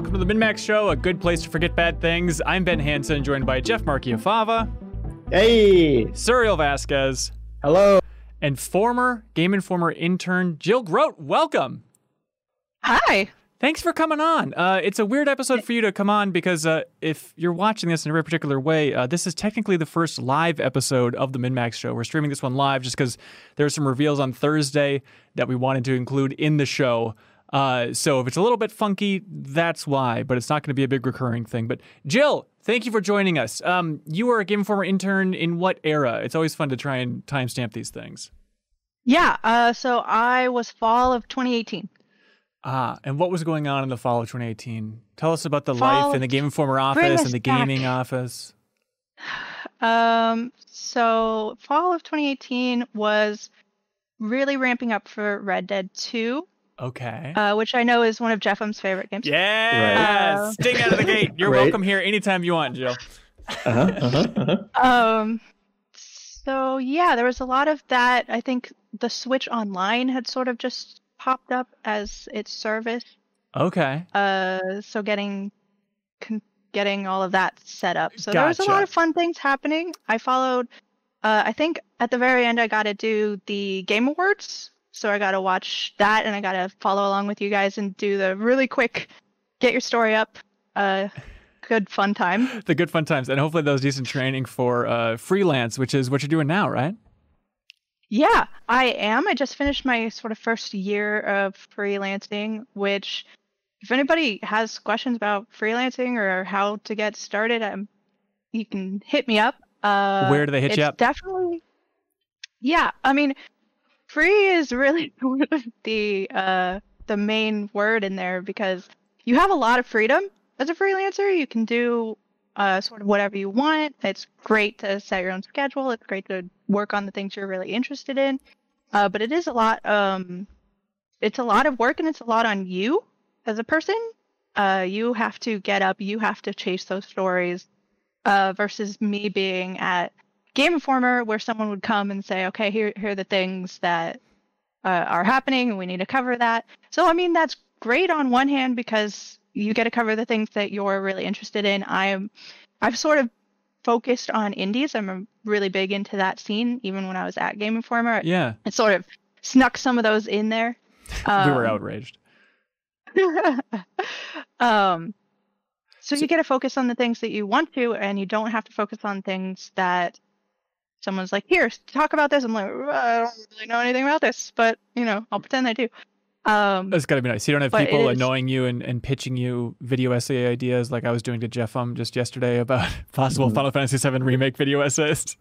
Hello and welcome to the MinnMax Show, a good place to forget bad things. I'm Ben Hanson, joined by Jeff Marchiafava, Hey, Suriel Vazquez, hello. and former Game Informer intern Jill Grodt. Welcome. Hi. Thanks for coming on. Uh, it's a weird episode for you to come on because uh, if you're watching this in a very particular way, uh, this is technically the first live episode of the MinnMax show. We're streaming this one live just because there are some reveals on Thursday that we wanted to include in the show. Uh, so if it's a little bit funky, that's why, but it's not going to be a big recurring thing. But Jill, thank you for joining us. Um, you were a Game Informer intern in what era? It's always fun to try and timestamp these things. Yeah, uh, so I was fall of 2018. Ah, and what was going on in the fall of 2018? Tell us about the Fall- life in the Game Informer office and the back. gaming office. Um, so fall of 2018 was really ramping up for Red Dead 2, Okay. uh, which I know is one of Jeffum's favorite games. yeah, Uh, sting out of the gate. You're Right. welcome here anytime you want, Jill. Uh-huh, uh-huh, uh-huh. Um, so yeah, there was a lot of that. I think the Switch Online had sort of just popped up as its service. Okay. Uh, so getting con- getting all of that set up. So there was a lot of fun things happening. I followed. Uh, I think at the very end I got to do the Game Awards. So I got to watch that, and I got to follow along with you guys and do the really quick get your story up. Uh, good fun time. The good fun times, and hopefully that was decent training for uh, freelance, which is what you're doing now, right? Yeah, I am. I just finished my sort of first year of freelancing, which if anybody has questions about freelancing or how to get started, um, you can hit me up. Uh, Where do they hit you up? Definitely. Yeah, I mean, free is really the uh, the main word in there because you have a lot of freedom as a freelancer. You can do uh, sort of whatever you want. It's great to set your own schedule. It's great to work on the things you're really interested in. Uh, but it is a lot. Um, it's a lot of work, and it's a lot on you as a person. Uh, you have to get up. You have to chase those stories. Uh, versus me being at Game Informer, where someone would come and say, "Okay, here, here are the things that uh, are happening, and we need to cover that." So, I mean, that's great on one hand because you get to cover the things that you're really interested in. I'm, I've sort of focused on indies. I'm really big into that scene, even when I was at Game Informer. Yeah. It sort of snuck some of those in there. we were Um, outraged. um, so you get to focus on the things that you want to, and you don't have to focus on things that someone's like, "Here, talk about this." I'm like, "Uh, I don't really know anything about this, but you know, I'll pretend I do. Um, That's got to be nice. You don't have people annoying you and, and pitching you video essay ideas like I was doing to Jeff um just yesterday about possible Mhm. Final Fantasy VII remake video essays.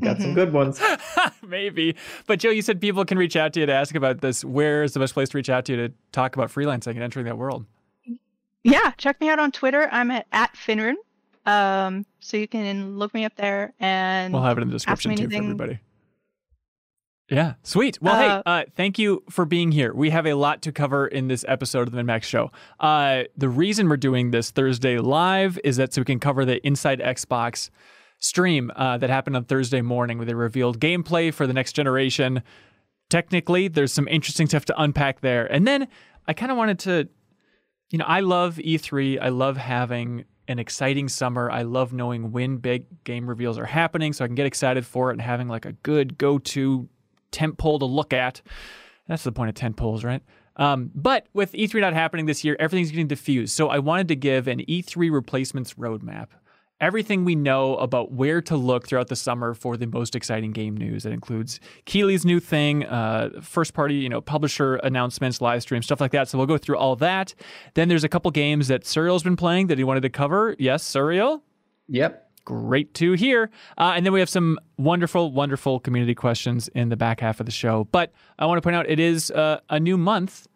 Got some Mhm. good ones. Maybe. But Joe, you said people can reach out to you to ask about this. Where is the best place to reach out to you to talk about freelancing and entering that world? yeah, check me out on Twitter. I'm at, at Finruin. Um, so you can look me up there and We'll have it in the description too for everybody. Yeah, sweet. Well, hey, Uh, uh, thank you for being here. We have a lot to cover in this episode of the MinnMax Show. Uh, the reason we're doing this Thursday live is that so we can cover the Inside Xbox stream uh, that happened on Thursday morning where they revealed gameplay for the next generation. Technically, there's some interesting stuff to unpack there. And then I kind of wanted to, you know, I love E3. I love having an exciting summer. I love knowing when big game reveals are happening so I can get excited for it and having like a good go to tent pole to look at. That's the point of tent poles, right? Um, but with E3 not happening this year, everything's getting diffused. So I wanted to give an E3 replacements roadmap. Everything we know about where to look throughout the summer for the most exciting game news. That includes Keighley's new thing, uh, first party, you know, publisher announcements, live streams, stuff like that. So we'll go through all that. Then there's a couple games that Suriel's been playing that he wanted to cover. Yes, Suriel? Yep. great to hear. Uh, and then we have some wonderful, wonderful community questions in the back half of the show. But I want to point out it is uh, a new month.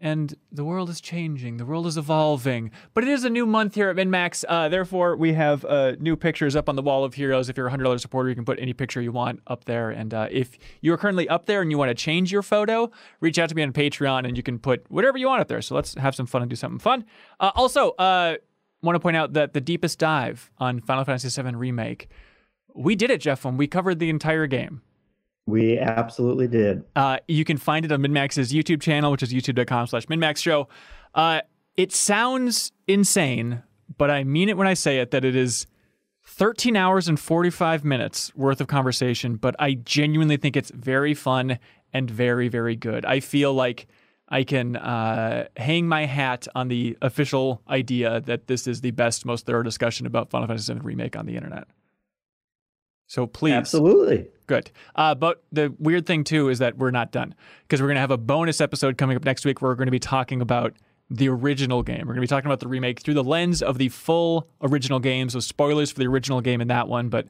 And the world is changing. The world is evolving. But it is a new month here at MinnMax. Uh, therefore, we have uh, new pictures up on the wall of heroes. If you're a $100 supporter, you can put any picture you want up there. And uh, if you're currently up there and you want to change your photo, reach out to me on Patreon and you can put whatever you want up there. So let's have some fun and do something fun. Uh, also, uh, want to point out that the deepest dive on Final Fantasy VII Remake, we did it, Jeff, when we covered the entire game. We absolutely did. Uh, you can find it on MinnMax's YouTube channel, which is youtube.com slash MinnMax Show. Uh, it sounds insane, but I mean it when I say it that it is 13 hours and 45 minutes worth of conversation, but I genuinely think it's very fun and very, very good. I feel like I can uh, hang my hat on the official idea that this is the best, most thorough discussion about Final Fantasy VII Remake on the internet. So please. Absolutely. Good. Uh, but the weird thing, too, is that we're not done because we're going to have a bonus episode coming up next week where we're going to be talking about the original game. We're going to be talking about the remake through the lens of the full original game. So, spoilers for the original game in that one. But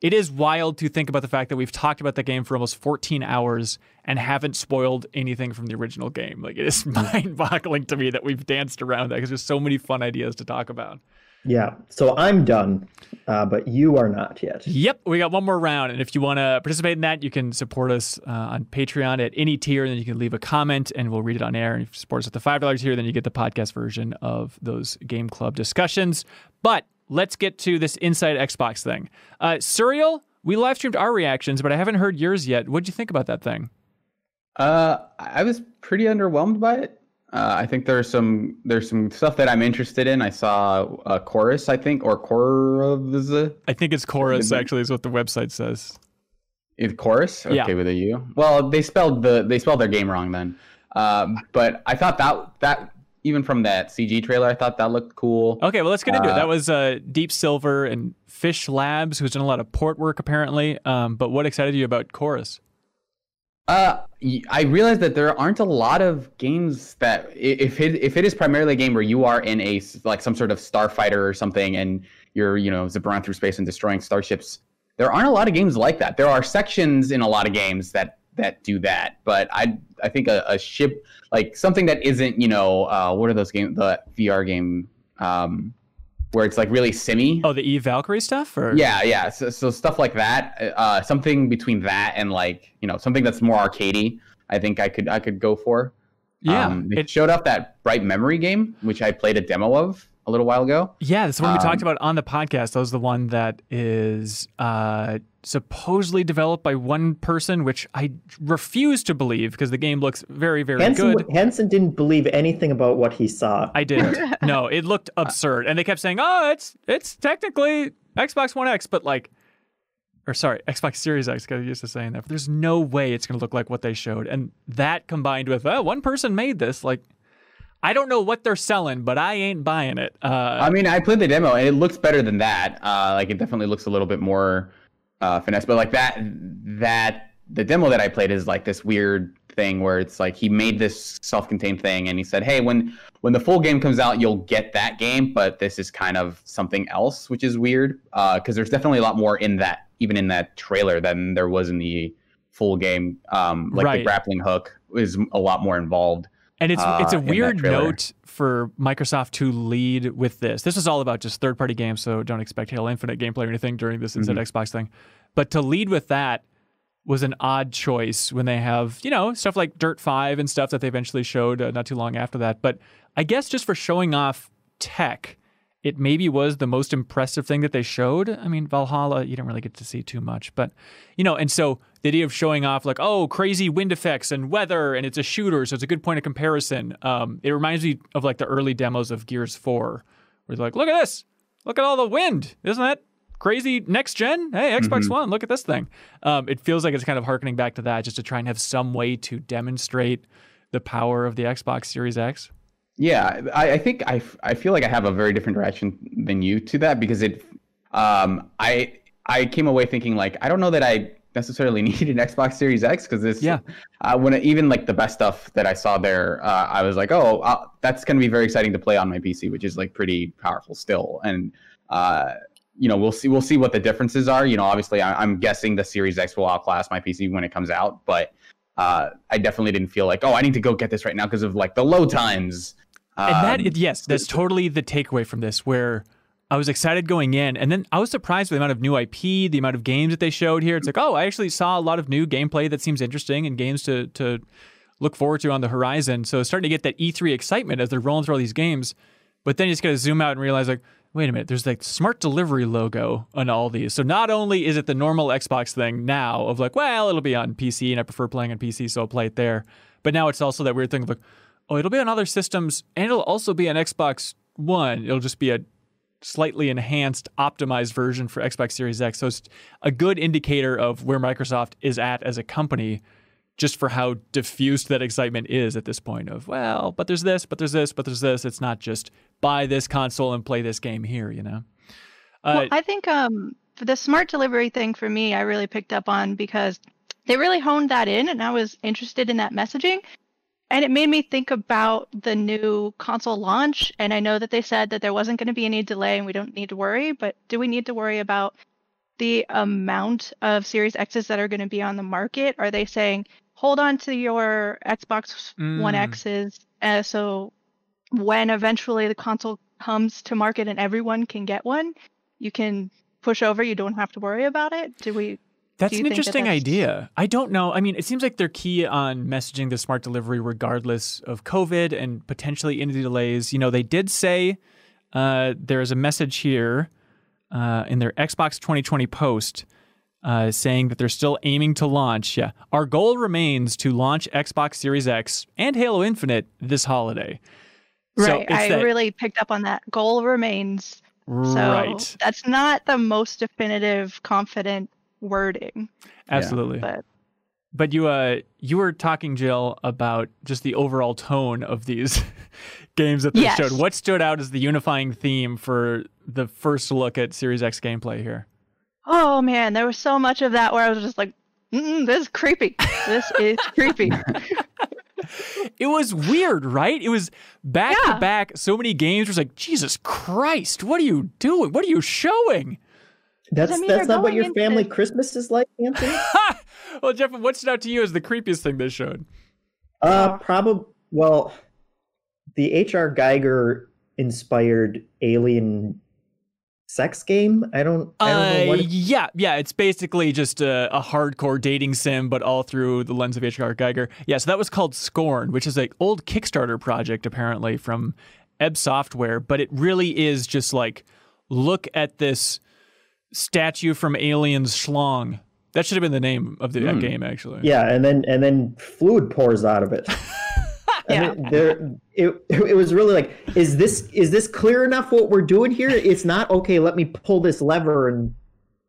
it is wild to think about the fact that we've talked about the game for almost 14 hours and haven't spoiled anything from the original game. Like, it is mind boggling to me that we've danced around that because there's so many fun ideas to talk about. Yeah. So I'm done, uh, but you are not yet. Yep, we got one more round, and if you want to participate in that, you can support us uh, on Patreon at any tier, and then you can leave a comment, and we'll read it on air. And if you support us at the five dollars tier, then you get the podcast version of those game club discussions. But let's get to this inside Xbox thing. Uh, Suriel, we live streamed our reactions, but I haven't heard yours yet. What'd you think about that thing? Uh, I was pretty underwhelmed by it. Uh, I think there's some there's some stuff that I'm interested in. I saw a chorus, I think, or chorus. I think it's chorus. Actually, is what the website says. Is chorus okay Yeah. with a U? Well, they spelled the they spelled their game wrong then. Um, but I thought that that even from that CG trailer, I thought that looked cool. Okay, well, let's get into it. Uh, That was uh, Deep Silver and Fish Labs, who's done a lot of port work apparently. Um, but what excited you about chorus? Uh, I realized that there aren't a lot of games that if it if it is primarily a game where you are in a like some sort of starfighter or something and you're you know zipping around through space and destroying starships, there aren't a lot of games like that. There are sections in a lot of games that that do that, but I I think a, a ship like something that isn't you know uh, what are those games the VR game um where it's like really simmy. Oh, the Eve Valkyrie stuff, or Yeah, yeah. So, so stuff like that, uh, something between that and like you know something that's more arcadey. I think I could I could go for. yeah. Um, it it, showed off that Bright Memory game, which I played a demo of a little while ago. yeah, this the one we talked um, about on the podcast. That was the one that is uh, supposedly developed by one person, which I refuse to believe because the game looks very, very Hanson, good. Hanson didn't believe anything about what he saw. I didn't. no, it looked absurd, and they kept saying, "Oh, it's it's technically Xbox One X," but like, or sorry, Xbox Series X. Got used to saying that. But there's no way it's going to look like what they showed, and that combined with, oh, one person made this. Like, I don't know what they're selling, but I ain't buying it. Uh, I mean, I played the demo and it looks better than that. Uh, like it definitely looks a little bit more uh, finesse, but like that that the demo that I played is like this weird thing where it's like he made this self-contained thing and he said, "Hey, when when the full game comes out, you'll get that game, but this is kind of something else," which is weird because there's definitely a lot more in that, even in that trailer, than there was in the full game. Um, like Right. the grappling hook is a lot more involved. And it's it's uh, a weird note for Microsoft to lead with this. This is all about just third party games, so don't expect Halo Infinite gameplay or anything during this Inside Mm-hmm. Xbox thing. But to lead with that was an odd choice when they have, you know, stuff like Dirt 5 and stuff that they eventually showed uh, not too long after that. But I guess just for showing off tech, it maybe was the most impressive thing that they showed. I mean, Valhalla, you didn't really get to see too much, but you know, and so the idea of showing off like, oh, crazy wind effects and weather, and it's a shooter, so it's a good point of comparison. Um, it reminds me of like the early demos of Gears 4, where it's like, look at this, look at all the wind, isn't that crazy? Next gen, hey, Xbox One, look at this thing. Um, it feels like it's kind of harkening back to that, just to try and have some way to demonstrate the power of the Xbox Series X. Yeah, I, I think I, f- I feel like I have a very different reaction than you to that because it um I I came away thinking like I don't know that I necessarily need an Xbox Series X because this Yeah. uh, when it, even like the best stuff that I saw there uh, I was like oh uh, that's gonna be very exciting to play on my PC which is like pretty powerful still and uh you know we'll see we'll see what the differences are you know obviously I, I'm guessing the Series X will outclass my PC when it comes out but uh, I definitely didn't feel like, oh, I need to go get this right now because of like the load times. And that, Um, it- yes, that's totally the takeaway from this. Where I was excited going in, and then I was surprised with the amount of new IP, the amount of games that they showed here. It's like, oh, I actually saw a lot of new gameplay that seems interesting and games to to look forward to on the horizon. So starting to get that E3 excitement as they're rolling through all these games. But then you just got to zoom out and realize, like, wait a minute, there's like smart delivery logo on all these. So not only is it the normal Xbox thing now of like, well, it'll be on PC and I prefer playing on PC, so I'll play it there. But now it's also that weird thing of like, oh, it'll be on other systems and it'll also be on Xbox One. It'll just be a slightly enhanced, optimized version for Xbox Series X. So it's a good indicator of where Microsoft is at as a company, just for how diffused that excitement is at this point. Of well, but there's this, but there's this, but there's this. It's not just buy this console and play this game here. You know. Uh, well, I think um, the smart delivery thing for me, I really picked up on because they really honed that in, and I was interested in that messaging. And it made me think about the new console launch. And I know that they said that there wasn't going to be any delay and we don't need to worry, but do we need to worry about the amount of Series X's that are going to be on the market? Are they saying, hold on to your Xbox mm. One X's uh, so when eventually the console comes to market and everyone can get one, you can push over, you don't have to worry about it? Do we that's an interesting that idea. I don't know. I mean, it seems like they're key on messaging the smart delivery regardless of COVID and potentially any delays. You know, they did say uh, there is a message here uh, in their Xbox 2020 post uh, saying that they're still aiming to launch. Yeah, our goal remains to launch Xbox Series X and Halo Infinite this holiday. Right. So I that, really picked up on that. Goal remains. So right. that's not the most definitive, confident wording. Absolutely. Yeah. But but you uh you were talking Jill about just the overall tone of these games that they yes. showed. What stood out as the unifying theme for the first look at Series X gameplay here? Oh man, there was so much of that where I was just like, "This is creepy. This is creepy." it was weird, right? It was back yeah. to back. So many games was like, Jesus Christ, what are you doing? What are you showing? That's I mean, that's not what your into... family Christmas is like, Anthony. well, Jeff, what stood out to you as the creepiest thing they showed? Uh, probably. Well, the H.R. Giger inspired alien sex game. I don't. I don't uh, know what. yeah, yeah. It's basically just a, a, hardcore dating sim, but all through the lens of H.R. Giger. Yeah. So that was called Scorn, which is an old Kickstarter project apparently from Ebb Software, but it really is just like look at this statue from Aliens Schlong. That should have been the name of the mm. game, actually. Yeah, and then and then fluid pours out of it. yeah. I mean, there, it, it was really like, is this is this clear enough what we're doing here? It's not okay. Let me pull this lever and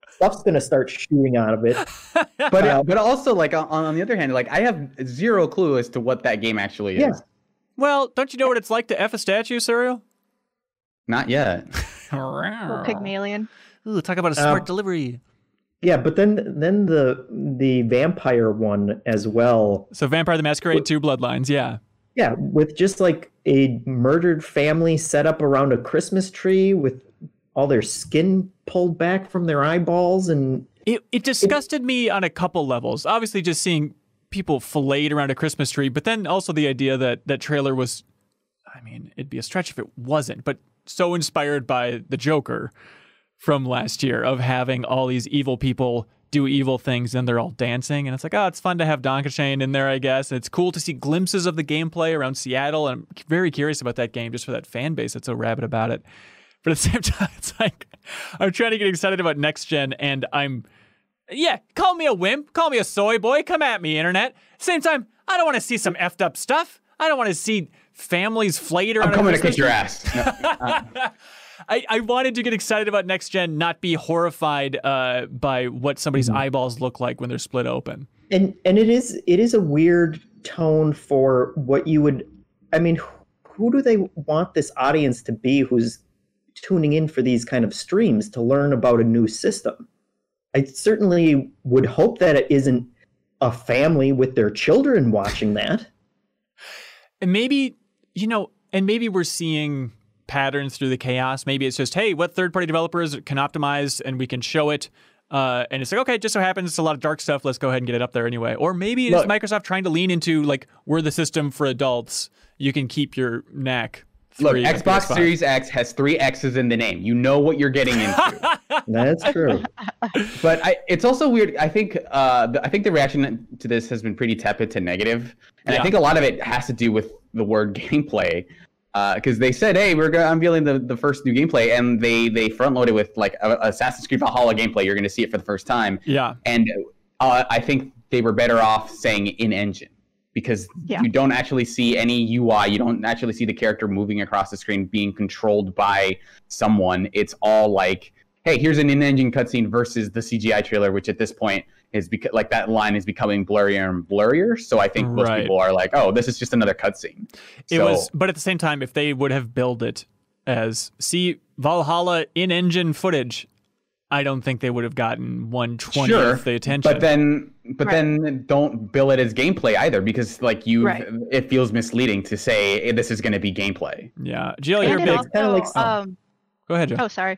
stuff's gonna start shooting out of it. but uh, but also like on, on the other hand, like I have zero clue as to what that game actually is. Yeah. Well, don't you know what it's like to f a statue, Suriel? Not yet. Pygmalion. Ooh, talk about a smart uh, delivery. Yeah, but then then the the vampire one as well. So Vampire the Masquerade with, 2 Bloodlines, yeah. Yeah, with just like a murdered family set up around a Christmas tree with all their skin pulled back from their eyeballs and it, it disgusted it, me on a couple levels. Obviously just seeing people filleted around a Christmas tree, but then also the idea that that trailer was I mean, it'd be a stretch if it wasn't, but so inspired by the Joker from last year of having all these evil people do evil things and they're all dancing. And it's like oh it's fun to have Donkashane in there I guess. And it's cool to see glimpses of the gameplay around Seattle. And I'm very curious about that game just for that fan base that's so rabid about it. But at the same time it's like I'm trying to get excited about next gen and I'm yeah call me a wimp. Call me a soy boy. Come at me internet. Same time I don't want to see some effed up stuff. I don't want to see families flayed around I'm coming to kick your ass. No. Uh, I, I wanted to get excited about next gen, not be horrified uh, by what somebody's mm-hmm. eyeballs look like when they're split open. And and it is it is a weird tone for what you would. I mean, who do they want this audience to be? Who's tuning in for these kind of streams to learn about a new system? I certainly would hope that it isn't a family with their children watching that. And maybe, you know, and maybe we're seeing patterns through the chaos. Maybe it's just, hey, what third party developers can optimize and we can show it. Uh, and it's like, okay, just so happens it's a lot of dark stuff. Let's go ahead and get it up there anyway. Or maybe it's Microsoft trying to lean into like, we're the system for adults. You can keep your neck. Look, Xbox Series X has three X's in the name. You know what you're getting into. That's true. But I, it's also weird. I think uh, I think the reaction to this has been pretty tepid to negative, and yeah. I think a lot of it has to do with the word gameplay because uh, they said, "Hey, we're gonna unveiling the, the first new gameplay," and they they front loaded with like a, Assassin's Creed Valhalla gameplay. You're going to see it for the first time. Yeah, and uh, I think they were better off saying in engine because Yeah. you don't actually see any UI. You don't actually see the character moving across the screen being controlled by someone. It's all like, hey, here's an in-engine cutscene versus the CGI trailer, which at this point is because like that line is becoming blurrier and blurrier. So I think most Right. people are like, oh, this is just another cutscene. It So- was, but at the same time, if they would have billed it as see Valhalla in-engine footage, I don't think they would have gotten one twentieth Sure, the attention. But then, but Right. then don't bill it as gameplay either, because like you, Right. it feels misleading to say "Hey, this is going to be gameplay. yeah, Jill, And you're it big. also, kinda like some- um, Go ahead, Jill. oh, sorry.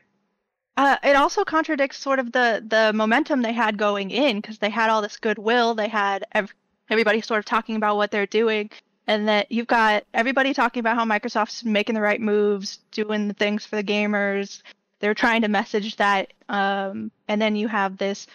Uh, it also contradicts sort of the the momentum they had going in because they had all this goodwill. They had ev- everybody sort of talking about what they're doing, and that you've got everybody talking about how Microsoft's making the right moves, doing the things for the gamers. They're trying to message that, um, and then you have this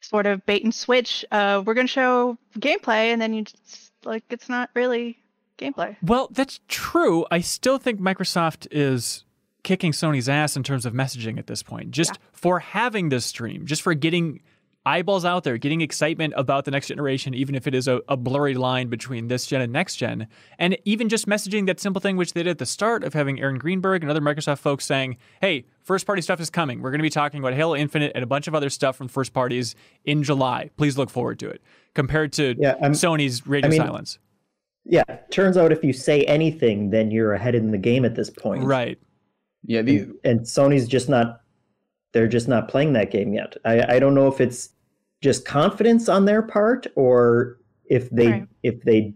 sort of bait and switch. Uh, we're going to show gameplay, and then you just, like it's not really gameplay. Well, that's true. I still think Microsoft is kicking Sony's ass in terms of messaging at this point. Just for having this stream, just for getting eyeballs out there, getting excitement about the next generation, even if it is a, a blurry line between this gen and next gen. And even just messaging that simple thing which they did at the start of having Aaron Greenberg and other Microsoft folks saying, hey, first party stuff is coming. We're going to be talking about Halo Infinite and a bunch of other stuff from first parties in July. Please look forward to it. Compared to Yeah, I'm- Sony's radio I mean- silence. Yeah, turns out if you say anything, then you're ahead in the game at this point. Right. Yeah, the, And, and Sony's just not. They're just not playing that game yet. I, I don't know if it's just confidence on their part or if they Right. if they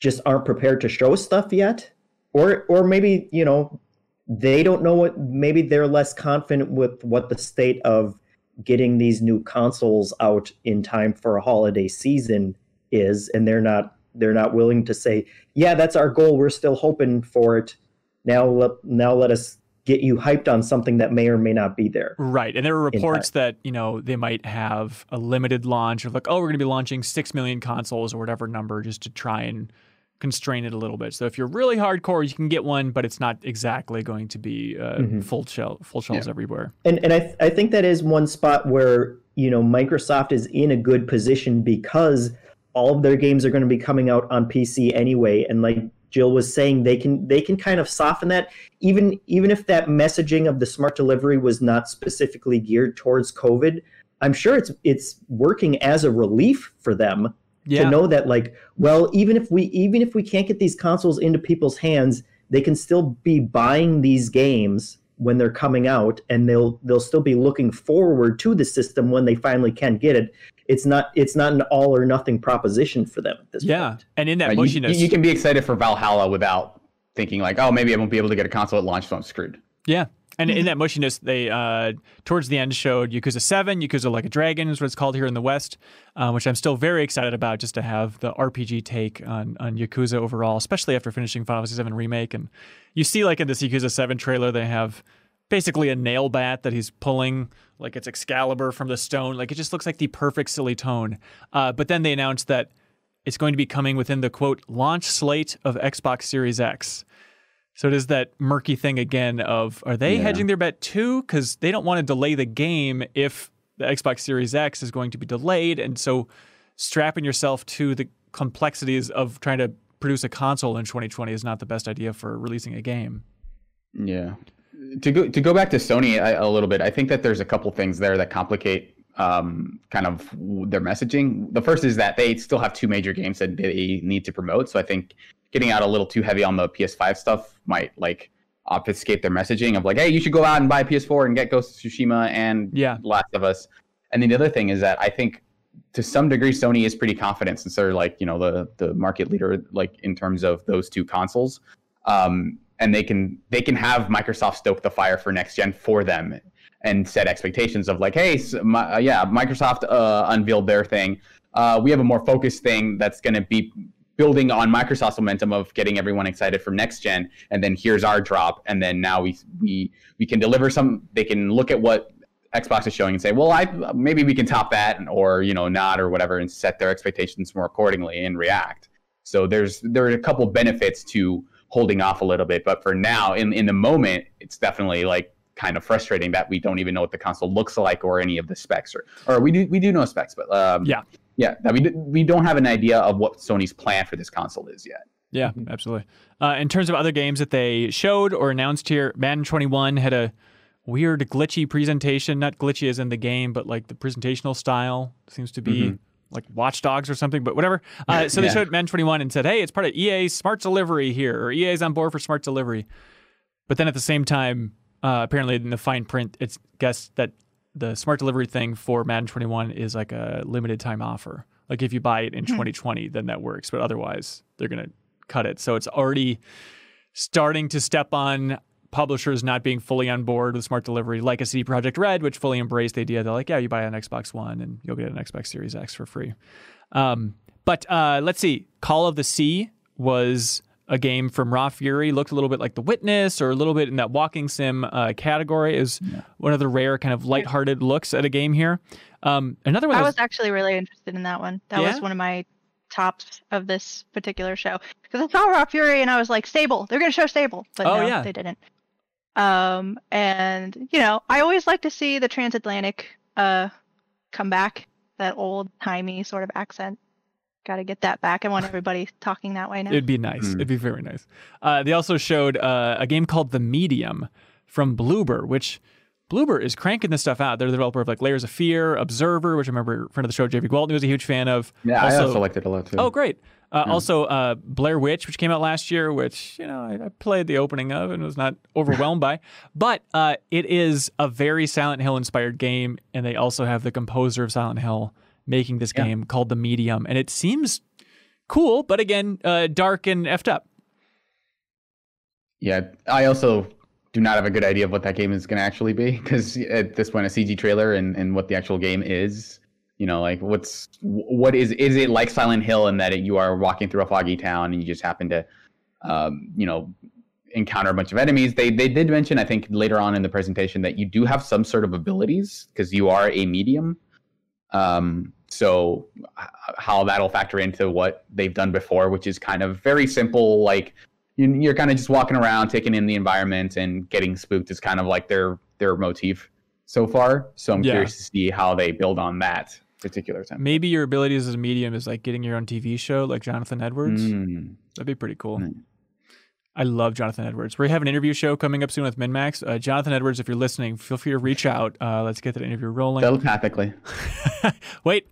just aren't prepared to show stuff yet, or or maybe you know they don't know what. Maybe they're less confident with what the state of getting these new consoles out in time for a holiday season is, and they're not they're not willing to say, yeah, that's our goal. We're still hoping for it. Now let now let us get you hyped on something that may or may not be there. Right. And there were reports that, you know, they might have a limited launch of like, oh, we're going to be launching 6 million consoles or whatever number just to try and constrain it a little bit. So if you're really hardcore, you can get one, but it's not exactly going to be uh, Mhm. full shell, full shells Yeah. everywhere. And and I th- I think that is one spot where you know Microsoft is in a good position because all of their games are going to be coming out on PC anyway, and like Jill was saying, they can they can kind of soften that even even if that messaging of the smart delivery was not specifically geared towards COVID. I'm sure it's it's working as a relief for them Yeah. to know that like well even if we even if we can't get these consoles into people's hands they can still be buying these games when they're coming out and they'll they'll still be looking forward to the system when they finally can get it it's not it's not an all or nothing proposition for them at this point. yeah. point And in that uh, you, mushiness. you can be excited for Valhalla without thinking like, oh, maybe I won't be able to get a console at launch, so I'm screwed. Yeah. And in that mushiness, they uh, towards the end showed Yakuza Seven, Yakuza Like a Dragon is what it's called here in the West, uh, which I'm still very excited about, just to have the RPG take on on Yakuza overall, especially after finishing Final Fantasy Seven remake. And you see, like in this Yakuza Seven trailer, they have basically a nail bat that he's pulling, like it's Excalibur from the stone. Like it just looks like the perfect silly tone. Uh, but then they announced that it's going to be coming within the quote launch slate of Xbox Series X. So it is that murky thing again of are they Yeah. hedging their bet too? Because they don't want to delay the game if the Xbox Series X is going to be delayed. And so strapping yourself to the complexities of trying to produce a console in 2020 is not the best idea for releasing a game. Yeah. To go to go back to Sony a, a little bit, I think that there's a couple things there that complicate um, kind of their messaging. The first is that they still have two major games that they need to promote. So I think getting out a little too heavy on the PS5 stuff might like obfuscate their messaging of like, hey, you should go out and buy a PS4 and get Ghost of Tsushima and Yeah. Last of Us. And then the other thing is that I think to some degree Sony is pretty confident since they're like you know the the market leader like in terms of those two consoles. Um, and they can they can have Microsoft stoke the fire for next gen for them and set expectations of like, hey, s my, uh, yeah, Microsoft uh, unveiled their thing. Uh, we have a more focused thing that's going to be building on Microsoft's momentum of getting everyone excited for next gen, and then here's our drop, and then now we we we can deliver some. They can look at what Xbox is showing and say, well, I maybe we can top that, or you know, not or whatever, and set their expectations more accordingly and react. So there's there are a couple benefits to holding off a little bit, but for now, in in the moment, it's definitely like kind of frustrating that we don't even know what the console looks like or any of the specs or or we do we do know specs, but um, Yeah. yeah, that we we don't have an idea of what Sony's plan for this console is yet. Yeah, absolutely. Uh, in terms of other games that they showed or announced here, Madden 21 had a weird glitchy presentation. Not glitchy as in the game, but like the presentational style seems to be Mhm. Like Watch Dogs or something. But whatever. Uh, so they Yeah. showed Madden 21 and said, "Hey, it's part of EA Smart Delivery here, or EA's on board for Smart Delivery." But then at the same time, uh, apparently in the fine print, it's guessed that the Smart Delivery thing for Madden 21 is like a limited time offer. Like if you buy it in 2020, then that works. But otherwise, they're gonna cut it. So it's already starting to step on publishers not being fully on board with smart delivery, like a CD Projekt Red, which fully embraced the idea that like, yeah, you buy an Xbox One and you'll get an Xbox Series X for free. Um, but uh, let's see, Call of the Sea was a game from Raw Fury. Looked a little bit like The Witness, or a little bit in that walking sim uh, category. Is one of the rare kind of lighthearted looks at a game here. Um, another one I that was actually really interested in that one. That Yeah? was one of my tops of this particular show because I saw Raw Fury and I was like, Sable. They're gonna show Sable, but Oh, no, yeah. they didn't. Um, and you know, I always like to see the transatlantic uh come back. That old timey sort of accent. Got to get that back. I want everybody talking that way now. It'd be nice. Mm. It'd be very nice. Uh, they also showed uh, a game called The Medium from Bloober, which Bloober is cranking this stuff out. They're the developer of like Layers of Fear, Observer, which I remember friend of the show, Javy Gwaltney was a huge fan of. Yeah, I also liked it a lot too. Oh, great. Uh, Also, uh, Blair Witch, which came out last year, which you know I, I played the opening of and was not overwhelmed by, but uh, it is a very Silent Hill inspired game, and they also have the composer of Silent Hill making this Yeah. game called The Medium, and it seems cool, but again, uh, dark and effed up. Yeah, I also do not have a good idea of what that game is going to actually be because at this point, a CG trailer and, and what the actual game is, you know, like what's what is is it like Silent Hill in that it, you are walking through a foggy town and you just happen to, um, you know, encounter a bunch of enemies. They they did mention I think later on in the presentation that you do have some sort of abilities because you are a medium. Um, so h- how that'll factor into what they've done before, which is kind of very simple, like you- you're kind of just walking around, taking in the environment, and getting spooked is kind of like their their motif so far. So I'm Yeah. curious to see how they build on that particular time. Maybe your abilities as a medium is like getting your own TV show, like Jonathan Edwards. Mm. That'd be pretty cool. Mm. I love Jonathan Edwards. We have an interview show coming up soon with MinnMax. Uh, Jonathan Edwards, if you're listening, feel free to reach out. Uh, let's get that interview rolling. Telepathically. Wait,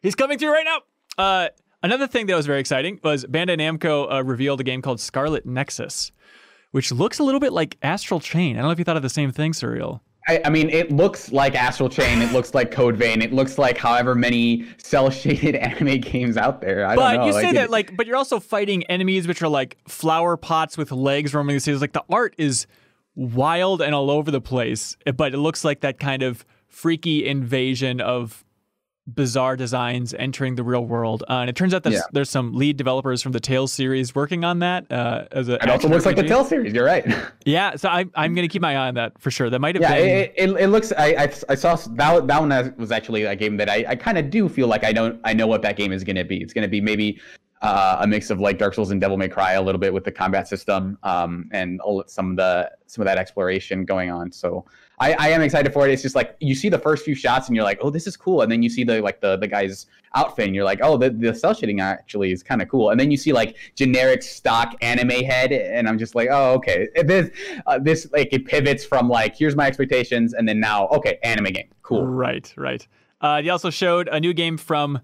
he's coming through right now. Uh, another thing that was very exciting was Bandai Namco uh, revealed a game called Scarlet Nexus, which looks a little bit like Astral Chain. I don't know if you thought of the same thing, Suriel. I, I mean, it looks like Astral Chain. It looks like Code Vein. It looks like however many cell shaded anime games out there. I But don't know. you say that like, but you're also fighting enemies which are like flower pots with legs roaming the cities. Like the art is wild and all over the place, but it looks like that kind of freaky invasion of bizarre designs entering the real world. Uh, and it turns out that Yeah. there's some lead developers from the Tales series working on that uh, as a. It also looks like the RPG. Tales series. You're right. Yeah, so I, I'm going to keep my eye on that for sure. That might have yeah, been. it, it, it looks. I, I I saw that that one was actually a game that I, I kind of do feel like I don't I know what that game is going to be. It's going to be maybe uh, a mix of like Dark Souls and Devil May Cry a little bit with the combat system um, and some of the some of that exploration going on. So I, I am excited for it. It's just like you see the first few shots and you're like, oh, this is cool, and then you see the like the the guy's outfit and you're like, oh, the the cell shading actually is kind of cool, and then you see like generic stock anime head, and I'm just like, oh, okay, this uh, this like it pivots from like here's my expectations, and then now okay, anime game, cool. Right, right. Uh, they also showed a new game from,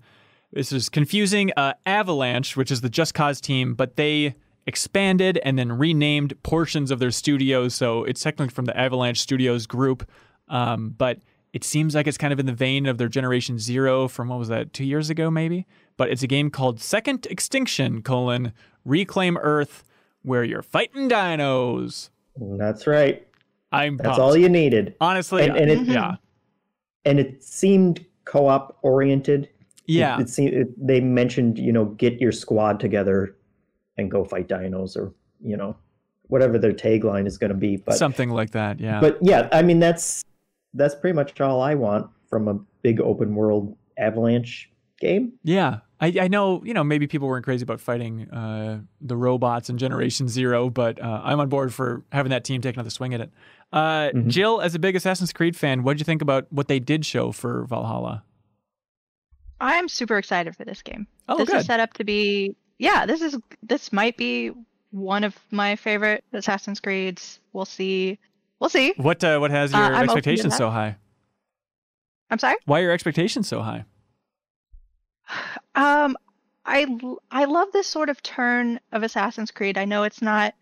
this is confusing, uh, Avalanche, which is the Just Cause team, but they expanded and then renamed portions of their studios. So it's technically from the Avalanche Studios group, um, but it seems like it's kind of in the vein of their Generation Zero from what was that, two years ago maybe? But it's a game called Second Extinction, colon, Reclaim Earth, where you're fighting dinos. That's right. I'm That's pumped. all you needed. Honestly, And, and it yeah. and it seemed co-op oriented. Yeah. It, it seemed it, they mentioned you know get your squad together and go fight dinos or you know whatever their tagline is going to be. But Something like that, yeah. but yeah, I mean that's that's pretty much all I want from a big open world Avalanche game. Yeah, I, I know. You know, maybe people weren't crazy about fighting uh, the robots in Generation Zero, but uh, I'm on board for having that team take another swing at it. Uh, Mhm. Jill, as a big Assassin's Creed fan, what did you think about what they did show for Valhalla? I'm super excited for this game. Oh, this good. is set up to be yeah, this is this might be one of my favorite Assassin's Creeds. We'll see. We'll see. What uh, what has Uh, your to expectations so high? I'm sorry. Why are your expectations so high? Um, I I love this sort of turn of Assassin's Creed. I know it's not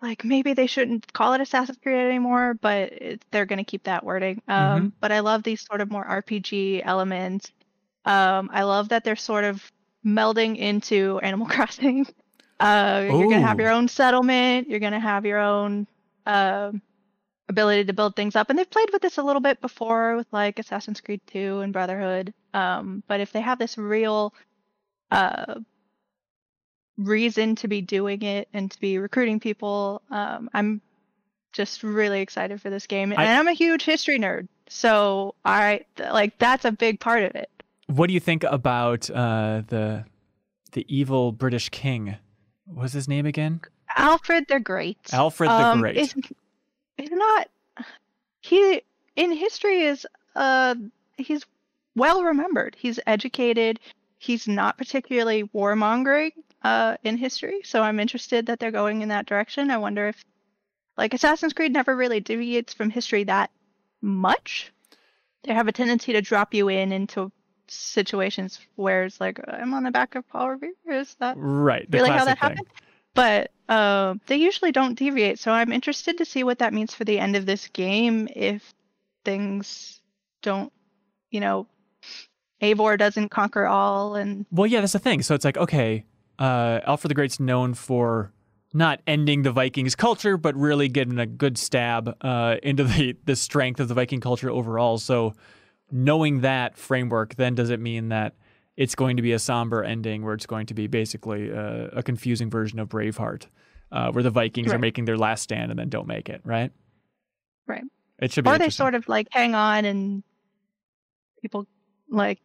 like maybe they shouldn't call it Assassin's Creed anymore, but it, they're gonna keep that wording. Um, but I love these sort of more RPG elements. Um, I love that they're sort of melding into Animal Crossing. Uh, you're gonna have your own settlement. You're gonna have your own um ability to build things up, and they've played with this a little bit before with like Assassin's Creed 2 and Brotherhood. Um, but if they have this real uh reason to be doing it and to be recruiting people, um, I'm just really excited for this game. And I- I'm a huge history nerd, so I like that's a big part of it. What do you think about uh, the the evil British king? What was his name again? Alfred the Great. Alfred the um, Great. Is, is not he in history is uh he's well remembered. He's educated. He's not particularly warmongering uh in history, so I'm interested that they're going in that direction. I wonder if like Assassin's Creed never really deviates from history that much. They have a tendency to drop you in into situations where it's like I'm on the back of Paul Revere. Is that Right. The really how that thing. happened. But uh, they usually don't deviate, so I'm interested to see what that means for the end of this game if things don't, you know, Eivor doesn't conquer all, and Well, yeah, that's the thing. So it's like, okay, uh, Alfred the Great's known for not ending the Vikings culture, but really getting a good stab uh, into the, the strength of the Viking culture overall. So knowing that framework, then does it mean that it's going to be a somber ending where it's going to be basically uh, a confusing version of Braveheart, uh, where the Vikings are making their last stand and then don't make it, right? Right. It should be or they sort of like hang on and people like.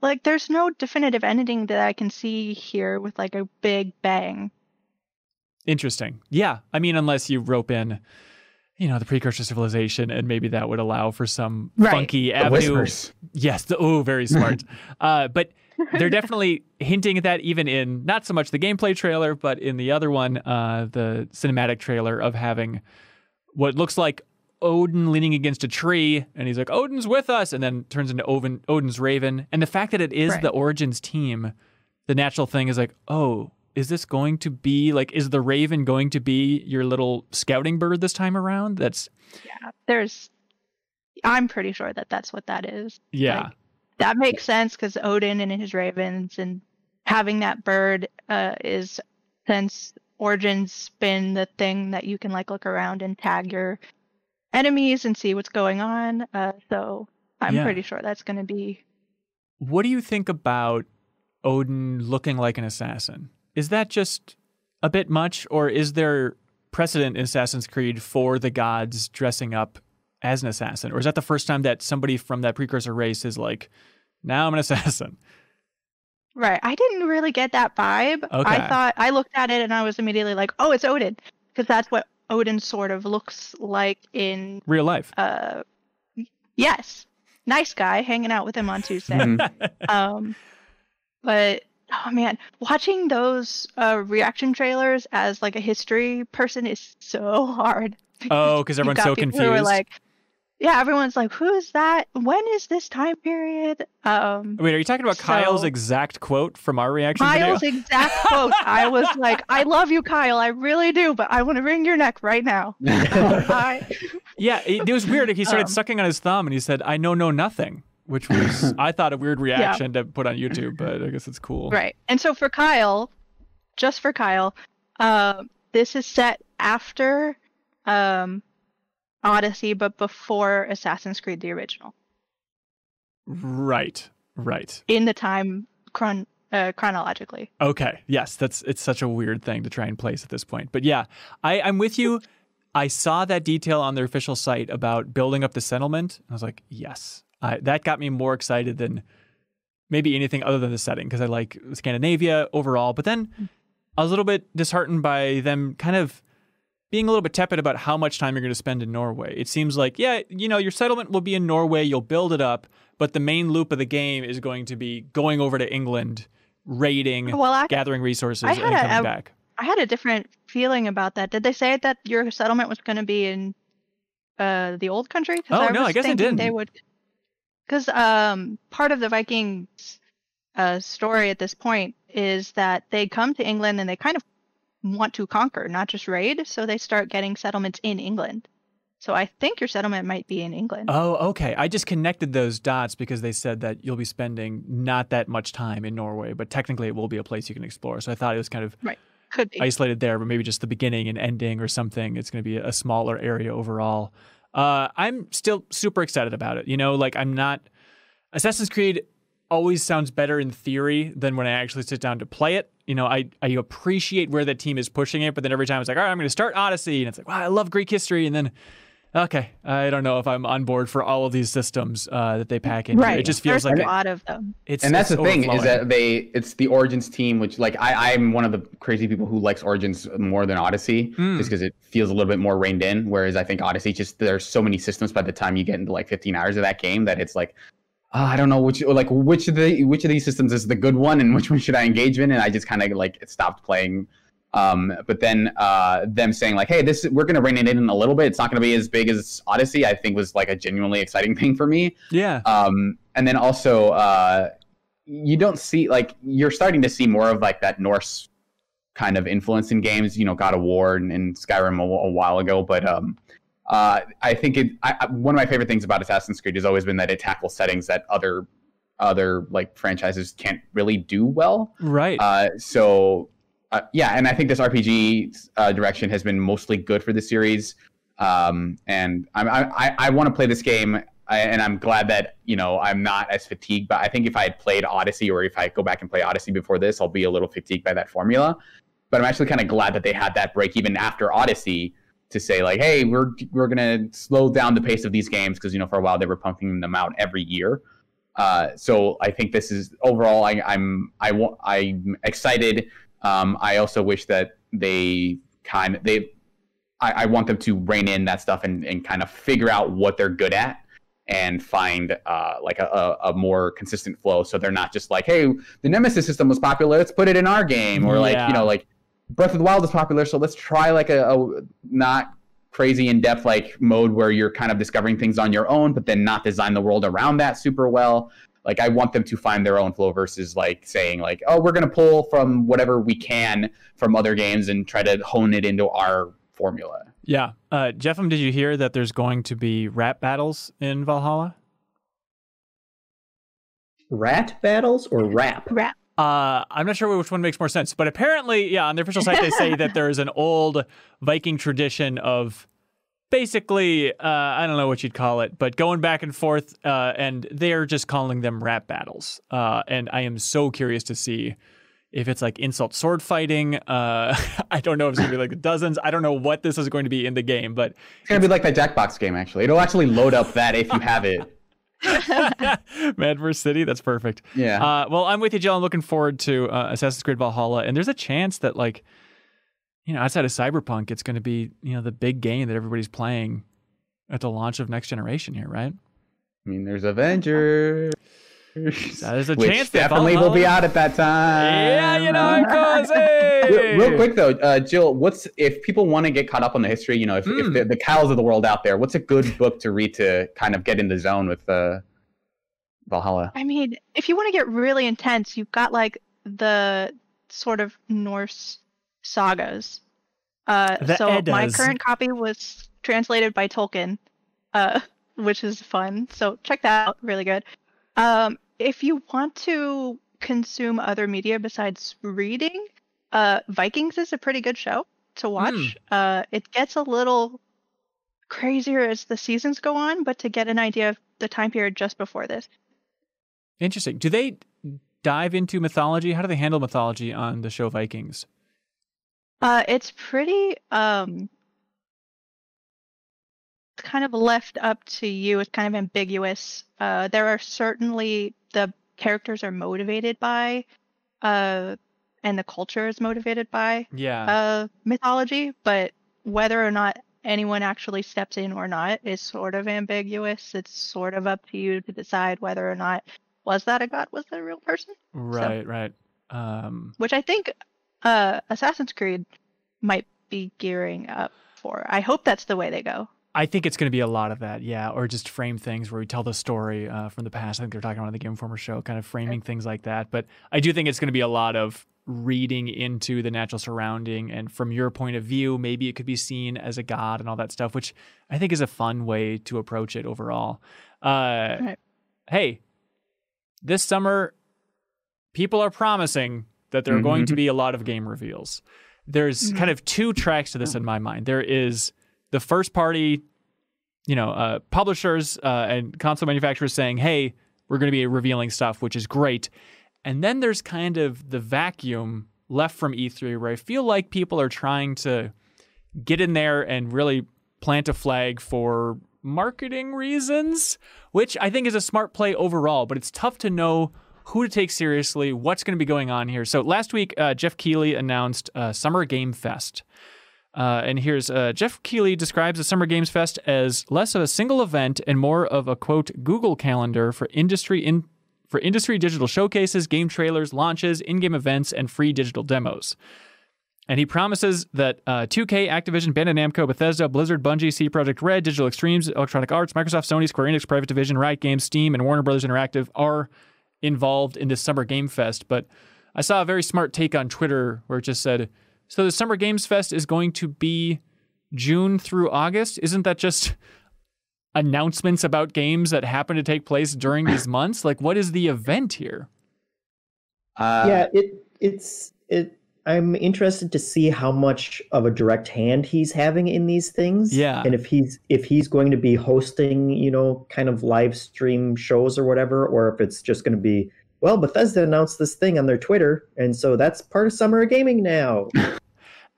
Like, there's no definitive ending that I can see here with like a big bang. Interesting. Yeah. I mean, unless you rope in, you know, the precursor civilization, and maybe that would allow for some Right. funky The avenue. whispers. Yes. The, oh, very smart. uh, but they're definitely hinting at that, even in not so much the gameplay trailer, but in the other one, uh, the cinematic trailer of having what looks like Odin leaning against a tree, and he's like, "Odin's with us," and then turns into Odin, Odin's Raven. And the fact that it is Right. the Origins team, the natural thing is like, "Oh, is this going to be like? Is the Raven going to be your little scouting bird this time around?" That's Yeah, there's. I'm pretty sure that that's what that is. yeah, Like, that makes sense because Odin and his ravens and having that bird uh, is since Origins been the thing that you can like look around and tag your enemies and see what's going on. Uh, so I'm Yeah. pretty sure that's going to be. What do you think about Odin looking like an assassin? Is that just a bit much, or is there precedent in Assassin's Creed for the gods dressing up as an assassin? Or is that the first time that somebody from that precursor race is like, now I'm an assassin? Right. I didn't really get that vibe. Okay. I thought I looked at it and I was immediately like, oh, it's Odin because that's what Odin sort of looks like in Real life. uh yes nice guy hanging out with him on tuesday Mhm. um but oh man watching those uh reaction trailers as like a history person is so hard Oh, because You've everyone's got so confused. who are like yeah everyone's like who is that when is this time period um Wait, are you talking about Kyle's exact quote from our reaction Kyle's video? exact quote. I was like, I love you, Kyle. I really do, but I want to wring your neck right now. I, Yeah, it, it was weird. He started Um, sucking on his thumb and he said, I know, know nothing, which was, I thought, a weird reaction to put on YouTube, but I guess it's cool. Right. And so for Kyle, just for Kyle, uh, this is set after um, Odyssey, but before Assassin's Creed the original, Right, right. in the time chron- uh, chronologically. Okay. Yes, that's it's such a weird thing to try and place at this point. But yeah, I, I'm with you. I saw that detail on their official site about building up the settlement. I was like, yes, I, that got me more excited than maybe anything other than the setting because I like Scandinavia overall. But then I was a little bit disheartened by them kind of being a little bit tepid about how much time you're going to spend in Norway. It seems like, yeah, you know, your settlement will be in Norway, you'll build it up, but the main loop of the game is going to be going over to England, raiding, Well, I, gathering resources, and coming a- back. I had a different feeling about that. Did they say that your settlement was going to be in uh, the old country? Oh, I no, I guess it They didn't. They would, because um, part of the Vikings uh, story at this point is that they come to England and they kind of want to conquer, not just raid. So they start getting settlements in England. So I think your settlement might be in England. Oh, okay. I just connected those dots because they said that you'll be spending not that much time in Norway, but technically it will be a place you can explore. So I thought it was kind of right. Could be. isolated there, but maybe just the beginning and ending or something. It's going to be a smaller area overall. Uh, I'm still super excited about it. You know, like I'm not. Assassin's Creed always sounds better in theory than when I actually sit down to play it. You know, I, I appreciate where the team is pushing it, but then every time it's like, all right, I'm going to start Odyssey. And it's like, wow, I love Greek history. And then, okay, I don't know if I'm on board for all of these systems uh, that they pack in. right. It just feels There's like a lot of them. it's. and that's it's the thing is that they it's the origins team which like I, i'm one of the crazy people who likes origins more than odyssey Mm. just because it feels a little bit more reined in whereas i think odyssey just there's so many systems by the time you get into like 15 hours of that game that it's like oh, i don't know which like which of the which of these systems is the good one and which one should i engage in and i just kind of like stopped playing um, but then uh, them saying like, "Hey, this we're gonna rein it in a little bit. It's not gonna be as big as Odyssey." I think was like a genuinely exciting thing for me. Yeah. Um, and then also, uh, you don't see like you're starting to see more of like that Norse kind of influence in games. You know, God of War and, and Skyrim a, a while ago, but um, uh, I think it. I, I- one of my favorite things about Assassin's Creed has always been that it tackles settings that other other like franchises can't really do well. right. Uh, so uh, yeah, and I think this RPG uh, direction has been mostly good for the series. Um, and I'm, I I, I want to play this game, and I'm glad that you know I'm not as fatigued. But I think if I had played Odyssey, or if I go back and play Odyssey before this, I'll be a little fatigued by that formula. But I'm actually kind of glad that they had that break even after Odyssey to say like, hey, we're we're gonna slow down the pace of these games because you know for a while they were pumping them out every year. Uh, so I think this is overall. I, I'm I want I'm excited. Um, I also wish that they kind of they. I, I want them to rein in that stuff and, and kind of figure out what they're good at and find uh, like a, a, more consistent flow. So they're not just like, hey, the Nemesis system was popular, let's put it in our game, or like Yeah. you know like Breath of the Wild is popular, so let's try like a, a not crazy in depth like mode where you're kind of discovering things on your own, but then not design the world around that super well. Like I want them to find their own flow versus like saying like, oh, we're gonna pull from whatever we can from other games and try to hone it into our formula. Yeah. Uh, Jeffem, did you hear that there's going to be rap battles in Valhalla? Rat battles or rap? Rap. Uh, I'm not sure which one makes more sense, but apparently, yeah, on the official site, they say that there is an old Viking tradition of basically, uh, I don't know what you'd call it, but going back and forth, uh, and they're just calling them rap battles. Uh, and I am so curious to see if it's like insult sword fighting. Uh, I don't know if it's gonna be like dozens. I don't know what this is going to be in the game, but It's gonna be like that Jackbox game actually. It'll actually load up that if you have it. Mad Verse City, that's perfect. Yeah. Uh, well, I'm with you, Jill. I'm looking forward to uh, Assassin's Creed Valhalla, and there's a chance that, like, you know, outside of Cyberpunk, it's going to be, you know, the big game that everybody's playing at the launch of next generation here, right? I mean, there's Avengers. There's a which chance that definitely will be out at that time. Yeah, you know, it goes. Real, Hey! real quick though, uh, Jill, what's if people want to get caught up on the history? You know, if, if Mm. the, the cows of the world out there, what's a good book to read to kind of get in the zone with uh, Valhalla? I mean, if you want to get really intense, you've got like the sort of Norse sagas. Uh, so my current copy was translated by Tolkien, uh, which is fun. So check that out, really good. Um, if you want to consume other media besides reading, uh, Vikings is a pretty good show to watch. Hmm. Uh, it gets a little crazier as the seasons go on, but to get an idea of the time period just before this. Interesting. Do they dive into mythology? How do they handle mythology on the show Vikings? Uh, it's pretty um kind of left up to you. It's kind of ambiguous. Uh, there are certainly the characters are motivated by, uh, and the culture is motivated by Yeah. uh mythology, but whether or not anyone actually steps in or not is sort of ambiguous. It's sort of up to you to decide whether or not was that a god, was that a real person? Right, right. Um, Which I think uh, Assassin's Creed might be gearing up for. I hope that's the way they go. I think it's going to be a lot of that, yeah, or just frame things where we tell the story uh, from the past. I think they're talking about the Game Informer show, kind of framing things like that. But I do think it's going to be a lot of reading into the natural surrounding, and from your point of view, maybe it could be seen as a god and all that stuff, which I think is a fun way to approach it overall. Uh, Right. Hey, this summer, people are promising that there are going to be a lot of game reveals. There's Mhm. kind of two tracks to this in my mind. There is the first party, you know, uh, publishers uh, and console manufacturers saying, "Hey, we're going to be revealing stuff," which is great. And then there's kind of the vacuum left from E3 where I feel like people are trying to get in there and really plant a flag for marketing reasons, which I think is a smart play overall, but it's tough to know who to take seriously, what's going to be going on here. So last week, uh, Jeff Keighley announced uh, Summer Game Fest. Uh, and here's uh, Jeff Keighley describes the Summer Games Fest as less of a single event and more of a quote Google calendar for industry in for industry digital showcases, game trailers, launches, in-game events, and free digital demos. And he promises that uh, 2K, Activision, Bandai Namco, Bethesda, Blizzard, Bungie, CD Projekt Red, Digital Extremes, Electronic Arts, Microsoft, Sony, Square Enix, Private Division, Riot Games, Steam, and Warner Brothers Interactive are involved in this Summer Game Fest. But I saw a very smart take on Twitter where it just said, "So the Summer Games Fest is going to be June through August. Isn't that just announcements about games that happen to take place during these months? Like, what is the event here?" Uh, yeah, it it's it. I'm interested to see how much of a direct hand he's having in these things. Yeah. and if he's if he's going to be hosting, you know, kind of live stream shows or whatever, or if it's just going to be. Well, Bethesda announced this thing on their Twitter, and so that's part of Summer of Gaming now.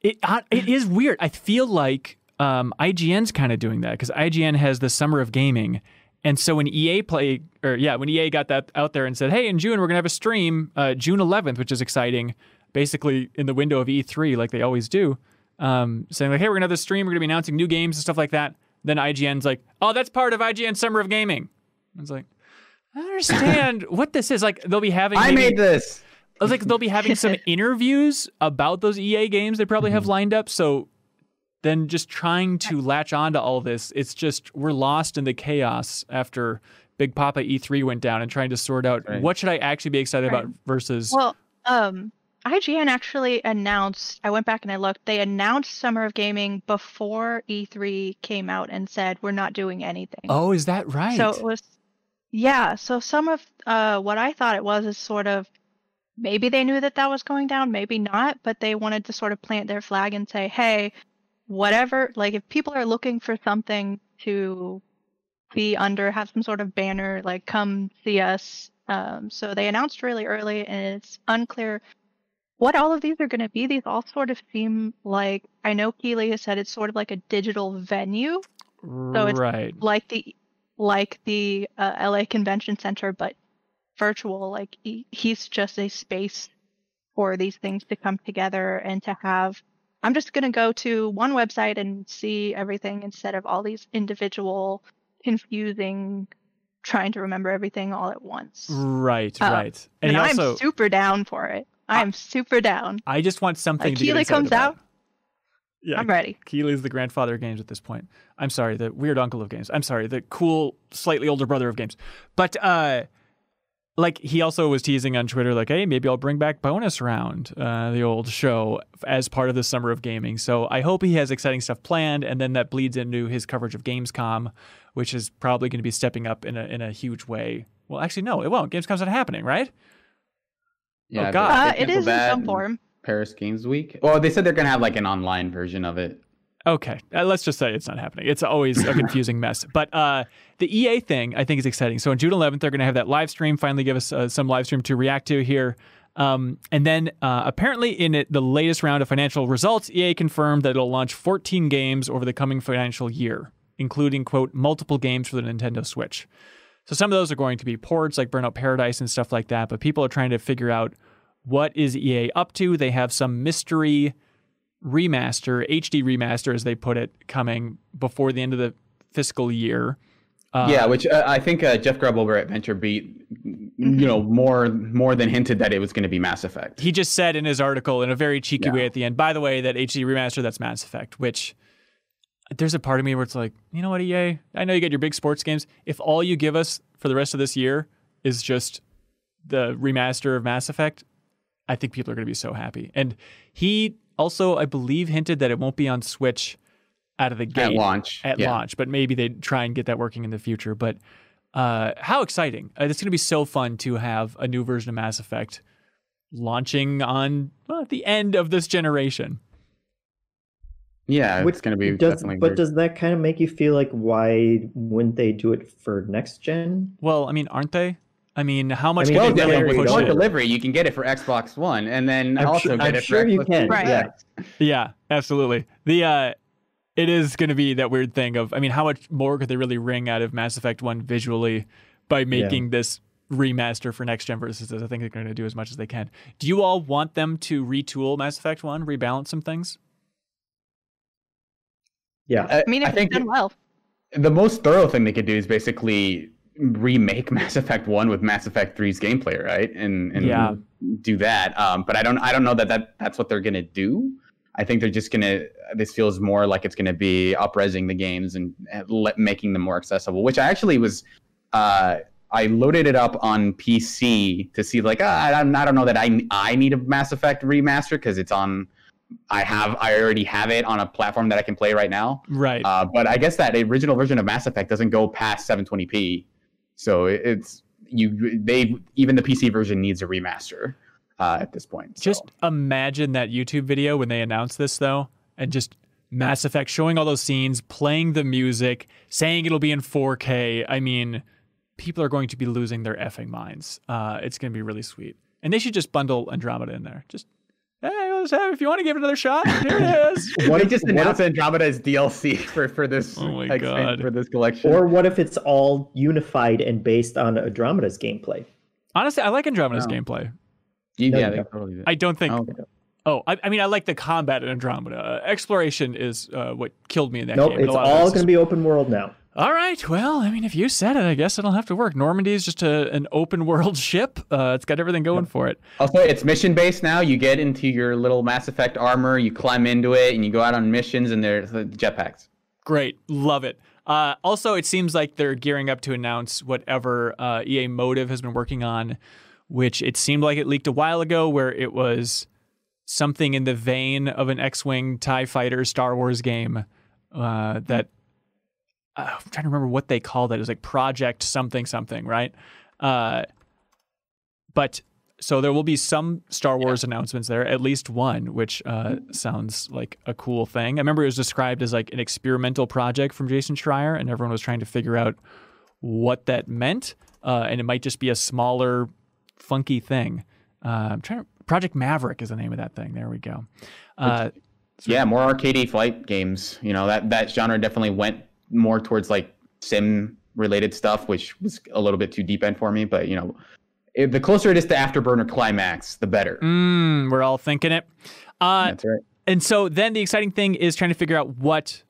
It it is weird. I feel like um, IGN's kind of doing that because IGN has the Summer of Gaming, and so when EA play or yeah, when EA got that out there and said, "Hey, in June we're gonna have a stream, uh, June 11th, which is exciting," basically in the window of E3 like they always do, um, saying like, "Hey, we're gonna have this stream, we're gonna be announcing new games and stuff like that." Then IGN's like, "Oh, that's part of IGN Summer of Gaming." It's like. I don't understand what this is. Like they'll be having. I maybe- made this. I was like, they'll be having some interviews about those EA games they probably Mm-hmm. have lined up. So then just trying to latch on to all this, it's just we're lost in the chaos after Big Papa E3 went down and trying to sort out Right. what should I actually be excited about versus Well, um, IGN actually announced. I went back and I looked. They announced Summer of Gaming before E3 came out and said we're not doing anything. Oh, is that right? So it was, yeah. So some of uh, what I thought it was is sort of maybe they knew that that was going down, maybe not, but they wanted to sort of plant their flag and say, hey, whatever, like if people are looking for something to be under, have some sort of banner, like come see us. Um, so they announced really early, and it's unclear what all of these are going to be. These all sort of seem like I know Keighley has said it's sort of like a digital venue so it's- right. like the like the uh, LA Convention Center, but virtual. Like he, he's just a space for these things to come together and to have. I'm just gonna go to one website and see everything instead of all these individual, confusing, trying to remember everything all at once. Right, Uh, right. And, And, he I'm also super down for it. I'm super down. I just want something Like get comes about. out, Yeah, I'm ready. Keighley's the grandfather of games at this point. I'm sorry, the weird uncle of games. I'm sorry, the cool, slightly older brother of games. But uh, like he also was teasing on Twitter, like, hey, maybe I'll bring back bonus round, uh, the old show, as part of the summer of gaming. So I hope he has exciting stuff planned, and then that bleeds into his coverage of Gamescom, which is probably going to be stepping up in a in a huge way. Well, actually, no, it won't. Gamescom's not happening, right? Yeah, God. Uh, they it canceled is in some form. Paris Games Week. Well, they said they're gonna have like an online version of it. Okay, uh, let's just say it's not happening. It's always a confusing mess. But uh, the EA thing, I think, is exciting. So on June 11th, they're going to have that live stream. Finally, give us uh, some live stream to react to here. Um, and then uh, apparently, in it, the latest round of financial results, EA confirmed that it'll launch 14 games over the coming financial year, including quote multiple games for the Nintendo Switch. So some of those are going to be ports like Burnout Paradise and stuff like that. But people are trying to figure out what is EA up to. They have some mystery remaster, HD remaster, as they put it, coming before the end of the fiscal year. Uh, yeah, which uh, I think uh, Jeff Grubb over at VentureBeat, you know, more more than hinted that it was going to be Mass Effect. he just said in his article in a very cheeky Yeah. way at the end, by the way, that HD remaster, that's Mass Effect, which there's a part of me where it's like, you know what, EA? I know you get your big sports games. If all you give us for the rest of this year is just the remaster of Mass Effect, I think people are going to be so happy. And he also, I believe, hinted that it won't be on Switch out of the gate At launch. at yeah. launch, but maybe they try and get that working in the future. But uh, how exciting! Uh, it's going to be so fun to have a new version of Mass Effect launching on well, at the end of this generation. Yeah, Which it's going to be does, definitely. but weird. does that kind of make you feel like why wouldn't they do it for next gen? Well, I mean, aren't they? I mean, how much mean, can well, they yeah, really there you if push you go. want it? delivery, you can get it for Xbox One, and then I'm also sure- get I'm it sure for you Xbox can, Right. yeah. Yeah, absolutely. The uh it is going to be that weird thing of I mean, how much more could they really wring out of Mass Effect 1 visually by making this remaster for next gen versus I think they're going to do as much as they can. Do you all want them to retool Mass Effect 1, rebalance some things? Yeah. I, I mean, if I it's think done well. the most thorough thing they could do is basically remake Mass Effect One with Mass Effect 3's gameplay, right? And and Yeah. do that. Um, but I don't I don't know that, that that's what they're gonna do. I think they're just gonna. This feels more like it's gonna be upresing the games and and let, making them more accessible. Which I actually was. Uh, I loaded it up on PC to see like ah, I, I don't know that I I need a Mass Effect remaster because it's on. I have I already have it on a platform that I can play right now. Right. Uh, but I guess that original version of Mass Effect doesn't go past 720p, so it- it's you. They even the PC version needs a remaster uh, at this point. so. Just imagine that YouTube video when they announced this, though, and just Mass Effect showing all those scenes, playing the music, saying it'll be in 4K. I mean, people are going to be losing their effing minds. Uh, it's going to be really sweet. And they should just bundle Andromeda in there. Just, hey, let's have, if you want to give it another shot, here it is. what What they if- just what announced Andromeda as DLC for for this Oh my God. for this collection. Or what if it's all unified and based on Andromeda's gameplay? Honestly, I like Andromeda's Oh. gameplay. You- No, yeah, you they don't. totally. I don't think. Oh. Oh, I, I mean, I like the combat in Andromeda. Uh, exploration is uh, what killed me in that Nope, game. it's lot all going to be open world now. All right. Well, I mean, if you said it, I guess it'll have to work. Normandy is just a, an open world ship. Uh, it's got everything going for it. Also, it's mission based now. You get into your little Mass Effect armor, you climb into it, and you go out on missions, and there's jetpacks. Great. Love it. Uh, also, it seems like they're gearing up to announce whatever uh, EA Motive has been working on, which it seemed like it leaked a while ago, where it was something in the vein of an X Wing TIE fighter Star Wars game uh, that I'm trying to remember what they called it. It was like Project something something, right? Uh, but so there will be some Star Wars announcements there, at least one, which uh, sounds like a cool thing. I remember it was described as like an experimental project from Jason Schreier, and everyone was trying to figure out what that meant. Uh, and it might just be a smaller, funky thing. Uh, I'm trying to. Project Maverick is the name of that thing. There we go. Uh, Yeah, more arcadey flight games. You know that that genre definitely went more towards like sim related stuff, which was a little bit too deep end for me. But you know, it, the closer it is to Afterburner Climax, the better. mm, we're all thinking it. Uh, That's right. And so then the exciting thing is trying to figure out what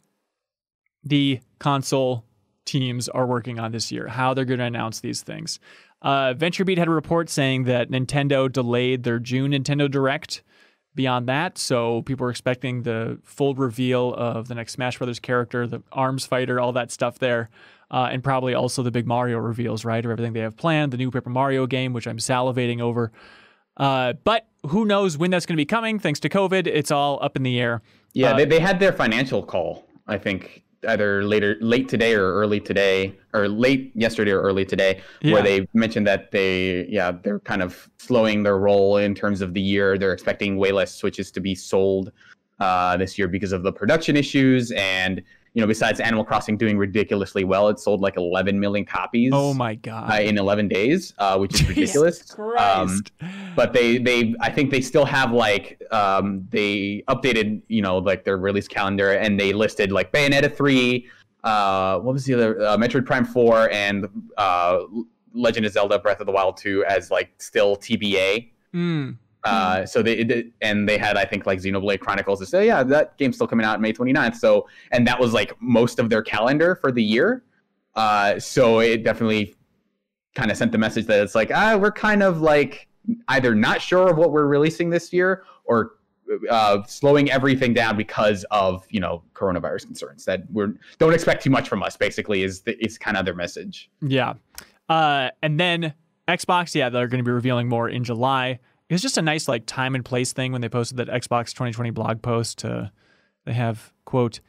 the console teams are working on this year, how they're going to announce these things. Uh, VentureBeat had a report saying that Nintendo delayed their June Nintendo Direct beyond that. So people are expecting the full reveal of the next Smash Brothers character, the Arms fighter, all that stuff there. Uh, and probably also the big Mario reveals, right? Or everything they have planned, the new Paper Mario game, which I'm salivating over. Uh, but who knows when that's going to be coming? Thanks to COVID, it's all up in the air. Yeah, Uh, they, they had their financial call. I think either later, late today or early today, or late yesterday or early today, Yeah. where they mentioned that they, yeah, they're kind of slowing their roll in terms of the year. They're expecting way less Switches to be sold uh, this year because of the production issues, and you know, besides Animal Crossing doing ridiculously well, it sold like 11 million copies. Oh my God. Uh, in 11 days, uh, which is ridiculous. Jesus Christ. but they they I think they still have like um they updated you know like their release calendar and they listed like Bayonetta three, uh what was the other uh, Metroid Prime four and uh Legend of Zelda Breath of the Wild two as like still TBA. Mm. Uh, so they did, and they had I think like Xenoblade Chronicles to say, yeah, that game's still coming out May 29th. So and that was like most of their calendar for the year. Uh, so it definitely kind of sent the message that it's like, ah, we're kind of like either not sure of what we're releasing this year or uh, slowing everything down because of you know coronavirus concerns. That we're don't expect too much from us. Basically, is the, is kind of their message. Yeah, uh, and then Xbox, yeah, they're going to be revealing more in July. It was just a nice like time and place thing when they posted that Xbox 2020 blog post. To, they have quote,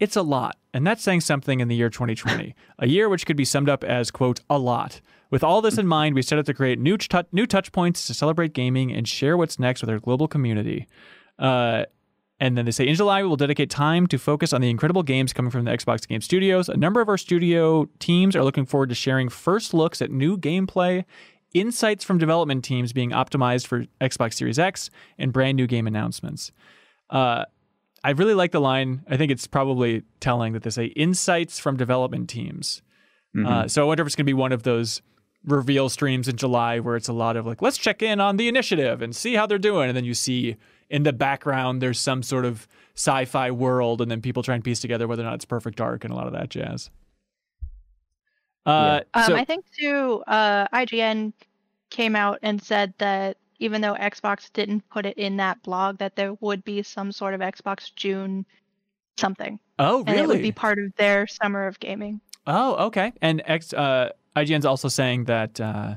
"It's a lot," and that's saying something in the year 2020, a year which could be summed up as quote a lot. With all this in mind, we set out to create new, t- new touch points to celebrate gaming and share what's next with our global community. Uh, and then they say in July, we will dedicate time to focus on the incredible games coming from the Xbox Game Studios. A number of our studio teams are looking forward to sharing first looks at new gameplay, insights from development teams being optimized for Xbox Series X, and brand new game announcements. Uh, I really like the line. I think it's probably telling that they say insights from development teams. Mm-hmm. Uh, so I wonder if it's going to be one of those reveal streams in July where it's a lot of like, let's check in on the initiative and see how they're doing. And then you see in the background, there's some sort of sci fi world, and then people try and piece together whether or not it's perfect dark and a lot of that jazz. Uh, yeah. so, um, I think too, uh, IGN came out and said that even though Xbox didn't put it in that blog, that there would be some sort of Xbox June something. Oh, really? And it would be part of their summer of gaming. Oh, okay. And X, uh, IGN's also saying that uh,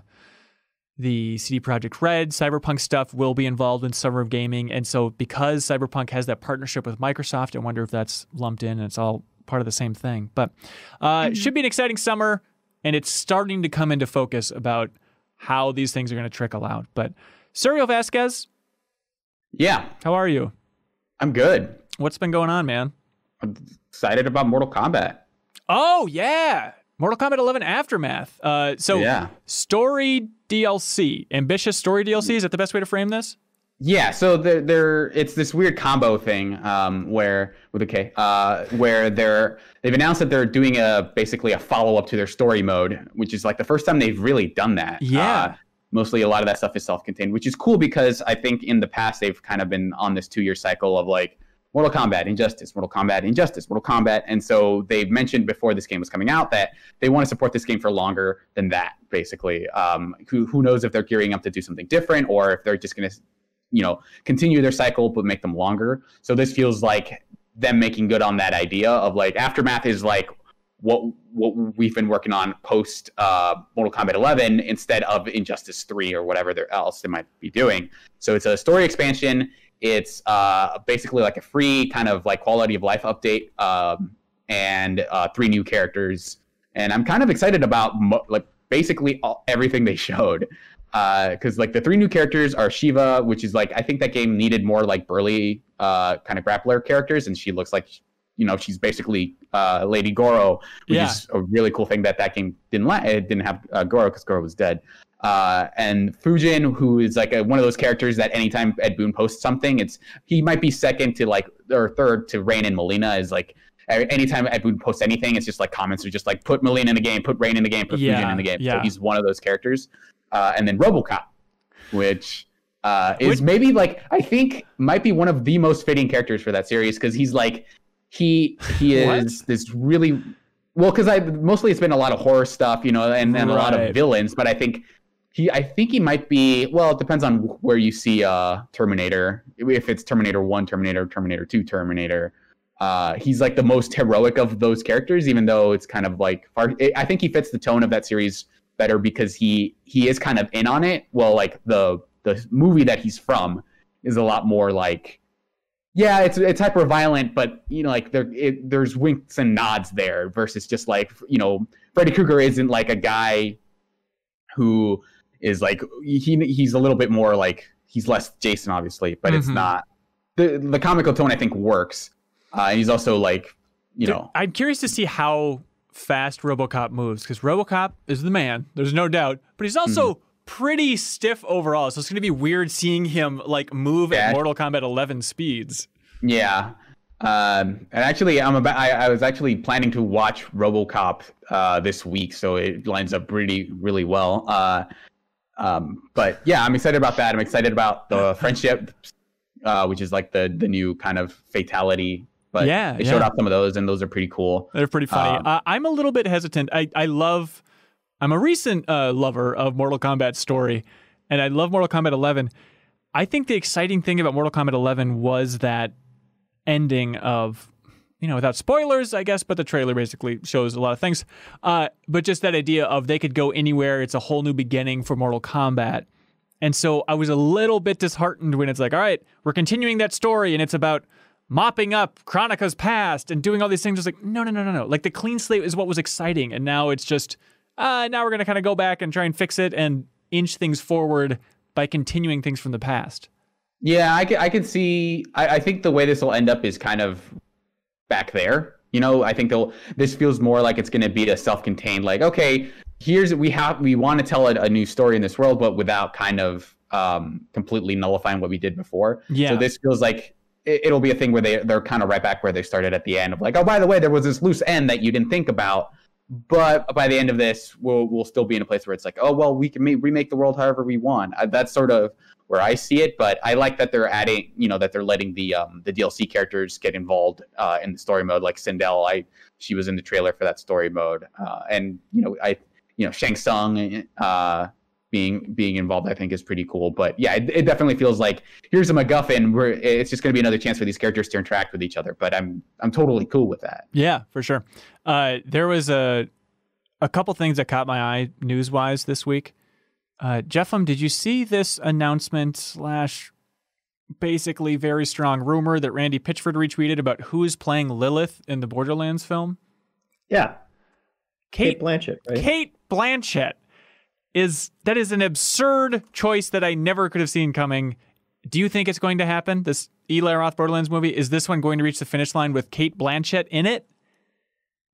the CD Projekt Red Cyberpunk stuff will be involved in Summer of Gaming, and so because Cyberpunk has that partnership with Microsoft, I wonder if that's lumped in and it's all part of the same thing. But uh, mm-hmm. it should be an exciting summer, and it's starting to come into focus about how these things are going to trickle out. But Suriel Vazquez, yeah, how are you? I'm good. What's been going on, man? I'm excited about Mortal Kombat. Oh yeah, Mortal Kombat 11 Aftermath. Uh, so yeah. story DLC, ambitious story DLC. Is that the best way to frame this? Yeah, so they're, they're it's this weird combo thing um, where with a K, uh, where they're they've announced that they're doing a basically a follow up to their story mode, which is like the first time they've really done that. Yeah. Uh, mostly a lot of that stuff is self contained, which is cool because I think in the past they've kind of been on this two year cycle of like Mortal Kombat, Injustice, Mortal Kombat, Injustice, Mortal Kombat. And so they've mentioned before this game was coming out that they want to support this game for longer than that, basically. Um, who, who knows if they're gearing up to do something different or if they're just going to, you know, continue their cycle but make them longer. So this feels like them making good on that idea of like Aftermath is like what what we've been working on post uh, Mortal Kombat 11 instead of Injustice 3 or whatever else they might be doing. So it's a story expansion it's uh, basically like a free kind of like quality of life update um, and uh, three new characters. And I'm kind of excited about mo- like basically all, everything they showed because uh, like the three new characters are Sheeva, which is like I think that game needed more like burly uh, kind of grappler characters, and she looks like you know she's basically uh, Lady Goro, which yeah. is a really cool thing that that game didn't let it didn't have uh, Goro because Goro was dead. Uh, and Fujin, who is like a, one of those characters that anytime Ed Boon posts something, it's he might be second to like or third to Rain and Mileena is like anytime Ed Boon posts anything, it's just like comments are just like put Mileena in the game, put Rain in the game, put yeah, Fujin in the game. Yeah. So he's one of those characters. Uh, and then RoboCop, which uh, is which... maybe like I think might be one of the most fitting characters for that series because he's like he he is this really well because I mostly it's been a lot of horror stuff, you know, and, and right. a lot of villains, but I think he I think he might be well it depends on where you see uh Terminator if it's Terminator 1 Terminator Terminator 2 Terminator uh he's like the most heroic of those characters even though it's kind of like far I think he fits the tone of that series better because he he is kind of in on it well like the the movie that he's from is a lot more like yeah, it's it's hyper violent, but you know, like there it, there's winks and nods there versus just like you know, Freddy Krueger isn't like a guy who is like he he's a little bit more like he's less Jason obviously, but mm-hmm. it's not the the comical tone I think works. Uh, and he's also like you know I'm curious to see how fast RoboCop moves because RoboCop is the man. There's no doubt, but he's also mm-hmm. pretty stiff overall. So it's going to be weird seeing him like move yeah. at Mortal Kombat 11 speeds. Yeah. Um, and actually, I'm about. I, I, was actually planning to watch RoboCop uh, this week, so it lines up really, really well. Uh, Um, but yeah, I'm excited about that. I'm excited about the friendship, uh, which is like the the new kind of fatality. But Yeah, they showed yeah. off some of those, and those are pretty cool. They're pretty funny. Um, uh, I'm a little bit hesitant. I, I love, I'm a recent uh, lover of Mortal Kombat story, and I love Mortal Kombat 11. I think the exciting thing about Mortal Kombat 11 was that ending of, you know, without spoilers, I guess, but the trailer basically shows a lot of things. Uh, but just that idea of they could go anywhere. It's a whole new beginning for Mortal Kombat. And so I was a little bit disheartened when it's like, all right, we're continuing that story, and it's about mopping up Kronika's past and doing all these things. It's like, no, no, no, no, no. Like the clean slate is what was exciting, and now it's just, uh, now we're gonna kind of go back and try and fix it and inch things forward by continuing things from the past. Yeah, I can, I can see. I, I think the way this will end up is kind of back there. You know, I think they'll. This feels more like it's going to be a self-contained. Like, okay, here's we have we want to tell a, a new story in this world, but without kind of um, completely nullifying what we did before. Yeah. So this feels like it, it'll be a thing where they they're kind of right back where they started at the end of like, oh, by the way, there was this loose end that you didn't think about. But by the end of this, we'll we'll still be in a place where it's like, oh well, we can ma- remake the world however we want. Uh, that's sort of where I see it. But I like that they're adding, you know, that they're letting the um, the DLC characters get involved uh, in the story mode. Like Sindel, I she was in the trailer for that story mode, uh, and you know, I you know Shang Tsung uh, being being involved, I think is pretty cool. But yeah, it, it definitely feels like here's a MacGuffin where it's just going to be another chance for these characters to interact with each other. But I'm I'm totally cool with that. Yeah, for sure. Uh, there was a a couple things that caught my eye news wise this week. Uh, Jeffem, did you see this announcement slash basically very strong rumor that Randy Pitchford retweeted about who is playing Lilith in the Borderlands film? Yeah, Cate Cate Blanchett, right? Cate Blanchett is that is an absurd choice that I never could have seen coming. Do you think it's going to happen? This Eli Roth Borderlands movie is this one going to reach the finish line with Cate Blanchett in it?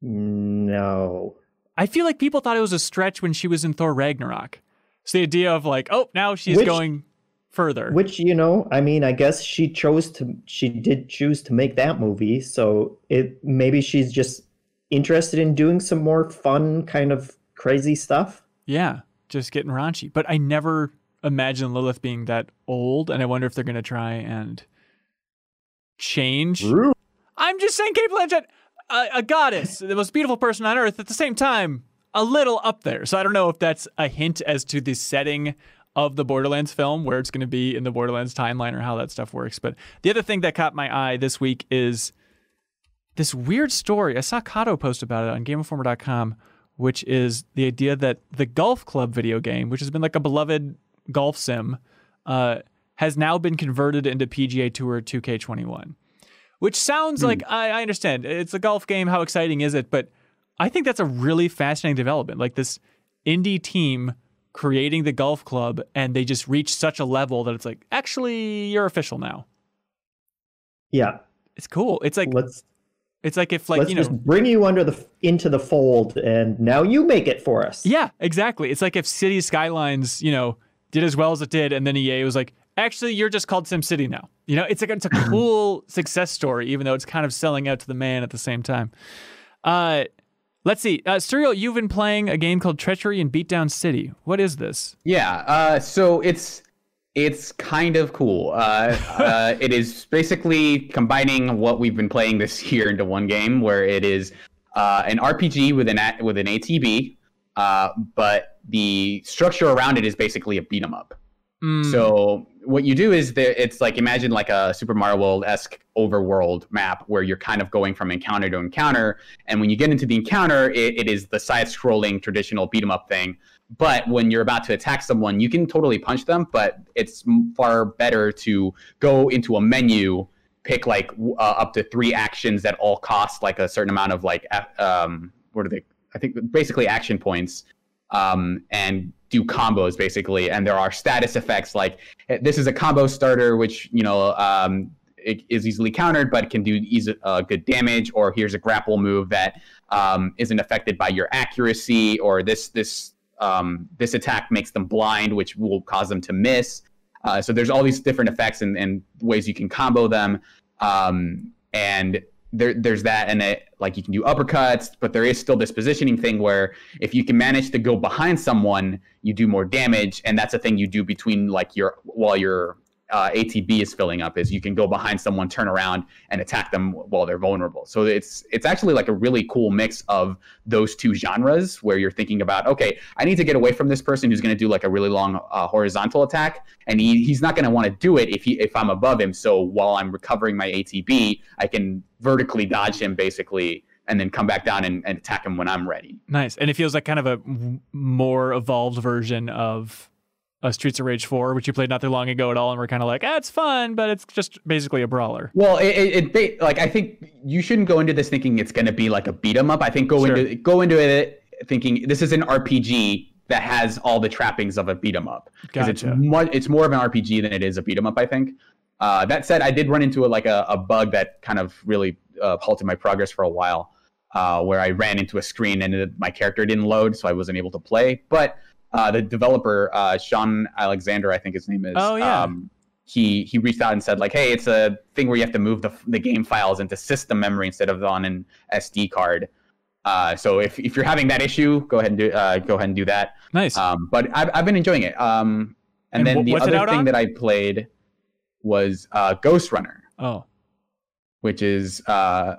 No. I feel like people thought it was a stretch when she was in Thor Ragnarok. So the idea of like, oh, now she's Which- going further. Which you know, I mean, I guess she chose to. She did choose to make that movie, so it maybe she's just interested in doing some more fun, kind of crazy stuff. yeah, just getting raunchy. But I never imagined Lilith being that old, and I wonder if they're going to try and change. I'm just saying, Cate Blanchett, a, a goddess, the most beautiful person on earth, at the same time, a little up there. So I don't know if that's a hint as to the setting of the Borderlands film, where it's going to be in the Borderlands timeline, or how that stuff works. But the other thing that caught my eye this week is this weird story. I saw Kato post about it on GameInformer.com, which is the idea that the Golf Club video game, which has been like a beloved golf sim, uh, has now been converted into PGA Tour 2K21 which sounds like I, I understand it's a golf game. How exciting is it? But I think that's a really fascinating development. Like this indie team creating the golf club, and they just reach such a level that it's like, actually, you're official now. Yeah, It's cool. It's like let's it's like if like let's you know. just bring you under the into the fold, and now you make it for us. Yeah, exactly. It's like if City Skylines, you know, did as well as it did, and then EA was like, actually, you're just called SimCity now. You know, it's like it's a cool success story, even though it's kind of selling out to the man at the same time. Uh, let's see, uh, Suriel, you've been playing a game called Treachery in Beatdown City. What is this? Yeah. Uh, so it's it's kind of cool. Uh, uh, it is basically combining what we've been playing this year into one game, where it is uh, an RPG with an a- with an ATB, uh, but the structure around it is basically a beat 'em up. Mm, So what you do is there, it's like imagine like a Super Mario World esque overworld map where you're kind of going from encounter to encounter, and when you get into the encounter, it, it is the side scrolling traditional beat 'em up thing. But when you're about to attack someone, you can totally punch them, but it's far better to go into a menu, pick like uh, up to three actions that all cost like a certain amount of like um what are they? I think basically action points um, and do combos basically. And there are status effects like eh, this is a combo starter, which you know um, it is easily countered, but can do easy, uh, good damage. Or here's a grapple move that um, isn't affected by your accuracy, or this this um, this attack makes them blind, which will cause them to miss. Uh, so there's all these different effects and, and ways you can combo them. Um, and there there's that and it like you can do uppercuts but there is still this positioning thing where if you can manage to go behind someone you do more damage and that's a thing you do between like your while your uh, ATB is filling up is you can go behind someone, turn around, and attack them while they're vulnerable. So it's it's actually like a really cool mix of those two genres where you're thinking about, okay, I need to get away from this person who's going to do like a really long uh, horizontal attack, and he, he's not going to want to do it if he if I'm above him. So while I'm recovering my ATB, I can vertically dodge him basically and then come back down and, and, attack him when I'm ready. Nice. And it feels like kind of a more evolved version of uh, Streets of Rage 4, which you played not too long ago at all, and we're kind of like, ah, it's fun, but it's just basically a brawler. Well, it, it, it like I think you shouldn't go into this thinking it's going to be like a beat 'em up. I think go sure. into go into it thinking this is an RPG that has all the trappings of a beat 'em up because gotcha. it's more it's more of an RPG than it is a beat 'em up. I think. Uh, that said, I did run into a, like a, a bug that kind of really uh, halted my progress for a while, uh, where I ran into a screen and my character didn't load, so I wasn't able to play. But uh, the developer uh, Shaun Alexander, I think his name is. Oh yeah. Um, he he reached out and said like, hey, it's a thing where you have to move the the game files into system memory instead of on an SD card. Uh, so if, if you're having that issue, go ahead and do uh, go ahead and do that. Nice. Um, but I've I've been enjoying it. Um, and, and then the other thing on? that I played was uh, Ghostrunner. Oh. Which is uh,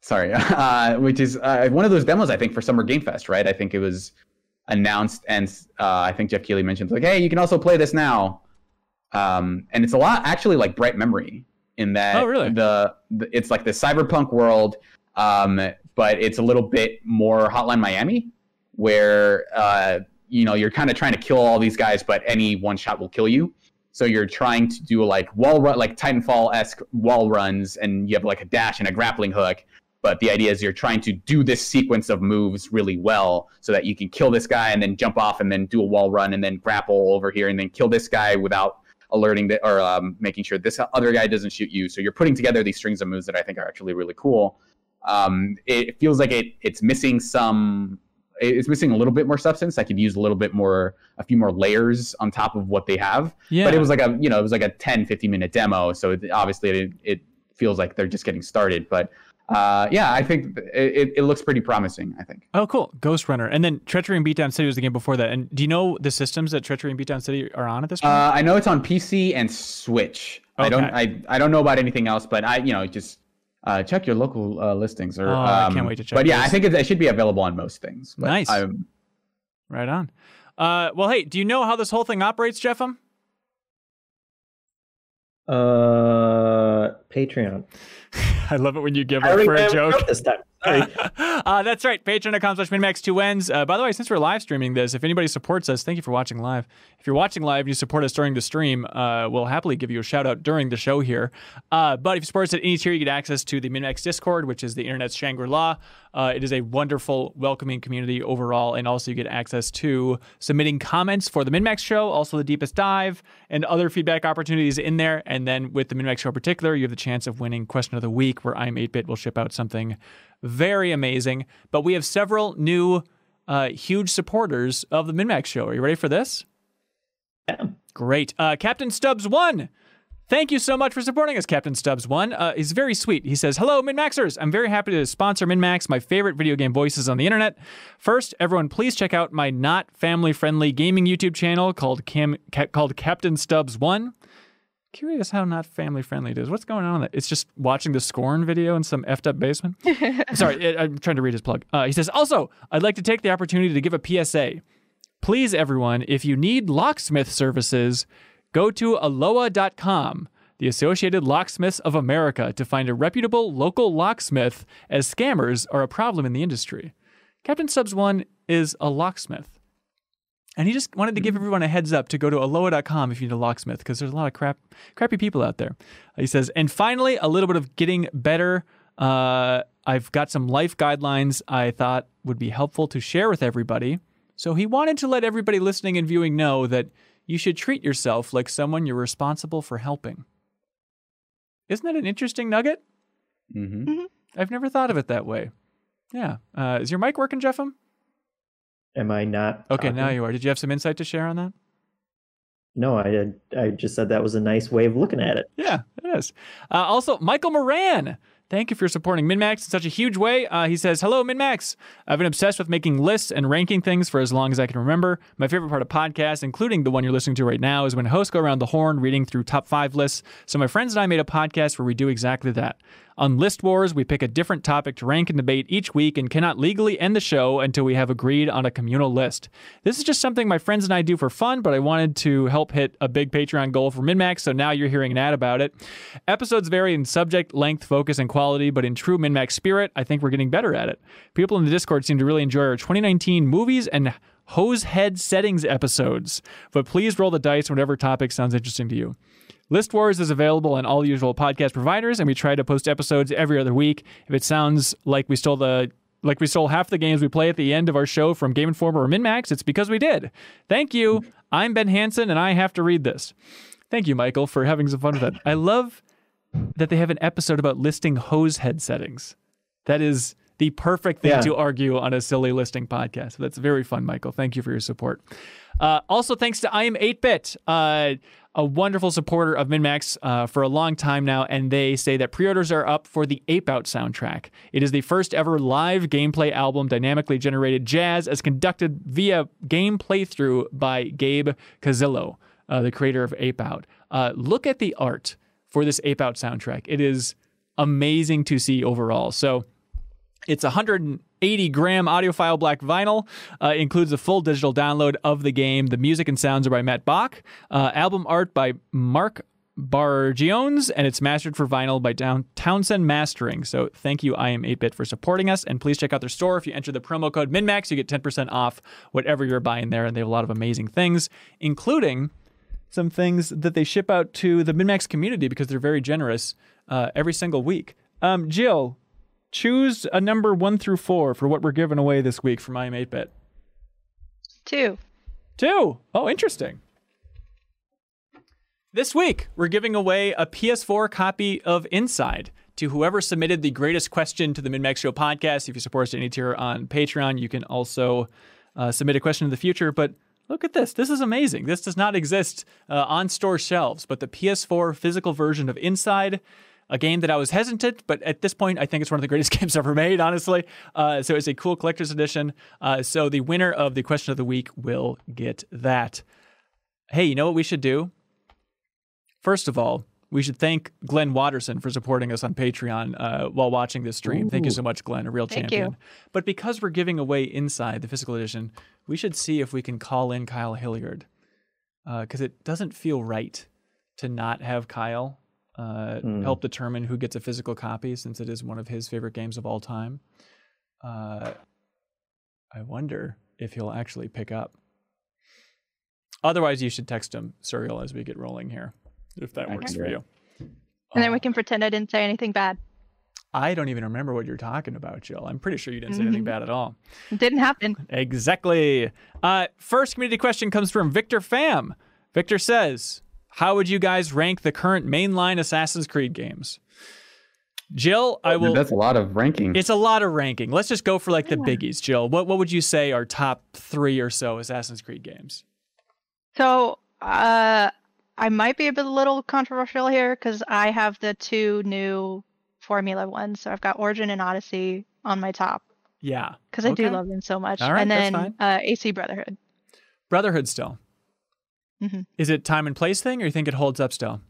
sorry, uh, which is uh, one of those demos I think for Summer Game Fest, right? I think it was announced, and uh, I think Jeff Keighley mentioned like, hey, you can also play this now. Um, and it's a lot actually like Bright Memory in that oh, really? the, the it's like the cyberpunk world, um, but it's a little bit more Hotline Miami, where uh, you know you're kind of trying to kill all these guys, but any one shot will kill you. So you're trying to do like wall run, like Titanfall esque wall runs, and you have like a dash and a grappling hook, but the idea is you're trying to do this sequence of moves really well so that you can kill this guy and then jump off and then do a wall run and then grapple over here and then kill this guy without alerting that or um, making sure this other guy doesn't shoot you. So you're putting together these strings of moves that I think are actually really cool. Um, it feels like it it's missing some it's missing a little bit more substance. I could use a little bit more, a few more layers on top of what they have. Yeah. But it was like a, you know, it was like a 10, 15 minute demo. So it, obviously it, it feels like they're just getting started. But uh, yeah, I think it, it looks pretty promising. I think. Oh, cool, Ghostrunner, and then Treachery in Beatdown City was the game before that. And do you know the systems that Treachery in Beatdown City are on at this point? Uh, I know it's on PC and Switch. Okay. I don't. I, I don't know about anything else, but I you know just uh, check your local uh, listings. Or, oh, um, I can't wait to check. But yeah, those. I think it, it, should be available on most things. nice. I'm, right on. Uh, well, hey, do you know how this whole thing operates, Jeffem? Uh, Patreon. I love it when you give up for a joke. This time. uh, that's right. Patreon.com/slash/minmax2wins. Uh, by the way, since we're live streaming this, if anybody supports us, thank you for watching live. If you're watching live and you support us during the stream, uh, we'll happily give you a shout out during the show here. Uh, but if you support us at any tier, you get access to the MinnMax Discord, which is the internet's Shangri La. Uh, it is a wonderful, welcoming community overall. And also, you get access to submitting comments for the MinnMax show, also the deepest dive, and other feedback opportunities in there. And then with the MinnMax show in particular, you have the chance of winning Question of the Week, where iam8bit will ship out something very amazing. But we have several new uh, huge supporters of the MinnMax show. Are you ready for this? Yeah. Great. Uh, Captain Stubbs one. Thank you so much for supporting us, Captain Stubbs one. Uh, he's very sweet. He says, "Hello, MinnMaxers. I'm very happy to sponsor MinnMax, my favorite video game voices on the internet. First, everyone, please check out my not family-friendly gaming YouTube channel called Cam- ca- called Captain Stubbs one curious how not family friendly it is. What's going on with it? It's just watching the Scorn video in some effed up basement. Sorry, I'm trying to read his plug. Uh, he says, also, I'd like to take the opportunity to give a PSA. Please, everyone, if you need locksmith services, go to aloha.com, the Associated Locksmiths of America, to find a reputable local locksmith, as scammers are a problem in the industry. Captain Subs 1 is a locksmith. And he just wanted to give everyone a heads up to go to aloha.com if you need a locksmith because there's a lot of crap, crappy people out there. He says, and finally, a little bit of getting better. Uh, I've got some life guidelines I thought would be helpful to share with everybody. So he wanted to let everybody listening and viewing know that you should treat yourself like someone you're responsible for helping. Isn't that an interesting nugget? Mm-hmm. Mm-hmm. I've never thought of it that way. Yeah. Uh, is your mic working, Jeffem? Am I not? Okay, talking? now you are. Did you have some insight to share on that? No, I I just said that was a nice way of looking at it. Yeah, it is. Uh, also, Michael Moran. Thank you for supporting MinnMax in such a huge way. Uh, he says, Hello, MinnMax. I've been obsessed with making lists and ranking things for as long as I can remember. My favorite part of podcasts, including the one you're listening to right now, is when hosts go around the horn reading through top five lists. So my friends and I made a podcast where we do exactly that. On List Wars, we pick a different topic to rank and debate each week and cannot legally end the show until we have agreed on a communal list. This is just something my friends and I do for fun, but I wanted to help hit a big Patreon goal for MinnMax, so now you're hearing an ad about it. Episodes vary in subject, length, focus, and quality, but in true MinnMax spirit, I think we're getting better at it. People in the Discord seem to really enjoy our 2019 movies and hose head settings episodes, but please roll the dice on whatever topic sounds interesting to you. List Wars is available on all usual podcast providers, and we try to post episodes every other week. If it sounds like we stole the like we stole half the games we play at the end of our show from Game Informer or MinnMax, it's because we did. Thank you. I'm Ben Hanson, and I have to read this. Thank you, Michael, for having some fun with that. I love that they have an episode about listing hose head settings. That is the perfect thing Yeah. to argue on a silly listing podcast. That's very fun, Michael. Thank you for your support. Uh, also, thanks to iam8bit, uh, a wonderful supporter of MinnMax uh, for a long time now, and they say that pre-orders are up for the Ape Out soundtrack. It is the first ever live gameplay album, dynamically generated jazz, as conducted via game playthrough by Gabe Cuzzillo, uh, the creator of Ape Out. Uh, look at the art for this Ape Out soundtrack. It is amazing to see overall. So it's 180 gram audiophile black vinyl. Uh, includes a full digital download of the game. The music and sounds are by Matt Boch. Uh, album art by Mark Bargiones, and it's mastered for vinyl by Down- Townsend Mastering. So thank you, iam8bit, for supporting us. And please check out their store. If you enter the promo code MinnMax, you get 10% off whatever you're buying there. And they have a lot of amazing things, including some things that they ship out to the MinnMax community because they're very generous uh, every single week. Um, Jill, choose a number one through four for what we're giving away this week from iam8bit. Two. Two. Oh, interesting. This week, we're giving away a PS4 copy of Inside to whoever submitted the greatest question to the MinnMax Show podcast. If you support us at any tier on Patreon, you can also uh, submit a question in the future. But look at this. This is amazing. This does not exist uh, on store shelves, but the PS4 physical version of Inside. A game that I was hesitant, but at this point, I think it's one of the greatest games ever made, honestly. Uh, so it's a cool collector's edition. Uh, so the winner of the question of the week will get that. Hey, you know what we should do? First of all, we should thank Glenn Watterson for supporting us on Patreon uh, while watching this stream. Thank you so much, Glenn, a real Thank champion. you. But because we're giving away Inside, the physical edition, we should see if we can call in Kyle Hilliard. Because it doesn't feel right to not have Kyle uh, help determine who gets a physical copy since it is one of his favorite games of all time. Uh, I wonder if he'll actually pick up. Otherwise, you should text him, Suriel, as we get rolling here, if that I works for you. And then we can pretend I didn't say anything bad. I don't even remember what you're talking about, Jill. I'm pretty sure you didn't say anything bad at all. It didn't happen. Exactly. Uh, first community question comes from Victor Pham. Victor says, How would you guys rank the current mainline Assassin's Creed games? Jill, I will. That's a lot of ranking. It's a lot of ranking. Let's just go for like the biggies, Jill. What what would you say are top three or so Assassin's Creed games? So, uh, I might be a bit a little controversial here because I have the two new Formula ones. So I've got Origin and Odyssey on my top Yeah. because I do love them so much. All right, and that's then fine. uh, AC Brotherhood. Brotherhood still. Mhm. Is it time and place thing, or you think it holds up still?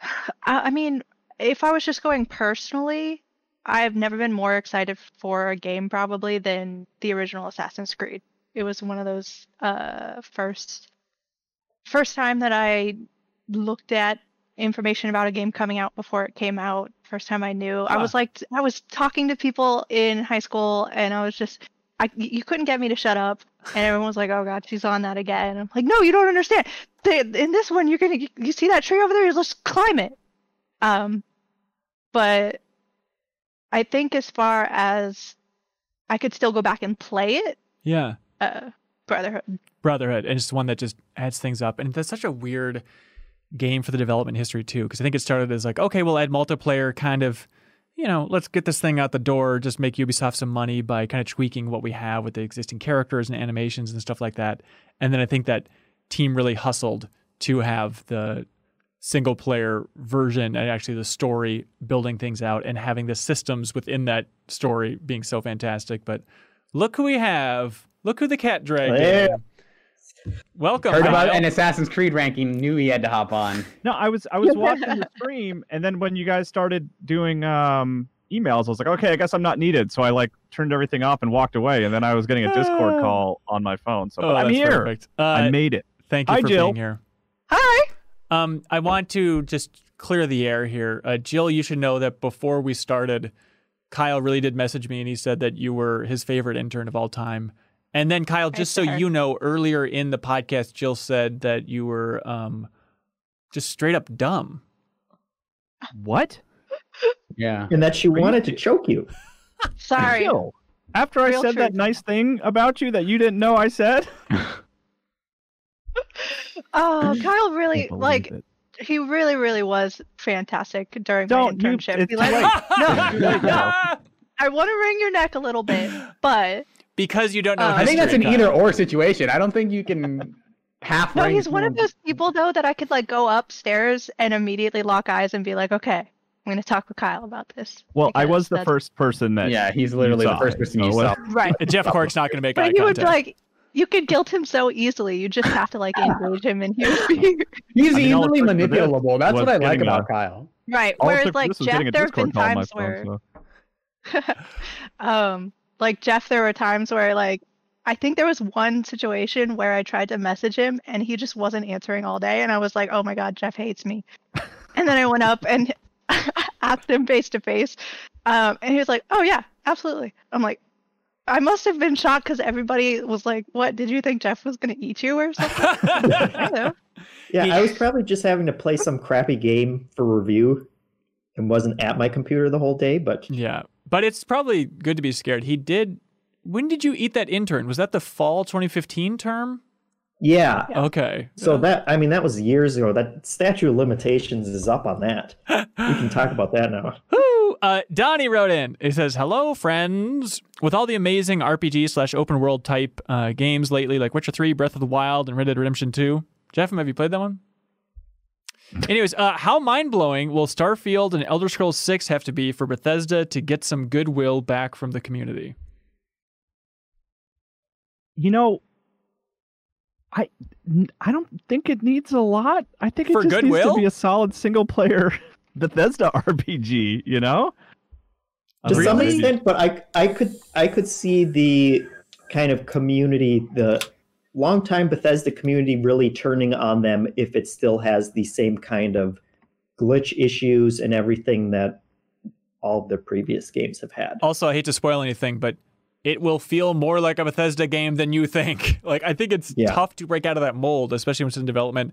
I, I mean, if I was just going personally, I've never been more excited for a game probably than the original Assassin's Creed. It was one of those uh first first time that I looked at information about a game coming out before it came out. First time I knew. I was like I was talking to people in high school and I was just I you couldn't get me to shut up and everyone was like, "Oh god, she's on that again." I'm like, "No, you don't understand. The, in this one, you're going to you see that tree over there? Let's climb it." Um but I think as far as I could still go back and play it, Yeah. uh Brotherhood. Brotherhood, and it's one that just adds things up. And that's such a weird game for the development history too, because I think it started as like, okay, we'll add multiplayer, kind of, you know, let's get this thing out the door, just make Ubisoft some money by kind of tweaking what we have with the existing characters and animations and stuff like that. And then I think that team really hustled to have the single player version and actually the story building things out and having the systems within that story being so fantastic. But look who we have. Look who the cat dragged Yeah. in. Welcome. Heard about an Assassin's Creed ranking, knew he had to hop on. No, I was I was watching the stream, and then when you guys started doing um, emails, I was like, okay, I guess I'm not needed. So I like turned everything off and walked away, and then I was getting a Discord Ah. call on my phone. So Oh, I'm here. Uh, I made it. thank you Hi, for Jill. being here. Hi. Um, I want to just clear the air here. Uh, Jill, you should know that before we started, Kyle really did message me and he said that you were his favorite intern of all time. And then, Kyle, just so you know, earlier in the podcast, Jill said that you were um, just straight up dumb. What? Yeah. And that she you wanted to choke you. Sorry. Jill, After I Real said that nice thing about you that you didn't know I said, Oh, Kyle really like it. he really really was fantastic during Don't my internship. it's He, like, late. no, Right now. I want to wring your neck a little bit, but because you don't know. Uh, I think that's an either or situation. I don't think you can half no, he's one of those people though that I could like go upstairs and immediately lock eyes and be like, okay, I'm gonna talk with Kyle about this. Well, I was the that's- first person that. Yeah, he's literally the first it, person so you what- saw. Right. Jeff Cork's not going to make eye But he would like you could guilt him so easily. You just have to like engage him and he would be He's I mean, easily took for this manipulable. That's what I like getting a- about Kyle. right. All Whereas like Jeff, there have been Discord call on my times where. So. um like Jeff there were times where like I think there was one situation where I tried to message him and he just wasn't answering all day and I was like, "Oh my god, Jeff hates me." and then I went up and asked him face to face. Um and he was like, "Oh yeah, absolutely." I'm like I must have been shocked because everybody was like, "What? Did you think Jeff was gonna eat you or something?" I know. Yeah, I was probably just having to play some crappy game for review and wasn't at my computer the whole day, but yeah, but it's probably good to be scared. He did. When did you eat that intern? Was that the fall 2015 term? yeah. Yeah. Okay. So that I mean that was years ago. That statute of limitations is up on that. We can talk about that now. Woo! Uh, Donnie wrote in. He says, "Hello, friends. With all the amazing RPG slash open world type uh, games lately, like Witcher Three, Breath of the Wild, and Red Dead Redemption Two. Jeff, have you played that one? Anyways, uh, how mind blowing will Starfield and Elder Scrolls Six have to be for Bethesda to get some goodwill back from the community? You know, I I don't think it needs a lot. I think it For just needs to be a solid single player Bethesda RPG. You know, To some Really? extent, but I I could I could see the kind of community, the longtime Bethesda community really turning on them if it still has the same kind of glitch issues and everything that all the previous games have had. Also, I hate to spoil anything, but it will feel more like a Bethesda game than you think. Like, I think it's Yeah. tough to break out of that mold, especially when it's in development,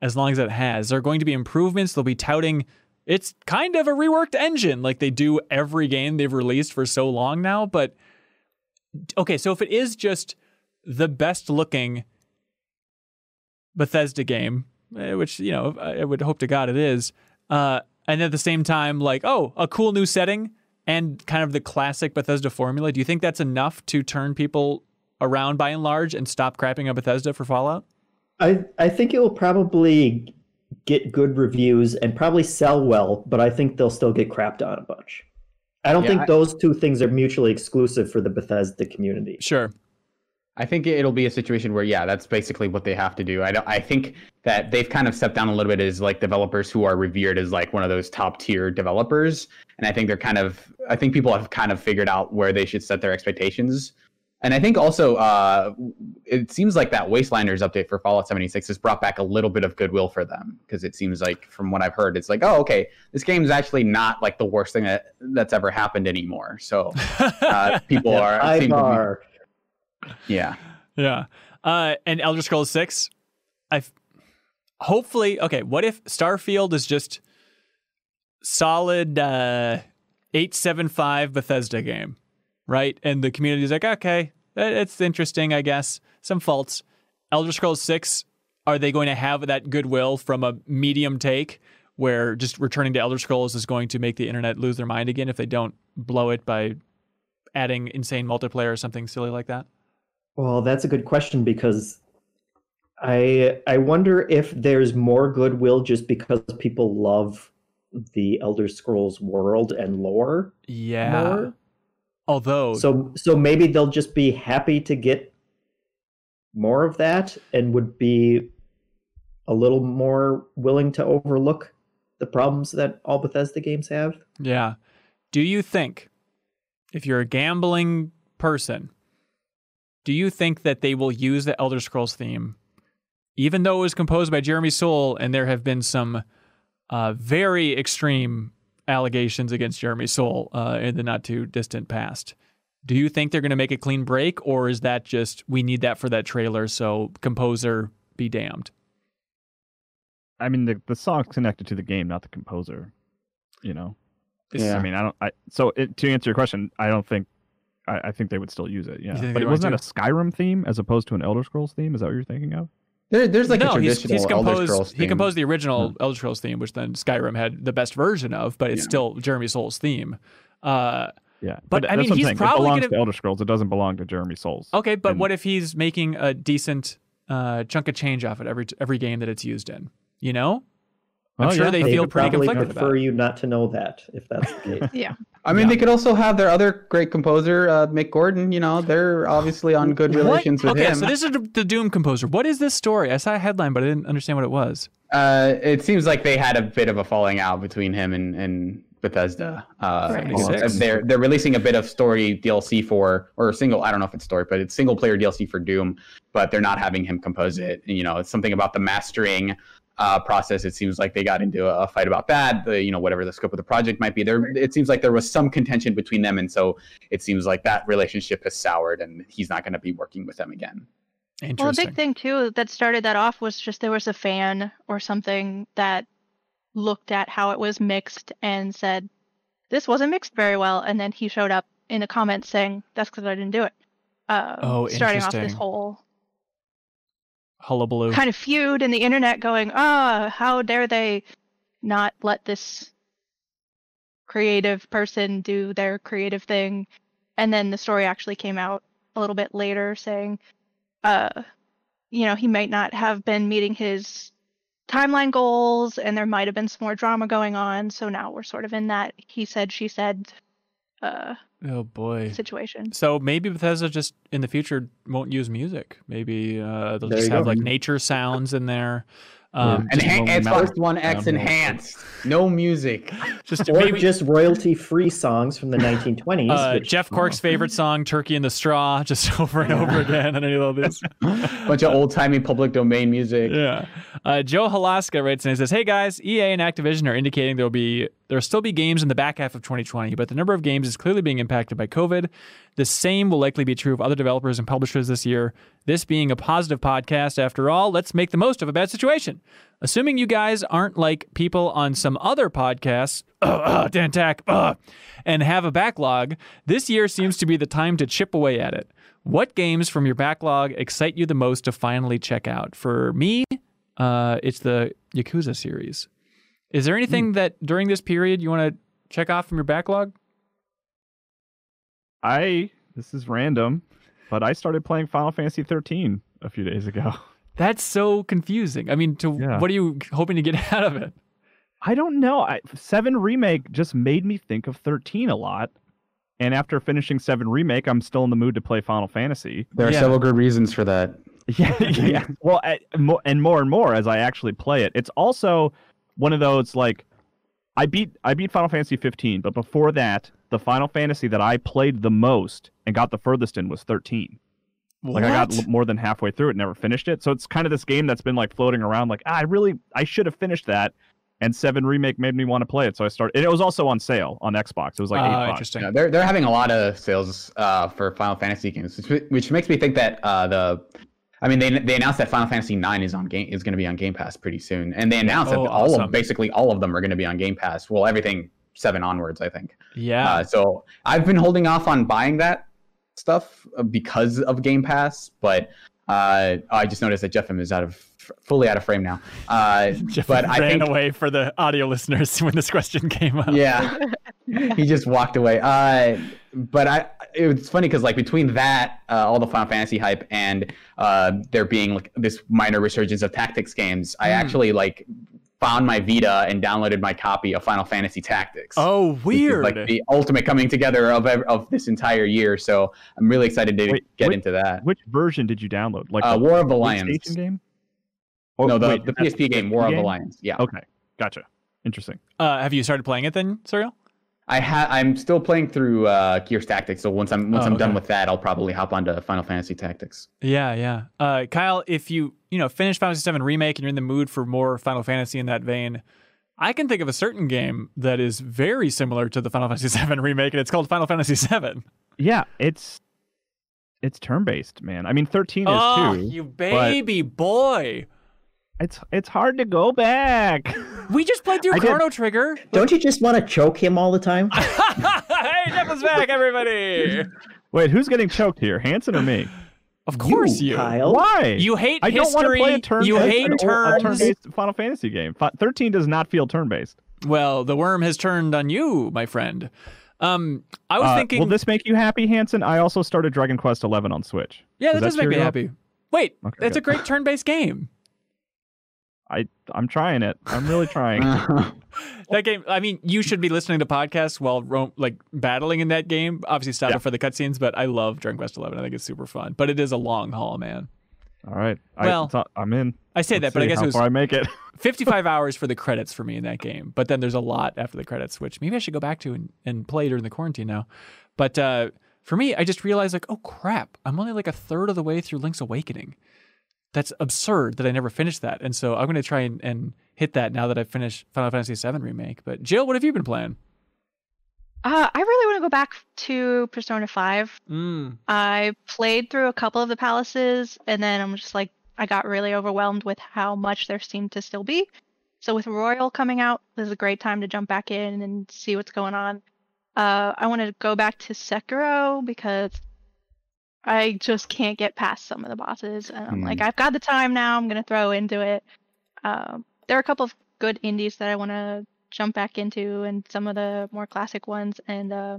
as long as it has. There are going to be improvements. They'll be touting it's kind of a reworked engine, like they do every game they've released for so long now. But okay, so if it is just the best looking Bethesda game, eh, which, you know, I would hope to God it is, uh, and at the same time, like, oh, a cool new setting and kind of the classic Bethesda formula. Do you think that's enough to turn people around by and large and stop crapping on Bethesda for Fallout? I I think it will probably get good reviews and probably sell well, but I think they'll still get crapped on a bunch. I don't Yeah, think I- those two things are mutually exclusive for the Bethesda community. Sure. I think it'll be a situation where, yeah, that's basically what they have to do. I don't, I think that they've kind of stepped down a little bit as like developers who are revered as like one of those top tier developers, and I think they're kind of, I think people have kind of figured out where they should set their expectations. And I think also, uh, it seems like that Wastelanders update for Fallout 76 has brought back a little bit of goodwill for them because it seems like, from what I've heard, it's like, oh, okay, this game's actually not like the worst thing that that's ever happened anymore. So uh, people are, High seem to be-. Yeah. Yeah. Uh, and Elder Scrolls 6, I've hopefully, okay, what if Starfield is just solid uh, 875 Bethesda game, right? And the community is like, okay, it's interesting, I guess. Some faults. Elder Scrolls 6, are they going to have that goodwill from a medium take where just returning to Elder Scrolls is going to make the internet lose their mind again if they don't blow it by adding insane multiplayer or something silly like that? Well, that's a good question because I I wonder if there's more goodwill just because people love the Elder Scrolls world and lore. Yeah. More? Although So so maybe they'll just be happy to get more of that and would be a little more willing to overlook the problems that all Bethesda games have. Yeah. Do you think, if you're a gambling person, do you think that they will use the Elder Scrolls theme, even though it was composed by Jeremy Soule and there have been some uh, very extreme allegations against Jeremy Soule uh, in the not too distant past? Do you think they're going to make a clean break, or is that just we need that for that trailer, so composer be damned? I mean, the the song's connected to the game, not the composer. You know. Yeah. I mean, I don't. I so it, to answer your question, I don't think. I, I think they would still use it. Yeah. But it wasn't that a Skyrim theme as opposed to an Elder Scrolls theme? Is that what you're thinking of? There, there's like no, a he's, traditional he's Elder composed. Scrolls he composed the original Elder Scrolls theme, which then Skyrim had the best version of, but it's Yeah. still Jeremy Soule's theme. Uh, Yeah. But, I mean, he's saying. probably it belongs gonna- to Elder Scrolls. It doesn't belong to Jeremy Soule's. okay, but And- what if he's making a decent uh, chunk of change off it every every game that it's used in? You know, I'm Oh, sure yeah. they They feel would pretty probably conflicted prefer about it. you not to know that if that's the case. Yeah. I mean, Yeah. they could also have their other great composer, uh, Mick Gordon. You know, they're obviously on good relations what? with okay, him. so this is the- the Doom composer. What is this story? I saw a headline, but I didn't understand what it was. Uh, it seems like they had a bit of a falling out between him and, and Bethesda. Uh, Right. they're they're releasing a bit of story DLC for or a single. I don't know if it's story, but it's single player DLC for Doom. But they're not having him compose it. You know, it's something about the mastering uh, process. It seems like they got into a, a fight about that. The you know whatever the scope of the project might be. There, it seems like there was some contention between them, and so it seems like that relationship has soured, and he's not going to be working with them again. Well, a big thing too that started that off was just there was a fan or something that looked at how it was mixed and said, "This wasn't mixed very well," and then he showed up in the comments saying, "That's because I didn't do it." Uh, Oh, starting off this whole Hullabaloo. kind of feud in the internet, going, "Ah, how dare they not let this creative person do their creative thing?" And then the story actually came out a little bit later, saying, "Uh, you know, he might not have been meeting his timeline goals, and there might have been some more drama going on. So now we're sort of in that he said, she said, uh, oh boy. situation." So maybe Bethesda just in the future won't use music. Maybe uh, they'll There just have go. like nature sounds in there. Um, Just Enhan- lonely Xbox mountain. One X Um, enhanced, no music. just or maybe just royalty-free songs from the 1920s. uh, which- Jeff Cork's favorite song, "Turkey in the Straw," just over and over again on any of these. bunch of old timey public domain music. Yeah. Uh, Joe Halaska writes and he says, "Hey guys, EA and Activision are indicating there'll be there'll still be games in the back half of 2020, but the number of games is clearly being impacted by COVID. The same will likely be true of other developers and publishers this year. This being a positive podcast, after all, let's make the most of a bad situation. Assuming you guys aren't like people on some other podcasts, uh, uh, Dan Tack, uh, and have a backlog, this year seems to be the time to chip away at it." What games from your backlog excite you the most to finally check out? For me, uh, it's the Yakuza series. Is there anything hmm. that during this period you want to check off from your backlog? I this is random, but I started playing Final Fantasy 13 a few days ago. That's so confusing. I mean, to Yeah. what are you hoping to get out of it? I don't know. I, Seven remake just made me think of 13 a lot. And after finishing Seven remake, I'm still in the mood to play Final Fantasy. There are Yeah. several good reasons for that. Yeah, yeah. Well, I, and more and more as I actually play it. It's also one of those like I beat I beat Final Fantasy 15, but before that, the Final Fantasy that I played the most and got the furthest in was 13. Like I got more than halfway through it, never finished it. So it's kind of this game that's been like floating around. Like ah, I really I should have finished that. And Seven remake made me want to play it, so I started. And it was also on sale on Xbox. It was like eight Ah, bucks. interesting. Yeah, they're they're having a lot of sales uh, for Final Fantasy games, which, which makes me think that uh, the, I mean, they they announced that Final Fantasy Nine is on game is going to be on Game Pass pretty soon, and they announced Oh, that all awesome. of basically all of them are going to be on Game Pass. Well, everything seven onwards, I think. Yeah. Uh, so I've been holding off on buying that stuff uh, because of Game Pass, but uh, I just noticed that Jeff is out of fully out of frame now. Uh, but I ran think away for the audio listeners when this question came up. yeah he just walked away uh but i it's funny because like between that, uh, all the Final Fantasy hype, and uh, there being like this minor resurgence of tactics games, I Hmm. actually like found my Vita and downloaded my copy of Final Fantasy Tactics. Oh, which is, weird. Like the ultimate coming together of of this entire year. So I'm really excited to Wait, get wait, into that. Which version did you download? Like Uh, the War of the Lions. Game? Oh, no, the, wait, the PSP game, War of the? Lions. Yeah. Okay, gotcha. Interesting. uh, have you started playing it then, Suriel? I ha- I'm still playing through uh, Gears Tactics, so once I'm once Oh, I'm done with that, I'll probably hop onto Final Fantasy Tactics. Yeah, yeah. Uh, Kyle, if you you know finish Final Fantasy VII remake and you're in the mood for more Final Fantasy in that vein, I can think of a certain game that is very similar to the Final Fantasy VII remake, and it's called Final Fantasy VII. Yeah, it's it's turn based, man. I mean, thirteen is Oh, too. you baby boy! It's it's hard to go back. We just played through I did- Chrono Trigger. Don't you just want to choke him all the time? hey, Jeff is back, everybody! Wait, who's getting choked here, Hanson or me? Of course you. Kyle. Why? You hate I don't want to history. play a turn. you hate a turns. turn-based Final Fantasy game. Thirteen does not feel turn-based. Well, the worm has turned on you, my friend. Um, I was Uh, thinking. will this make you happy, Hanson? I also started Dragon Quest Eleven on Switch. yeah, that Does does make me up? happy. Wait, Okay, that's a great turn-based game. I I'm trying it. I'm really trying. That game. I mean, you should be listening to podcasts while ro- like battling in that game. Obviously, stop Yeah. it for the cutscenes, but I love Dragon Quest Eleven. I think it's super fun, but it is a long haul, man. All right. Well, it's not- I'm in. I say Let's that, but I guess how it was far I make it. 55 hours for the credits for me in that game. But then there's a lot after the credits, which maybe I should go back to and, and play during the quarantine now. But uh, for me, I just realized like, oh crap, I'm only like a third of the way through Link's Awakening. That's absurd that I never finished that. And so I'm going to try and, and hit that now that I've finished Final Fantasy VII Remake. But Jill, what have you been playing? Uh, I really want to go back to Persona 5. Mm. I played through a couple of the palaces, and then I'm just like, I got really overwhelmed with how much there seemed to still be. So with Royal coming out, this is a great time to jump back in and see what's going on. Uh, I want to go back to Sekiro because I just can't get past some of the bosses, and I'm like, Hmm. I've got the time now. I'm gonna throw into it. Um, there are a couple of good indies that I want to jump back into, and some of the more classic ones. And uh,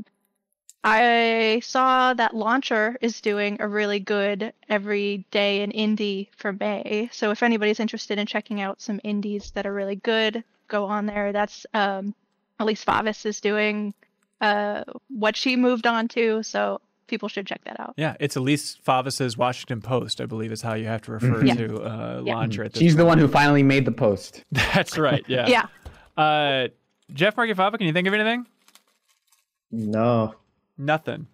I saw that Launcher is doing a really good every day in indie for May. So if anybody's interested in checking out some indies that are really good, go on there. That's um, Elise Favis is doing uh, what she moved on to. So people should check that out. Yeah, it's Elise Favis's Washington Post, I believe is how you have to refer Yeah. to uh, Yeah. Launcher at this She's the one who finally made the post. That's right. Yeah. Yeah. Uh, Jeff Marchiafava, can you think of anything? No. Nothing.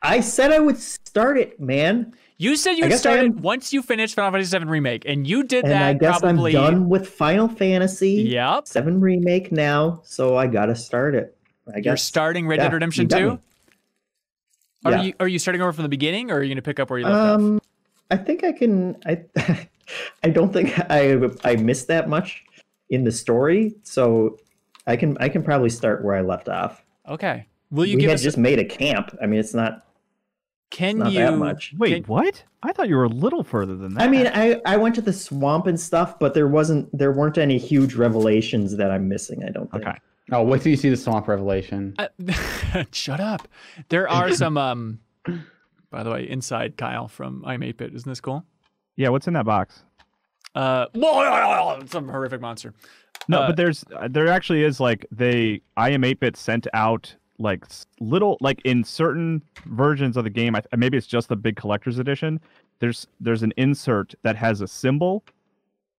I said I would start it, man. You said you'd start it once you finished Final Fantasy VII Remake, and you did And that I guess probably. I'm done with Final Fantasy Yep. 7 Remake now, so I gotta start it. I guess. You're starting Red yeah, Dead Redemption you 2? me. Are Yeah. you are you starting over from the beginning, or are you going to pick up where you left off? Um, I think I can. I I don't think I I missed that much in the story, so I can I can probably start where I left off. Okay. Will you we give had us? just made a camp. I mean, it's not can not you? that much. Wait, Can- what? I thought you were a little further than that. I mean, I I went to the swamp and stuff, but there wasn't there weren't any huge revelations that I'm missing. I don't think. okay. Oh, wait till you see the swamp revelation. Uh, shut up. There are some. um By the way, inside Kyle from iam8bit. Isn't this cool? Yeah, what's in that box? Uh, some horrific monster. No, Uh, but there's uh, there actually is like they iam8bit sent out like little like in certain versions of the game. I, maybe it's just the big collector's edition. There's there's an insert that has a symbol,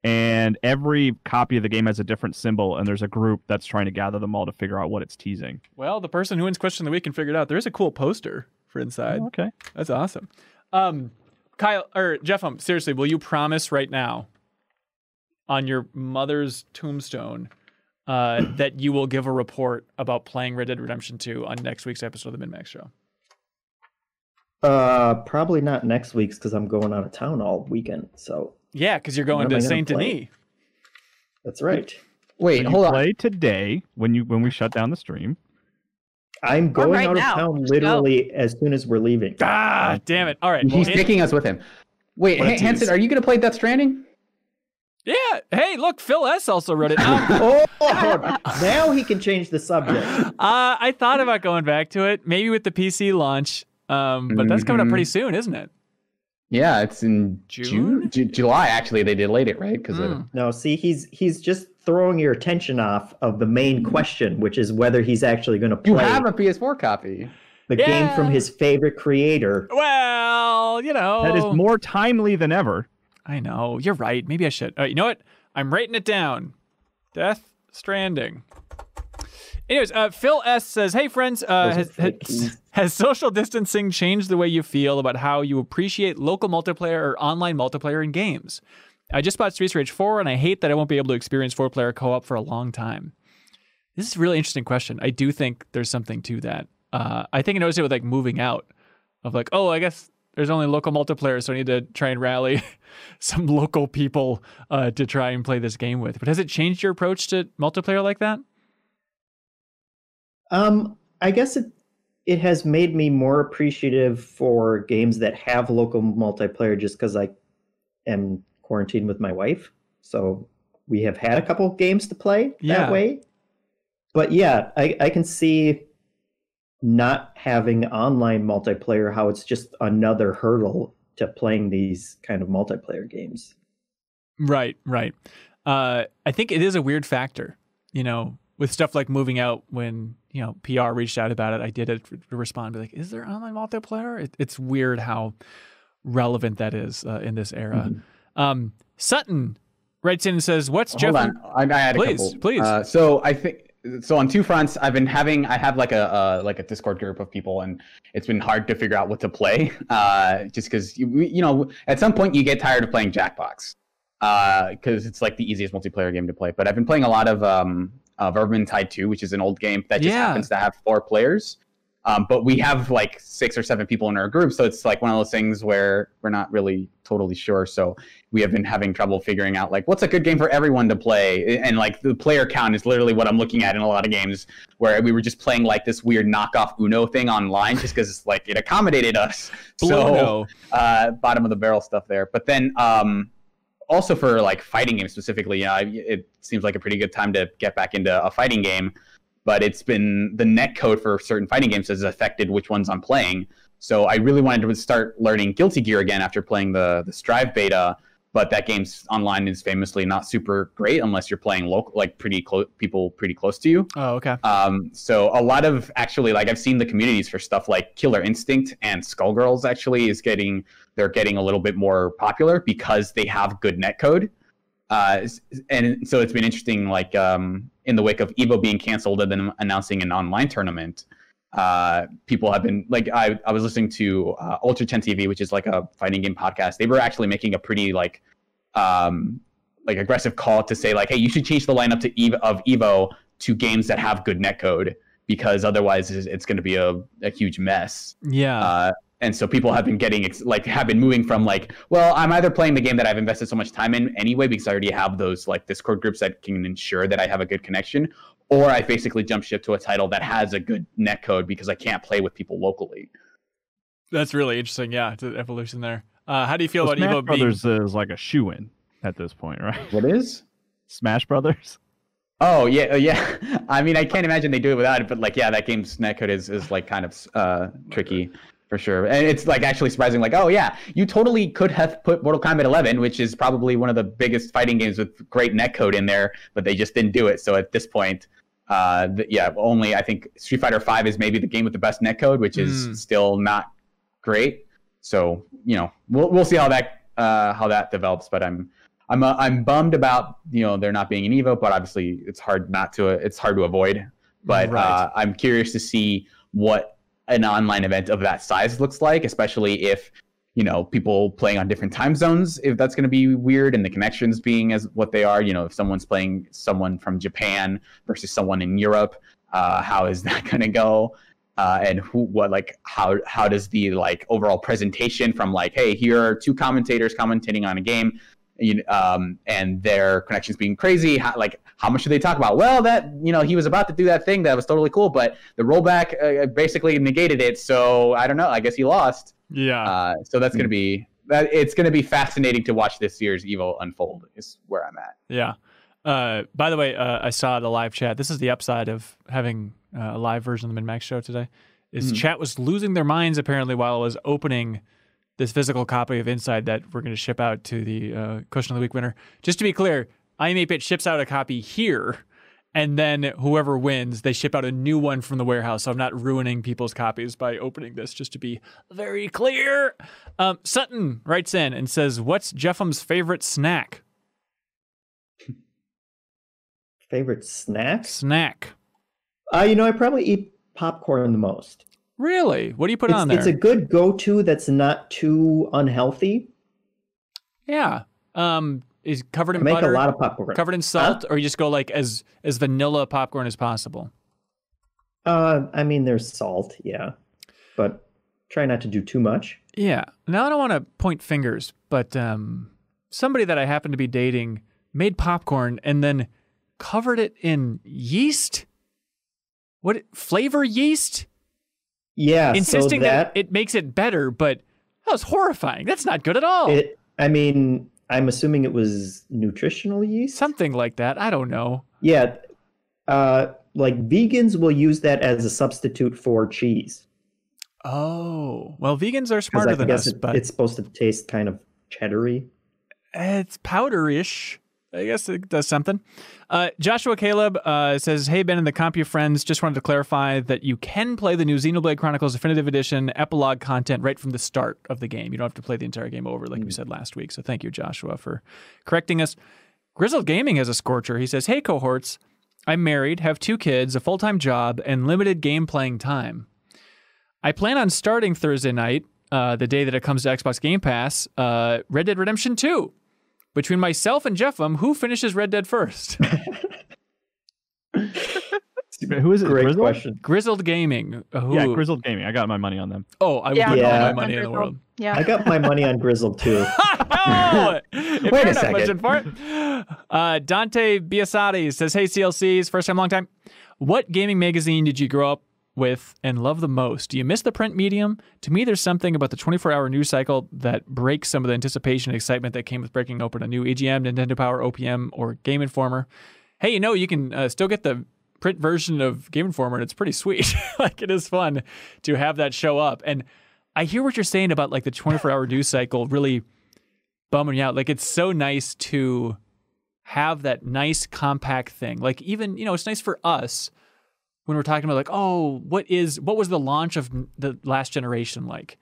and every copy of the game has a different symbol. And there's a group that's trying to gather them all to figure out what it's teasing. Well, the person who wins question of the week can figure it out. There is a cool poster for inside. Oh, okay. That's awesome. Um, Kyle or Jeff, um, seriously, will you promise right now on your mother's tombstone uh, that you will give a report about playing Red Dead Redemption 2 on next week's episode of the MinnMax Show? Uh, probably not next week's because I'm going out of town all weekend. So Yeah, because you're going to Saint? Denis. that's right. Wait, So hold you on. play today when you when we shut down the stream. I'm going right out of town Let's literally as soon as we're leaving. Ah, damn it! All right, He's in- taking us with him. Wait, What a Han- Hanson, are you going to play Death Stranding? yeah. Hey, look, Phil S also wrote it. Oh, now he can change the subject. Uh, I thought about going back to it, maybe with the PC launch. Um, but that's coming up Mhm. pretty soon, isn't it? Yeah, it's in June? June, Ju- July. Actually, they delayed it right because Mm. of No, see, he's he's just throwing your attention off of the main question, which is whether he's actually going to play. you play have a PS4 copy. the game from his favorite creator. Well, you know. That is more timely than ever. I know. You're right. Maybe I should. Uh, you know what? I'm writing it down. Death Stranding. Anyways, uh, Phil S says, "Hey friends, uh, has, has, has social distancing changed the way you feel about how you appreciate local multiplayer or online multiplayer in games? I just bought Streets Rage 4, and I hate that I won't be able to experience four-player co-op for a long time. This is a really interesting question. I do think there's something to that. Uh, I think I noticed it with like moving out, of like, oh, I guess there's only local multiplayer, so I need to try and rally some local people uh, to try and play this game with. But has it changed your approach to multiplayer like that? Um, I guess it it has made me more appreciative for games that have local multiplayer, just because I am quarantined with my wife. So we have had a couple games to play Yeah. that way. But yeah, I, I can see not having online multiplayer how it's just another hurdle to playing these kind of multiplayer games. Right, right. Uh, I think it is a weird factor, you know, with stuff like moving out. When you know PR reached out about it, I did it to respond, be like, "Is there online multiplayer?" It, it's weird how relevant that is uh, in this era. Um, Sutton writes in and says, "What's Jeff?" On, I, I had a Please, couple. please. Uh, so I think so on two fronts. I've been having I have like a uh, like a Discord group of people, and it's been hard to figure out what to play. Uh, just because you you know at some point you get tired of playing Jackbox because it's like the easiest multiplayer game to play. But I've been playing a lot of um, uh, Vermintide 2, which is an old game that just Yeah. happens to have four players. Um, but we have like six or seven people in our group, so it's like one of those things where we're not really totally sure. So we have been having trouble figuring out like what's a good game for everyone to play, and like the player count is literally what I'm looking at in a lot of games where we were just playing like this weird knockoff Uno thing online just because like it accommodated us. So Bluno. uh, bottom of the barrel stuff there. But then um, also for like fighting games specifically, yeah, I- it seems like a pretty good time to get back into a fighting game. But it's been the net code for certain fighting games has affected which ones I'm playing. So I really wanted to start learning Guilty Gear again after playing the the Strive beta. But that game's online is famously not super great unless you're playing local, like pretty close people pretty close to you. Oh, okay. Um, so a lot of actually, like I've seen the communities for stuff like Killer Instinct and Skullgirls actually is getting they're getting a little bit more popular because they have good netcode. Uh, and so it's been interesting, like um, in the wake of Evo being canceled and then announcing an online tournament. Uh, people have been like I, I was listening to uh, UltraChenTV, which is like a fighting game podcast. They were actually making a pretty like um, like aggressive call to say like, hey, you should change the lineup to Evo, of Evo to games that have good netcode because otherwise it's, it's going to be a, a huge mess. Yeah. Uh, and so people have been getting like have been moving from like, well, I'm either playing the game that I've invested so much time in anyway because I already have those like Discord groups that can ensure that I have a good connection, or I basically jump ship to a title that has a good netcode because I can't play with people locally. That's really interesting. Yeah, the evolution there. Uh, how do you feel Well, about Smash Evo being? Brothers is like a shoe in at this point, right? What is? Smash Brothers. Oh yeah, uh, yeah. I mean, I can't imagine they do it without it, but like, yeah, that game's netcode is is like kind of uh, tricky for sure. And it's like actually surprising. Like, oh yeah, you totally could have put Mortal Kombat 11, which is probably one of the biggest fighting games with great netcode in there, but they just didn't do it. So at this point, uh, the, yeah, only I think Street Fighter 5 is maybe the game with the best netcode, which is Mm. still not great. So you know, we'll we'll see how that uh, how that develops. But I'm I'm uh, I'm bummed about you know there not being an Evo, but obviously it's hard not to it's hard to avoid. But Right. uh, I'm curious to see what an online event of that size looks like, especially if you know people playing on different time zones. If that's going to be weird, and the connections being as what they are, you know, if someone's playing someone from Japan versus someone in Europe, uh, how is that going to go? Uh, and who, what, like, how, how does the like overall presentation from like, hey, here are two commentators commentating on a game, you um, and their connections being crazy. How, like, how much do they talk about? Well, that you know, he was about to do that thing that was totally cool, but the rollback uh, basically negated it. So I don't know. I guess he lost. Yeah. Uh, so that's going to be that. It's going to be fascinating to watch this year's Evo unfold. Is where I'm at. Yeah. Uh, by the way, uh, I saw the live chat. This is the upside of having uh, a live version of the MinnMax show today. is Mhm. chat was losing their minds apparently while I was opening this physical copy of Inside that we're going to ship out to the uh, Question of the Week winner. Just to be clear, I 8 ships out a copy here, and then whoever wins, they ship out a new one from the warehouse. So I'm not ruining people's copies by opening this, just to be very clear. Um, Sutton writes in and says, What's JeffM's favorite snack? Favorite snack? Snack. Uh, you know, I probably eat popcorn the most. Really? What do you put it's, on there? it's a good go-to that's not too unhealthy. yeah. Um, is covered I in make butter, a lot of popcorn. covered in salt, or you just go like as as vanilla popcorn as possible. Uh, I mean, there's salt, yeah, but try not to do too much. Yeah. Now I don't want to point fingers, but um, somebody that I happen to be dating made popcorn and then covered it in yeast. What flavor yeast? Yeah, Insisting so that, that, it makes it better, but that was horrifying. That's not good at all. it. I mean, I'm assuming it was nutritional yeast. Something like that. I don't know. Yeah, uh, like vegans will use that as a substitute for cheese. Oh, well, vegans are smarter I than guess us, it- but it's supposed to taste kind of cheddary. It's powderish. I guess it does something. Uh, Joshua Caleb uh, says, "Hey Ben and the Compia friends, just wanted to clarify that you can play the new Xenoblade Chronicles Definitive Edition epilogue content right from the start of the game. You don't have to play the entire game over, like we said last week. So thank you, Joshua, for correcting us." Grizzled Gaming has a scorcher. He says, "Hey cohorts, I'm married, have two kids, a full time job, and limited game playing time. I plan on starting Thursday night, uh, the day that it comes to Xbox Game Pass, uh, Red Dead Redemption 2. Between myself and JeffM, who finishes Red Dead first? Who is it? Great Grizzled? question. Grizzled Gaming. Who? Yeah, Grizzled Gaming. I got my money on them. Oh, I would Yeah, put all my money in the world. Yeah. I got my money on Grizzled too. no! If Wait a second. for it. Uh, Dante Biasotti says, Hey, CLCs, first time, long time. What gaming magazine did you grow up with and love the most? Do you miss the print medium? To me, there's something about the 24 hour news cycle that breaks some of the anticipation and excitement that came with breaking open a new EGM, Nintendo Power, OPM, or Game Informer. Hey, you know, you can uh, still get the print version of Game Informer, and it's pretty sweet. like, it is fun to have that show up. And I hear what you're saying about like the 24 hour news cycle really bumming you out. Like it's so nice to have that nice compact thing. Like even, you know, it's nice for us when we're talking about like, oh, what is what was the launch of the last generation like?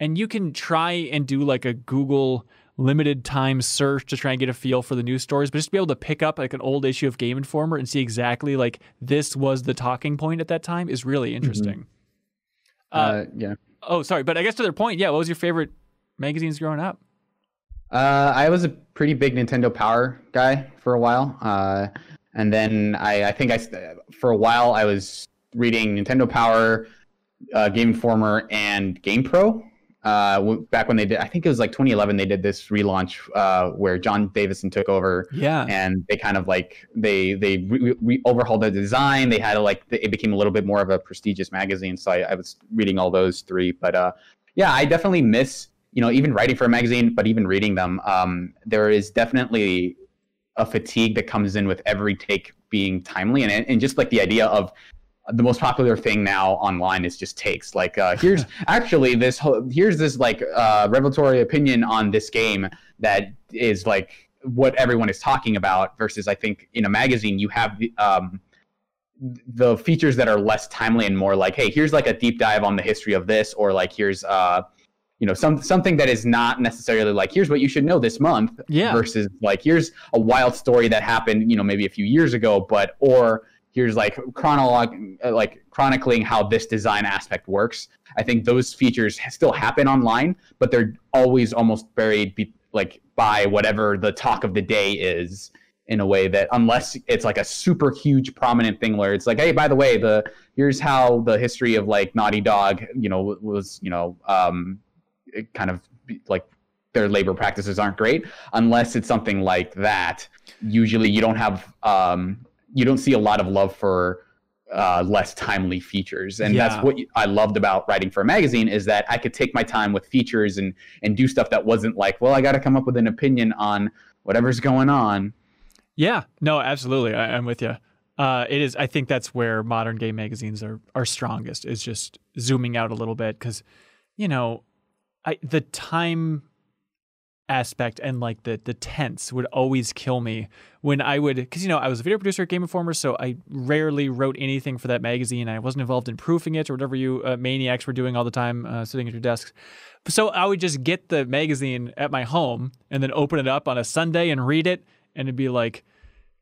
And you can try and do like a Google limited time search to try and get a feel for the news stories, but just to be able to pick up like an old issue of Game Informer and see exactly like this was the talking point at that time is really interesting. Uh, Uh, yeah. oh, sorry, but I guess to their point, yeah, what was your favorite magazines growing up? Uh, I was a pretty big Nintendo Power guy for a while, uh, and then I, I think I for a while I was reading Nintendo Power, uh, Game Informer, and Game Pro. Uh, back when they did, I think it was like 2011. They did this relaunch uh, where John Davison took over, Yeah. and they kind of like they they re- re- overhauled the design. They had a, like it became a little bit more of a prestigious magazine. So I, I was reading all those three, but uh, yeah, I definitely miss you know even writing for a magazine, but even reading them. Um, there is definitely a fatigue that comes in with every take being timely, and and just like the idea of the most popular thing now online is just takes. Like uh, here's actually this whole, here's this like uh, revelatory opinion on this game that is like what everyone is talking about versus i think in a magazine you have the um, the features that are less timely and more like hey here's like a deep dive on the history of this or like here's uh you know some something that is not necessarily like here's what you should know this month Yeah. versus like here's a wild story that happened you know maybe a few years ago but or here's like chronolog like chronicling how this design aspect works i think those features still happen online but they're always almost buried be, like by whatever the talk of the day is in a way that unless it's like a super huge prominent thing where it's like hey by the way the here's how the history of like naughty dog you know was you know um kind of like their labor practices aren't great unless it's something like that usually you don't have um you don't see a lot of love for uh, less timely features and Yeah. that's what i loved about writing for a magazine is that i could take my time with features and and do stuff that wasn't like well i got to come up with an opinion on whatever's going on Yeah, no, absolutely. I, I'm with you. Uh, it is. I think that's where modern game magazines are are strongest. Is just zooming out a little bit because, you know, I the time aspect and like the the tense would always kill me when I would because you know I was a video producer at Game Informer, so I rarely wrote anything for that magazine. I wasn't involved in proofing it or whatever you uh, maniacs were doing all the time, uh, sitting at your desks. So I would just get the magazine at my home and then open it up on a Sunday and read it, and it'd be like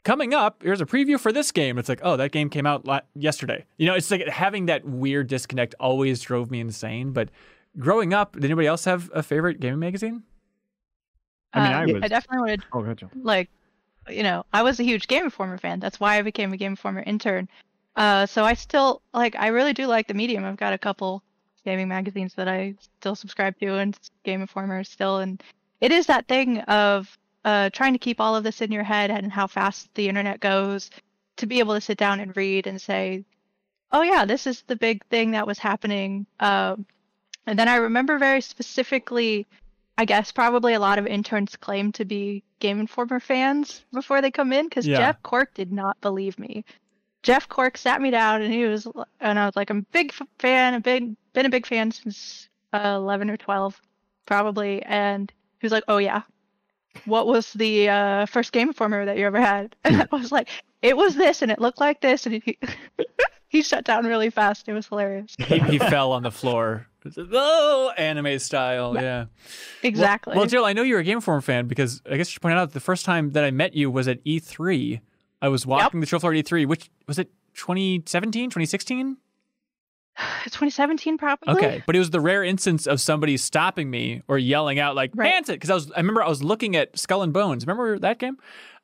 coming up, here's a preview for this game. It's like, oh, that game came out yesterday. You know, it's like having that weird disconnect always drove me insane. But growing up, did anybody else have a favorite gaming magazine? I mean, Uh, I I, definitely would. Oh, gotcha. like you know i was a huge game informer fan that's why i became a game informer intern uh so i still like i really do like the medium i've got a couple gaming magazines that i still subscribe to and game informer still and it is that thing of uh trying to keep all of this in your head and how fast the internet goes to be able to sit down and read and say oh yeah this is the big thing that was happening um and then i remember very specifically I guess probably a lot of interns claim to be Game Informer fans before they come in because Yeah. Jeff Cork did not believe me. Jeff Cork sat me down and he was, and I was like, I'm a big fan, a big, been a big fan since uh, 11 or 12, probably. And he was like, Oh yeah, what was the uh, first Game Informer that you ever had? And I was like, It was this, and it looked like this, and he he shut down really fast. It was hilarious. He, he fell on the floor. Oh, anime style. Yeah. Exactly. Well, Jill, I know you're a Game Informer fan because I guess you should point out the first time that I met you was at E3. I was walking the show floor at E3, which was it 2017, 2016? 2017 probably. Okay, but it was the rare instance of somebody stopping me or yelling out like Right. "Pants it!" Because I was, I remember I was looking at Skull and Bones. Remember that game?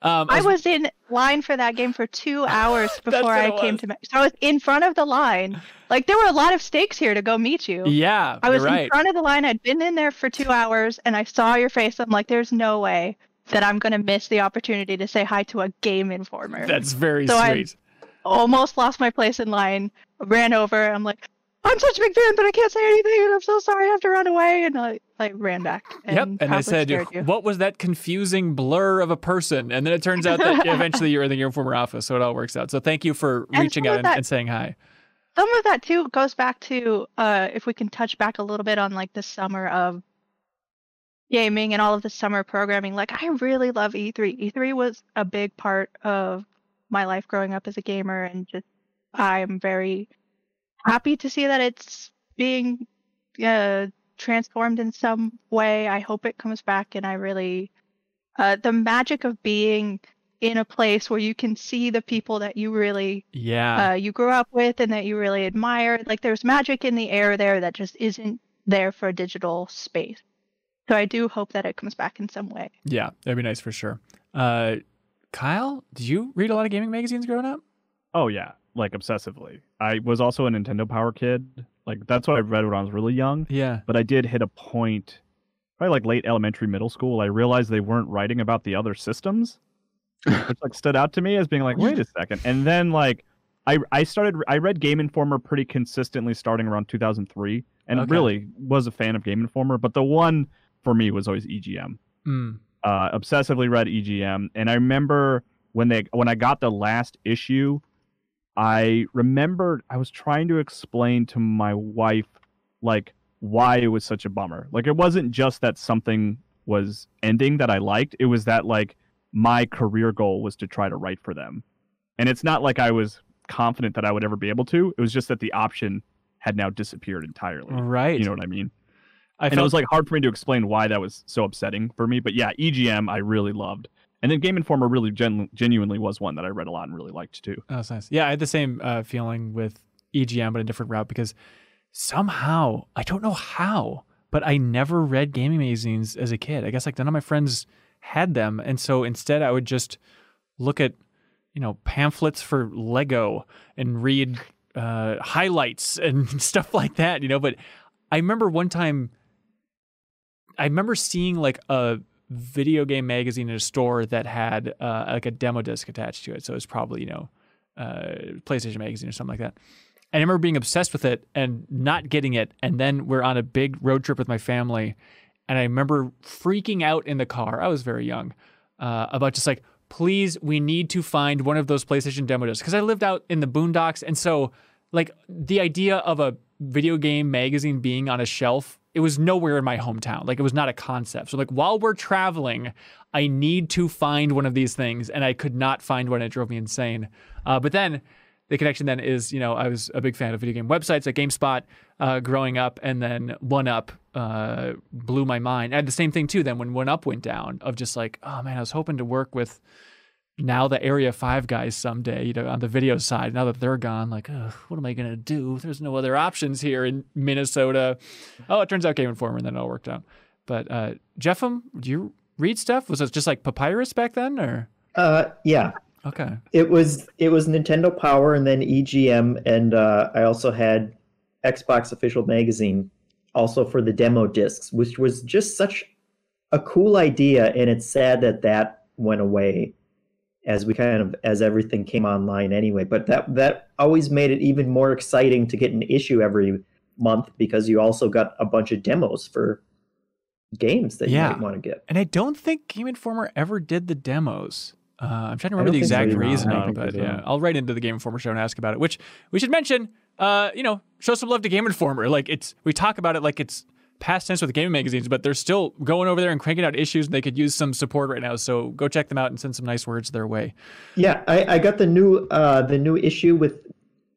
Um, I was in line for that game for two hours before I came was. to. So I was in front of the line. Like there were a lot of stakes here to go meet you. yeah, I was right. in front of the line. I'd been in there for two hours, and I saw your face. I'm like, "There's no way that I'm gonna miss the opportunity to say hi to a game informer." That's very So I- sweet. Almost lost my place in line. Ran over. I'm like, "I'm such a big fan, but I can't say anything, and I'm so sorry. I have to run away." And I like ran back. And yep, and I said, "What was that confusing blur of a person?" And then it turns out that eventually you're in the Game Informer office, so it all works out. So thank you for And reaching out and, that- and saying hi. some of that too goes back to uh if we can touch back a little bit on like the summer of gaming and all of the summer programming like i really love E e3 e3 was a big part of my life growing up as a gamer and just i'm very happy to see that it's being uh transformed in some way i hope it comes back and i really uh the magic of being in a place where you can see the people that you really Yeah, uh, you grew up with and that you really admire. Like there's magic in the air there that just isn't there for a digital space. So I do hope that it comes back in some way. yeah, that'd be nice for sure. Uh, Kyle, did you read a lot of gaming magazines growing up? Oh yeah, like obsessively. I was also a Nintendo Power kid. Like that's what I read when I was really young. Yeah. But I did hit a point, probably like late elementary, middle school. I realized they weren't writing about the other systems, which like stood out to me as being like, wait a second. And then like, I I started I read Game Informer pretty consistently starting around 2003, and Okay. really was a fan of Game Informer. But the one for me was always EGM Mm. uh, obsessively read EGM, and I remember when they when I got the last issue, I remembered I was trying to explain to my wife like why it was such a bummer. Like it wasn't just that something was ending that I liked; it was that like my career goal was to try to write for them, and it's not like I was confident that I would ever be able to. It was just that the option had now disappeared entirely. Right. You know what I mean? I and it was like hard for me to explain why that was so upsetting for me. But yeah, EGM I really loved, and then Game Informer really gen- genuinely was one that I read a lot and really liked too. Oh, that's nice. Yeah, I had the same uh, feeling with EGM, but a different route because somehow I don't know how, but I never read gaming magazines as a kid. I guess like none of my friends had them, and so instead I would just look at you know pamphlets for Lego and read uh, highlights and stuff like that. You know, but I remember one time. I remember seeing like a video game magazine in a store that had uh, like a demo disc attached to it. So it's probably, you know, uh, PlayStation magazine or something like that. And I remember being obsessed with it and not getting it. And then we're on a big road trip with my family. And I remember freaking out in the car. I was very young uh, about just like please, we need to find one of those PlayStation demo discs because I lived out in the boondocks, and so like the idea of a video game magazine being on a shelf, it was nowhere in my hometown. Like it was not a concept. So like while we're traveling, I need to find one of these things, and I could not find one. It drove me insane. Uh, but then the connection then is, you know, I was a big fan of video game websites like GameSpot uh, growing up, and then One Up uh, blew my mind. Had the same thing too. Then when One Up went down, of just like, oh man, I was hoping to work with now the Area Five guys someday, you know, on the video side. Now that they're gone, like, what am I gonna do? There's no other options here in Minnesota. Oh, it turns out Game Informer, and then it all worked out. But uh, JeffM, do you read stuff? Was it just like Papyrus back then, or? Uh, yeah, Okay. It was it was Nintendo Power and then EGM, and uh, I also had Xbox Official Magazine, also for the demo discs, which was just such a cool idea. And it's sad that that went away as we kind of as everything came online anyway. But that that always made it even more exciting to get an issue every month because you also got a bunch of demos for games that Yeah. you might want to get. And I don't think Game Informer ever did the demos. Uh, I'm trying to remember the don't think so exact either. reason on it, but yeah, I'll write into the Game Informer show and ask about it. Which we should mention. Uh, you know, show some love to Game Informer. Like it's we talk about it like it's past tense with gaming magazines, but they're still going over there and cranking out issues, and they could use some support right now. So go check them out and send some nice words their way. Yeah, I, I got the new uh the new issue with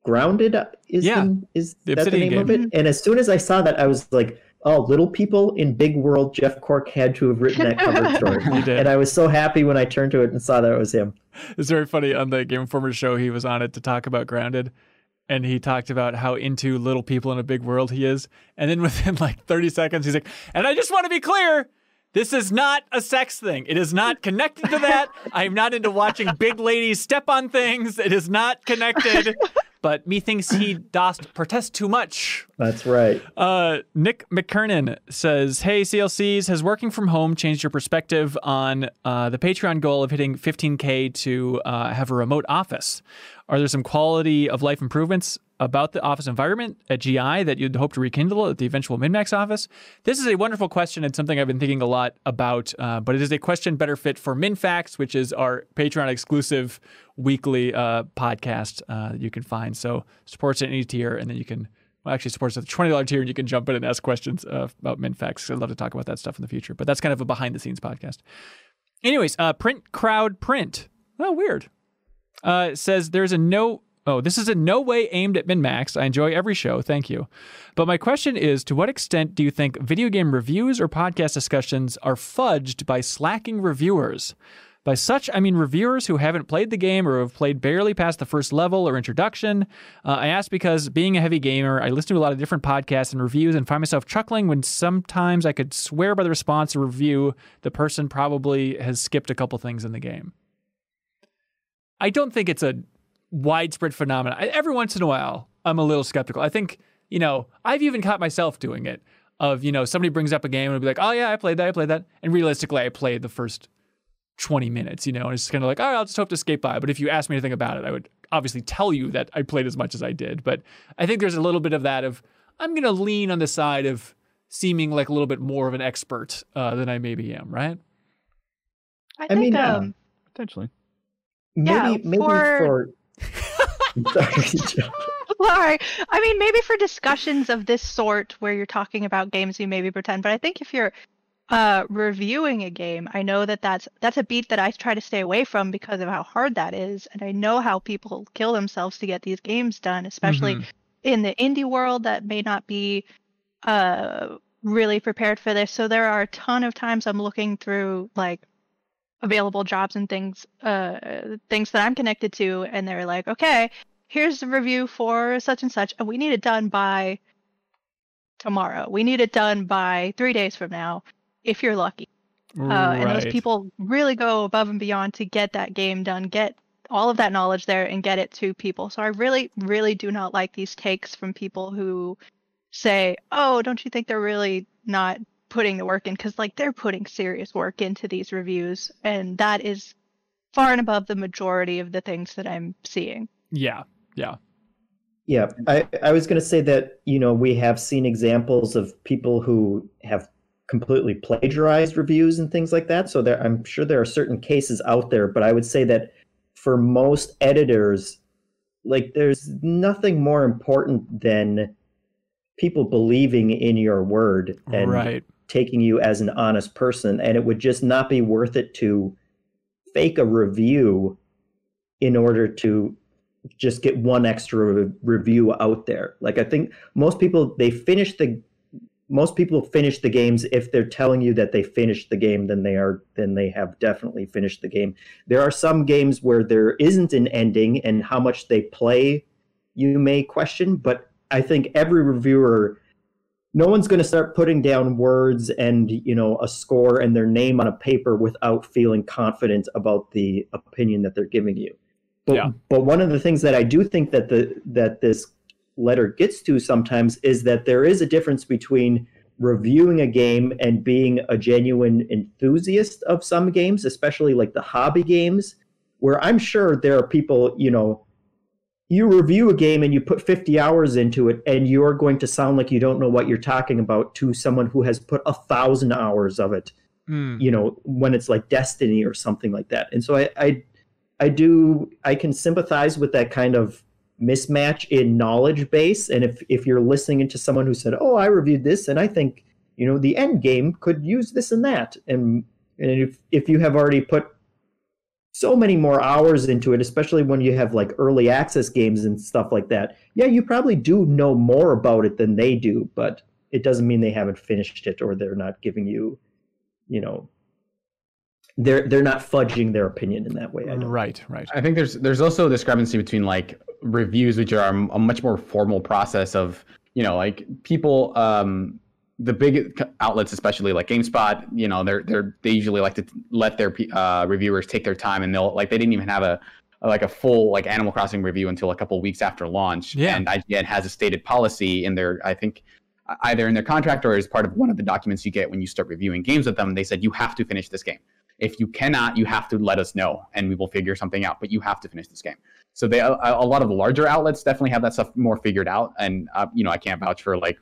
Grounded is Yeah, the, is the that the name of it? And as soon as I saw that, I was like, "Oh, little people in big world." Jeff Cork had to have written that cover story, He did. and I was so happy when I turned to it and saw that it was him. It's very funny on the Game Informer show. He was on it to talk about Grounded, and he talked about how into little people in a big world he is. And then within like 30 seconds, he's like, "And I just want to be clear." This is not a sex thing. It is not connected to that. I'm not into watching big ladies step on things. It is not connected. But methinks he dost protest too much. That's right. Uh, Nick McKernan says, "Hey CLCs, has working from home changed your perspective on uh, the Patreon goal of hitting 15k to uh, have a remote office? Are there some quality of life improvements about the office environment at GI that you'd hope to rekindle at the eventual MinnMax office? This is a wonderful question and something I've been thinking a lot about, uh, but it is a question better fit for MinFacts, which is our Patreon exclusive weekly uh, podcast uh, that you can find. So supports at any tier, and then you can well, actually supports at the twenty dollar tier, and you can jump in and ask questions uh, about MinFacts. I'd love to talk about that stuff in the future, but that's kind of a behind the scenes podcast. Anyways, uh, print crowd print. Oh, weird. Uh, says there's a no. Oh, this is in no way aimed at MinnMax. I enjoy every show. Thank you. But my question is to what extent do you think video game reviews or podcast discussions are fudged by slacking reviewers? By such, I mean reviewers who haven't played the game or have played barely past the first level or introduction. Uh, I ask because being a heavy gamer, I listen to a lot of different podcasts and reviews and find myself chuckling when sometimes I could swear by the response or review the person probably has skipped a couple things in the game. I don't think it's a widespread phenomenon. I, every once in a while, I'm a little skeptical. I think, you know, I've even caught myself doing it. Of, you know, somebody brings up a game and I'll be like, oh, yeah, I played that, I played that. And realistically, I played the first 20 minutes, you know, and it's kind of like, oh, I'll just hope to skate by. But if you ask me anything about it, I would obviously tell you that I played as much as I did. But I think there's a little bit of that of, I'm going to lean on the side of seeming like a little bit more of an expert uh, than I maybe am, right? I I think mean, uh, um, Potentially. Maybe Yeah, maybe for- for. Sorry, Sorry. I mean, maybe for discussions of this sort where you're talking about games, you maybe pretend. But I think if you're uh, reviewing a game, I know that that's that's a beat that I try to stay away from because of how hard that is, and I know how people kill themselves to get these games done, especially Mhm. in the indie world that may not be uh, really prepared for this. So there are a ton of times I'm looking through like available jobs and things uh things that I'm connected to and they're like, "Okay, here's the review for such and such and we need it done by tomorrow. We need it done by 3 days from now if you're lucky." Uh, and those people really go above and beyond to get that game done, get all of that knowledge there, and get it to people. So I really, really do not like these takes from people who say, "Oh, don't you think they're really not putting the work in?" Because like they're putting serious work into these reviews, and that is far and above the majority of the things that I'm seeing. Yeah, yeah. Yeah, I, I was going to say that, you know, we have seen examples of people who have completely plagiarized reviews and things like that. So there, I'm sure there are certain cases out there, but I would say that for most editors, like there's nothing more important than people believing in your word and right. Taking you as an honest person. And it would just not be worth it to fake a review in order to just get one extra re- review out there. Like I think most people they finish the most people finish the games if they're telling you that they finished the game then they are then they have definitely finished the game there are some games where there isn't an ending and how much they play you may question but i think every reviewer no one's going to start putting down words and you know a score and their name on a paper without feeling confident about the opinion that they're giving you but Yeah. but one of the things that i do think that the that this letter gets to sometimes is that there is a difference between reviewing a game and being a genuine enthusiast of some games, especially like the hobby games, where I'm sure there are people, you know, you review a game and you put 50 hours into it and you're going to sound like you don't know what you're talking about to someone who has put a thousand hours of it Mm. you know when it's like destiny or something like that and so i i, I do i can sympathize with that kind of mismatch in knowledge base and if if you're listening to someone who said oh i reviewed this and i think you know the end game could use this and that and and if if you have already put so many more hours into it especially when you have like early access games and stuff like that yeah you probably do know more about it than they do but it doesn't mean they haven't finished it or they're not giving you you know they're they're not fudging their opinion in that way I Right, right. I think there's there's also a discrepancy between like reviews, which are a much more formal process of you know like people, um, the big outlets, especially like GameSpot, you know they're they're they usually like to let their uh, reviewers take their time, and they'll like they didn't even have a like a full like Animal Crossing review until a couple weeks after launch. Yeah. And IGN has a stated policy in their I think either in their contract or as part of one of the documents you get when you start reviewing games with them. They said you have to finish this game. If you cannot, you have to let us know, and we will figure something out. But you have to finish this game. So they a, a lot of the larger outlets definitely have that stuff more figured out. And uh, you know, I can't vouch for like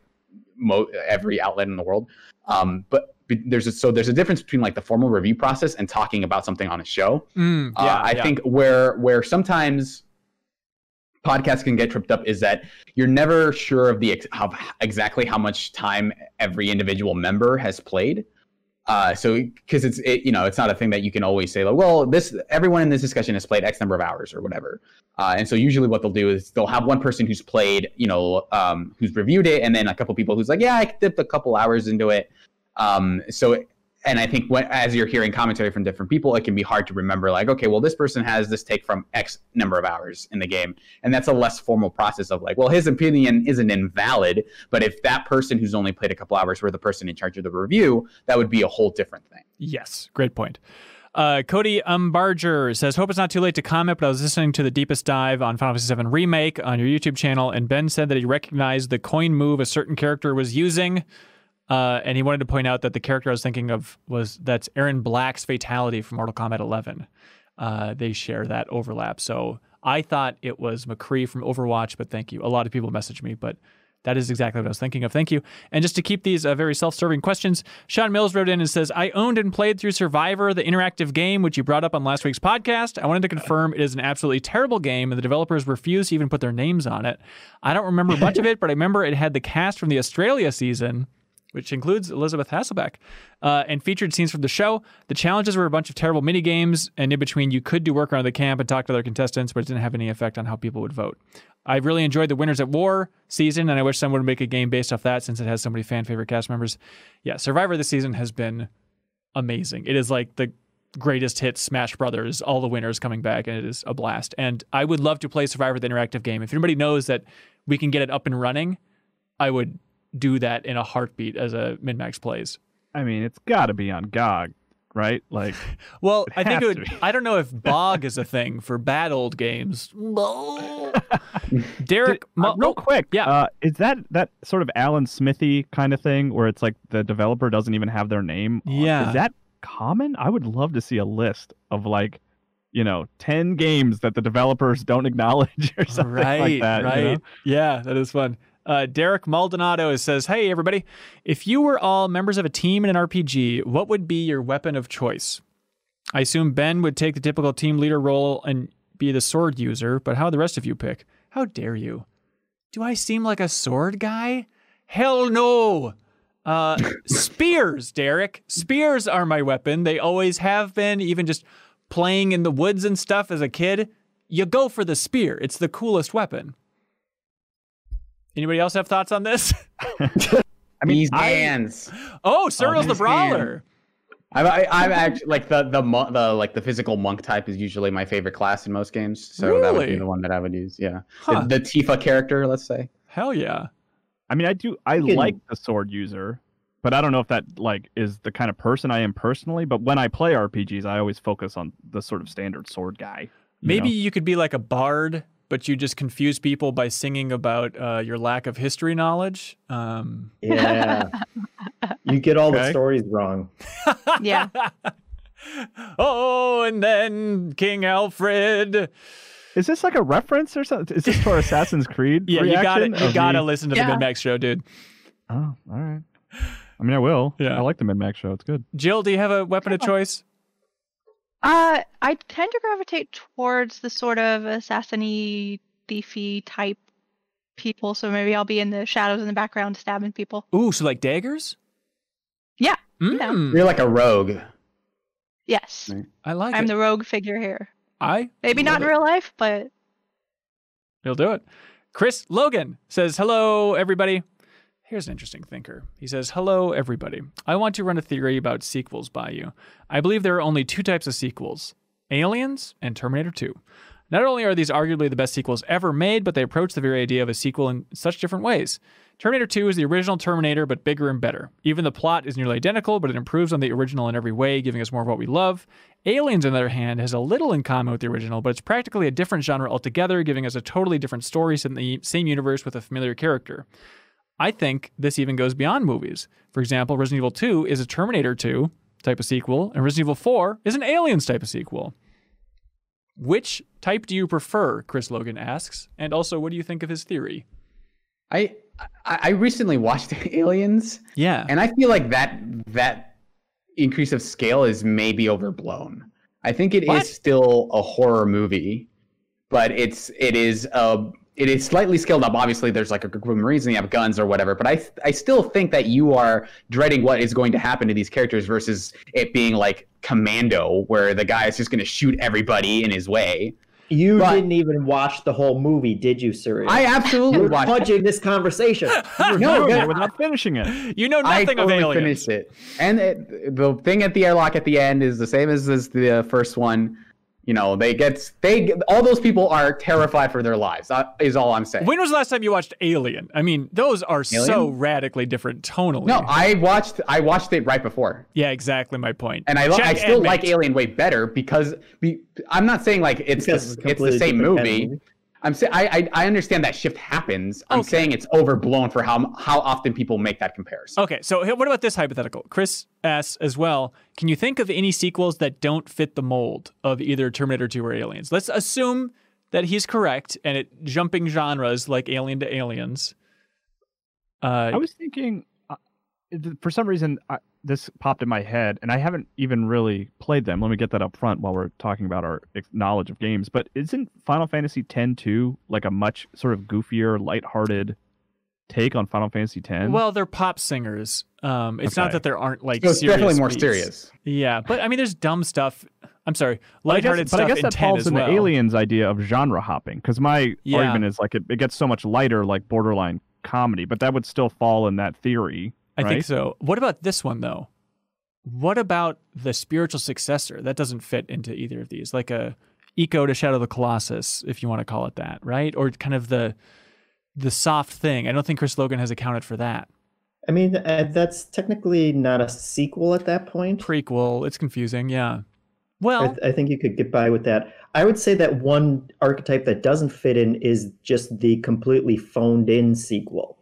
mo- every outlet in the world. Um, but but there's a, so there's a difference between like the formal review process and talking about something on a show. Mm, Uh, I yeah. think where where sometimes podcasts can get tripped up is that you're never sure of the ex- of exactly how much time every individual member has played. Uh, so because it's it, you know it's not a thing that you can always say like well this everyone in this discussion has played X number of hours or whatever. Uh, and so usually what they'll do is they'll have one person who's played you know um, who's reviewed it and then a couple people who's like yeah I dipped a couple hours into it. Um, so and I think when, as you're hearing commentary from different people, it can be hard to remember, like, okay, well, this person has this take from X number of hours in the game. And that's a less formal process of like, well, his opinion isn't invalid, but if that person who's only played a couple hours were the person in charge of the review, that would be a whole different thing. Yes, great point. Uh, Cody Umbarger says, "Hope it's not too late to comment, but I was listening to the deepest dive on Final Fantasy VII Remake on your YouTube channel, and Ben said that he recognized the coin move a certain character was using, uh, and he wanted to point out that the character I was thinking of was that's Erron Black's fatality from Mortal Kombat 11. Uh, they share that overlap, so I thought it was McCree from Overwatch, but thank you. A lot of people messaged me, but." That is exactly what I was thinking of. Thank you. And just to keep these uh, very self serving questions, Sean Mills wrote in and says, I owned and played through Survivor, the interactive game, which you brought up on last week's podcast. I wanted to confirm it is an absolutely terrible game, and the developers refused to even put their names on it. I don't remember much of it, but I remember it had the cast from the Australia season. Which includes Elisabeth Hasselbeck, uh, and featured scenes from the show. The challenges were a bunch of terrible mini games, and in between, you could do work around the camp and talk to other contestants, but it didn't have any effect on how people would vote. I really enjoyed the Winners at War season, and I wish someone would make a game based off that since it has so many fan favorite cast members. Yeah, Survivor this season has been amazing. It is like the greatest hit Smash Brothers, all the winners coming back, and it is a blast. And I would love to play Survivor the interactive game. If anybody knows that we can get it up and running, I would do that in a heartbeat as a MinnMax plays. I mean, it's got to be on GOG, right? Like, Well, I think it would. I don't know if bog is a thing for bad old games. Derek, uh, real oh, quick, yeah. uh, is that that sort of Alan Smithee kind of thing where it's like the developer doesn't even have their name? on- Yeah. is that common? I would love to see a list of like, you know, ten games that the developers don't acknowledge or something right, like that. you right. know? Yeah, that is fun. Uh, Derek Maldonado says, Hey, everybody. If you were all members of a team in an RPG, what would be your weapon of choice? I assume Ben would take the typical team leader role and be the sword user, but how would the rest of you pick? How dare you? Do I seem like a sword guy? Hell no! Uh, spears, Derek. Spears are my weapon. They always have been, even just playing in the woods and stuff as a kid. You go for the spear, it's the coolest weapon. Anybody else have thoughts on this? I mean, These I- hands. Oh, Suriel's the brawler. I'm, I, I'm actually like the the mo- the like the physical monk type is usually my favorite class in most games, so that would be the one that I would use. Yeah, Huh. the, the Tifa character, let's say. Hell yeah. I mean, I do. I can- like the sword user, but I don't know if that like is the kind of person I am personally. But when I play RPGs, I always focus on the sort of standard sword guy. you Maybe know? you could be like a bard, but you just confuse people by singing about uh, your lack of history knowledge. Um, Yeah. you get all the stories wrong. Yeah. oh, and then King Alfred. Is this like a reference or something? Is this for Assassin's Creed? Yeah, you got reaction to You of got to me- listen to Yeah. the MinnMax show, dude. Oh, all right. I mean, I will. Yeah. I like the MinnMax show. It's good. Jill, do you have a weapon of choice? Uh, I tend to gravitate towards the sort of assassin-y, thiefy type people. So maybe I'll be in the shadows in the background stabbing people. Ooh, so like daggers? Yeah, Mm, You're like a rogue. Yes, I like I'm it. the rogue figure here. I Maybe not love in real life, but He'll do it. Chris Logan says, Hello, everybody. Here's an interesting thinker. He says, Hello, everybody. I want to run a theory about sequels by you. I believe there are only two types of sequels Aliens and Terminator 2. Not only are these arguably the best sequels ever made, but they approach the very idea of a sequel in such different ways. Terminator 2 is the original Terminator, but bigger and better. Even the plot is nearly identical, but it improves on the original in every way, giving us more of what we love. Aliens, on the other hand, has a little in common with the original, but it's practically a different genre altogether, giving us a totally different story set in the same universe with a familiar character. I think this even goes beyond movies. For example, Resident Evil 2 is a Terminator 2 type of sequel, and Resident Evil 4 is an Aliens type of sequel. Which type do you prefer? Chris Logan asks. And also, what do you think of his theory? I I, recently watched Aliens, Yeah. and I feel like that that increase of scale is maybe overblown. I think it is What? still a horror movie, but it's it is uh it is slightly scaled up. Obviously, there's like a group of Marines and you have guns or whatever. But I I still think that you are dreading what is going to happen to these characters versus it being like Commando, where the guy is just going to shoot everybody in his way. You But- didn't even watch the whole movie, did you, sir? I absolutely You're watched. fudging this conversation. No, Doing that- it without finishing it. you know I nothing totally of Aliens. finished it, and it, the thing at the airlock at the end is the same as, as the uh, first one. You know, they get they all those people are terrified for their lives. That is all I'm saying. When was the last time you watched Alien? I mean, those are so radically different tonally. no, I watched I watched it right before, yeah, exactly my point. and I lo- Check I still and like. Alien way better because be, I'm not saying like it's the, it's the same different kind of movie. movie. I'm saying I, I I understand that shift happens. I'm Okay. saying it's overblown for how how often people make that comparison. Okay, so what about this hypothetical? Chris asks as well Can you think of any sequels that don't fit the mold of either Terminator 2 or Aliens? Let's assume that he's correct and it jumping genres like Alien to Aliens. Uh, I was thinking, uh, for some reason, I, this popped in my head, and I haven't even really played them. Let me get that up front while we're talking about our knowledge of games. But isn't Final Fantasy X-2 like a much sort of goofier, lighthearted take on Final Fantasy X? well, they're pop singers. Um, it's not that there aren't like So it's serious definitely more beats. serious. Yeah, but I mean, there's dumb stuff. I'm sorry, But I guess- lighthearted but I guess that 10 falls as in well. the Aliens idea of genre hopping. Because my Yeah. argument is like it, it gets so much lighter, like borderline comedy, but that would still fall in that theory. I think so. What about this one though? What about the spiritual successor? That doesn't fit into either of these. Like a Ico to Shadow of the Colossus, if you want to call it that, right? Or kind of the the soft thing. I don't think Chris Logan has accounted for that. I mean, uh, that's technically not a sequel at that point. Prequel, it's confusing, yeah. I, Well, th- I think you could get by with that. I would say that one archetype that doesn't fit in is just the completely phoned in sequel.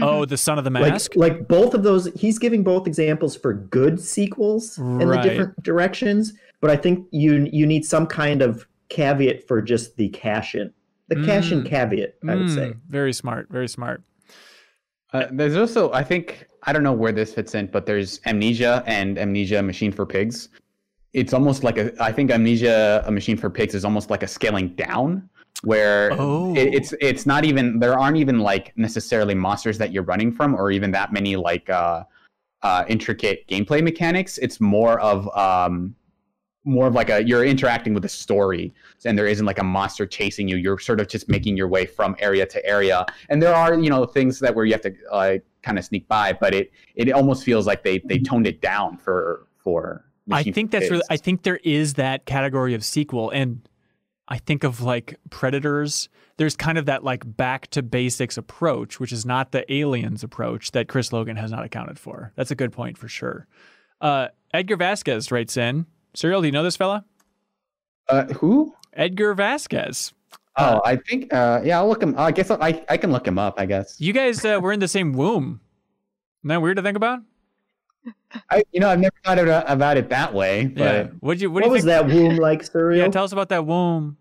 Oh, the Son of the Like, Mask. like both of those, he's giving both examples for good sequels in the different directions. But I think you you need some kind of caveat for just the cash in, the cash in Mm. caveat. I would say. Mm, very smart, very smart. Uh, there's also, I think, I don't know where this fits in, but there's Amnesia and Amnesia Machine for Pigs. It's almost like a, I think Amnesia A Machine for Pigs is almost like a scaling down, where Oh. it, it's it's not even there aren't even like necessarily monsters that you're running from, or even that many like uh, uh, intricate gameplay mechanics. It's more of um, more of like a you're interacting with a story and there isn't like a monster chasing you you're sort of just making your way from area to area and there are you know things that where you have to uh, kind of sneak by but it it almost feels like they they toned it down for for I think that's really. I think there is that category of sequel, and I think of like Predators. There's kind of that like back to basics approach, which is not the Aliens approach that Chris Logan has not accounted for. That's a good point for sure. Uh, Edgar Vasquez writes in. Suriel, do you know this fella? uh, who Edgar Vasquez. oh i think uh yeah i'll look him i guess i i can look him up i guess You guys uh, were in the same womb. Isn't that weird to think about? I, you know i've never thought about, about it that way but Yeah. What'd you? What, What, do you was think? that womb like, Yeah, tell us about that womb.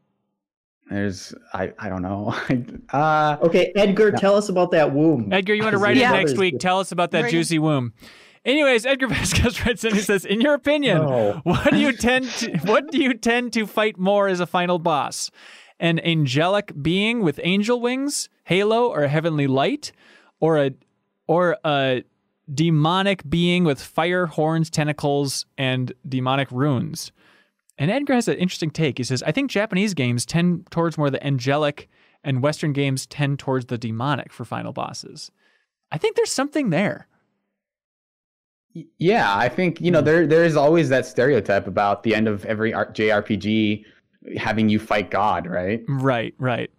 there's i i don't know uh okay, Edgar, tell us about that womb. Edgar, you want to write your in Yeah. next week? Tell us about that Bring juicy womb. Anyways, Edgar Vasquez writes in. He says, "In your opinion, No. what do you tend to what do you tend to fight more as a final boss? An angelic being with angel wings, halo, or heavenly light, or a or a demonic being with fire, horns, tentacles, and demonic runes?" And Edgar has an interesting take. He says, "I think Japanese games tend towards more the angelic, and Western games tend towards the demonic for final bosses. I think there's something there." Yeah, I think you know Hmm. there there is always that stereotype about the end of every JRPG having you fight God, right? Right, right.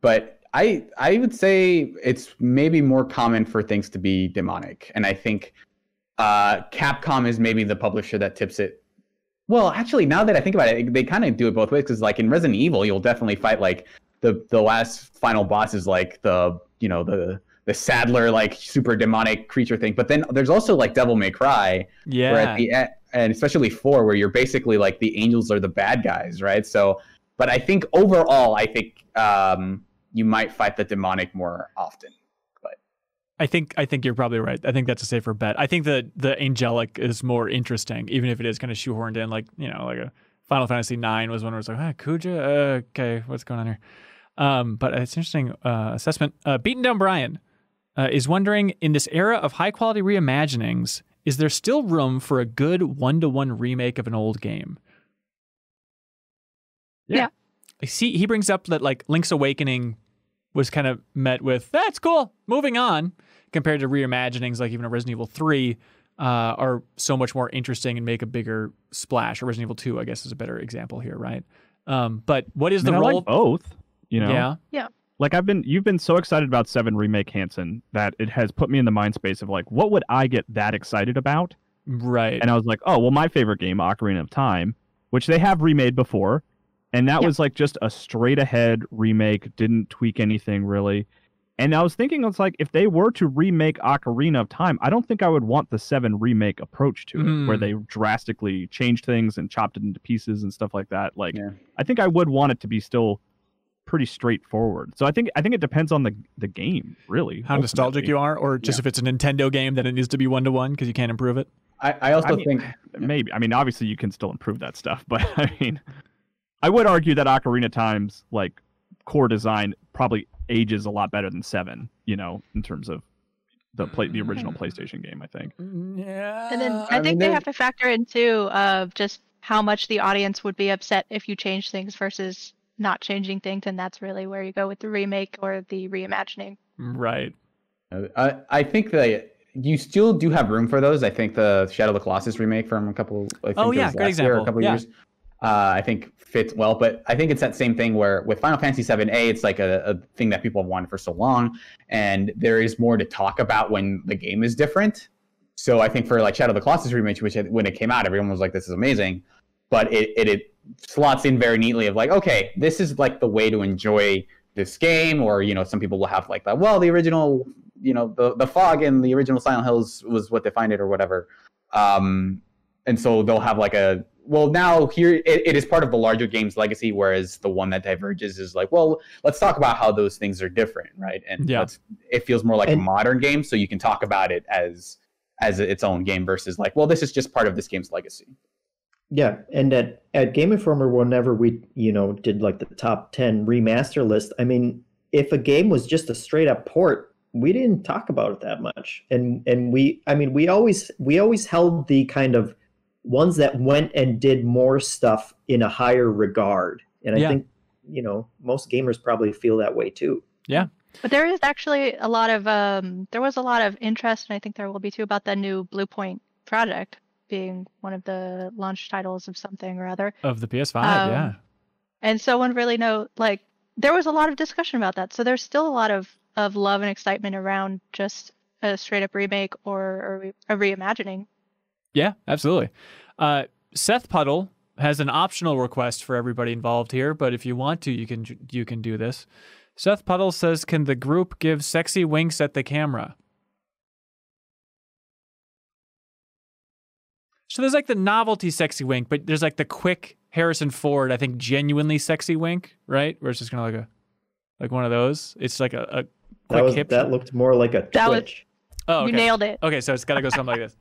But I I would say it's maybe more common for things to be demonic, and I think uh, Capcom is maybe the publisher that tips it. Well, actually, now that I think about it, they kind of do it both ways because, like in Resident Evil, you'll definitely fight like the the last final boss is like the you know the the Saddler like super demonic creature thing, but then there's also like Devil May Cry, Yeah. where at the end, and especially four, where you're basically like the angels are the bad guys, right? So, but I think overall, I think um, you might fight the demonic more often. But I think I think you're probably right. I think that's a safer bet. I think the the angelic is more interesting, even if it is kind of shoehorned in, like you know, like a Final Fantasy IX was one where it's like, ah, Kuja, uh, okay, what's going on here? Um, but it's an interesting uh, assessment. Uh, Beaten Down Brian uh, is wondering, in this era of high quality reimaginings, is there still room for a good one to one remake of an old game? Yeah. I see. He brings up that like Link's Awakening was kind of met with that's cool, moving on, compared to reimaginings like even a Resident Evil Three uh, are so much more interesting and make a bigger splash. Or Resident Evil Two, I guess, is a better example here, right? Um, but what is I mean, the I role? like both. You know, Yeah, Yeah. like I've been, you've been so excited about Seven Remake Hanson that it has put me in the mind space of like, what would I get that excited about? right. And I was like, oh, well, my favorite game, Ocarina of Time, which they have remade before, and that Yeah. was like just a straight ahead remake, didn't tweak anything really. And I was thinking, it's like if they were to remake Ocarina of Time, I don't think I would want the Seven remake approach to it, where Mm. they drastically changed things and chopped it into pieces and stuff like that. Like, Yeah. I think I would want it to be still pretty straightforward. So I think I think it depends on the the game, really. How nostalgic you are, or just if it's a Nintendo game, then it needs to be one to one because you can't improve it. I, I also I mean, think maybe. I mean, obviously you can still improve that stuff, but I mean, I would argue that Ocarina Time's like core design probably ages a lot better than Seven. You know, in terms of the play the original mm. PlayStation game. I think. Mm, yeah. And then I, I mean, think they have to factor in too of just how much the audience would be upset if you change things versus not changing things, and that's really where you go with the remake or the reimagining. right. I, I think that you still do have room for those. I think the Shadow of the Colossus remake from a couple. I think Oh, yeah, was great last year, example. a couple Yeah. years. Uh, I think fits well, but I think it's that same thing where with Final Fantasy VII A, it's like a, a thing that people have wanted for so long, and there is more to talk about when the game is different. So I think for like Shadow of the Colossus remake, which when it came out, everyone was like, "This is amazing," but it it, it slots in very neatly of like, okay, this is like the way to enjoy this game, or you know, some people will have like that. Well, the original, you know, the the fog in the original Silent Hills was what defined it, or whatever. Um, and so they'll have like a well now here it, it is part of the larger games legacy whereas the one that diverges is like well let's talk about how those things are different right? And Yeah. let's, it feels more like And- a modern game so you can talk about it as as its own game versus like well this is just part of this game's legacy. Yeah, and at at Game Informer, whenever we you know did like the top ten remaster list, I mean, if a game was just a straight up port, we didn't talk about it that much, and and we, I mean, we always we always held the kind of ones that went and did more stuff in a higher regard, and I Yeah. think you know most gamers probably feel that way too. Yeah. But there is actually a lot of um there was a lot of interest and I think there will be too about the new Bluepoint project being one of the launch titles of something or other. Of the PS5, Um, yeah. And so one really know like there was a lot of discussion about that. So there's still a lot of of love and excitement around just a straight up remake or, or a reimagining. Yeah, absolutely. Uh, Seth Puddle has an optional request for everybody involved here, but if you want to, you can you can do this. Seth Puddle says, "Can the group give sexy winks at the camera?" So there's like the novelty sexy wink, but there's like the quick Harrison Ford, I think genuinely sexy wink, right? Where it's just kind of like a like one of those. It's like a, a quick That was hip. that looked more like a That was- twitch. oh, okay. You nailed it. Okay, so it's got to go something like this.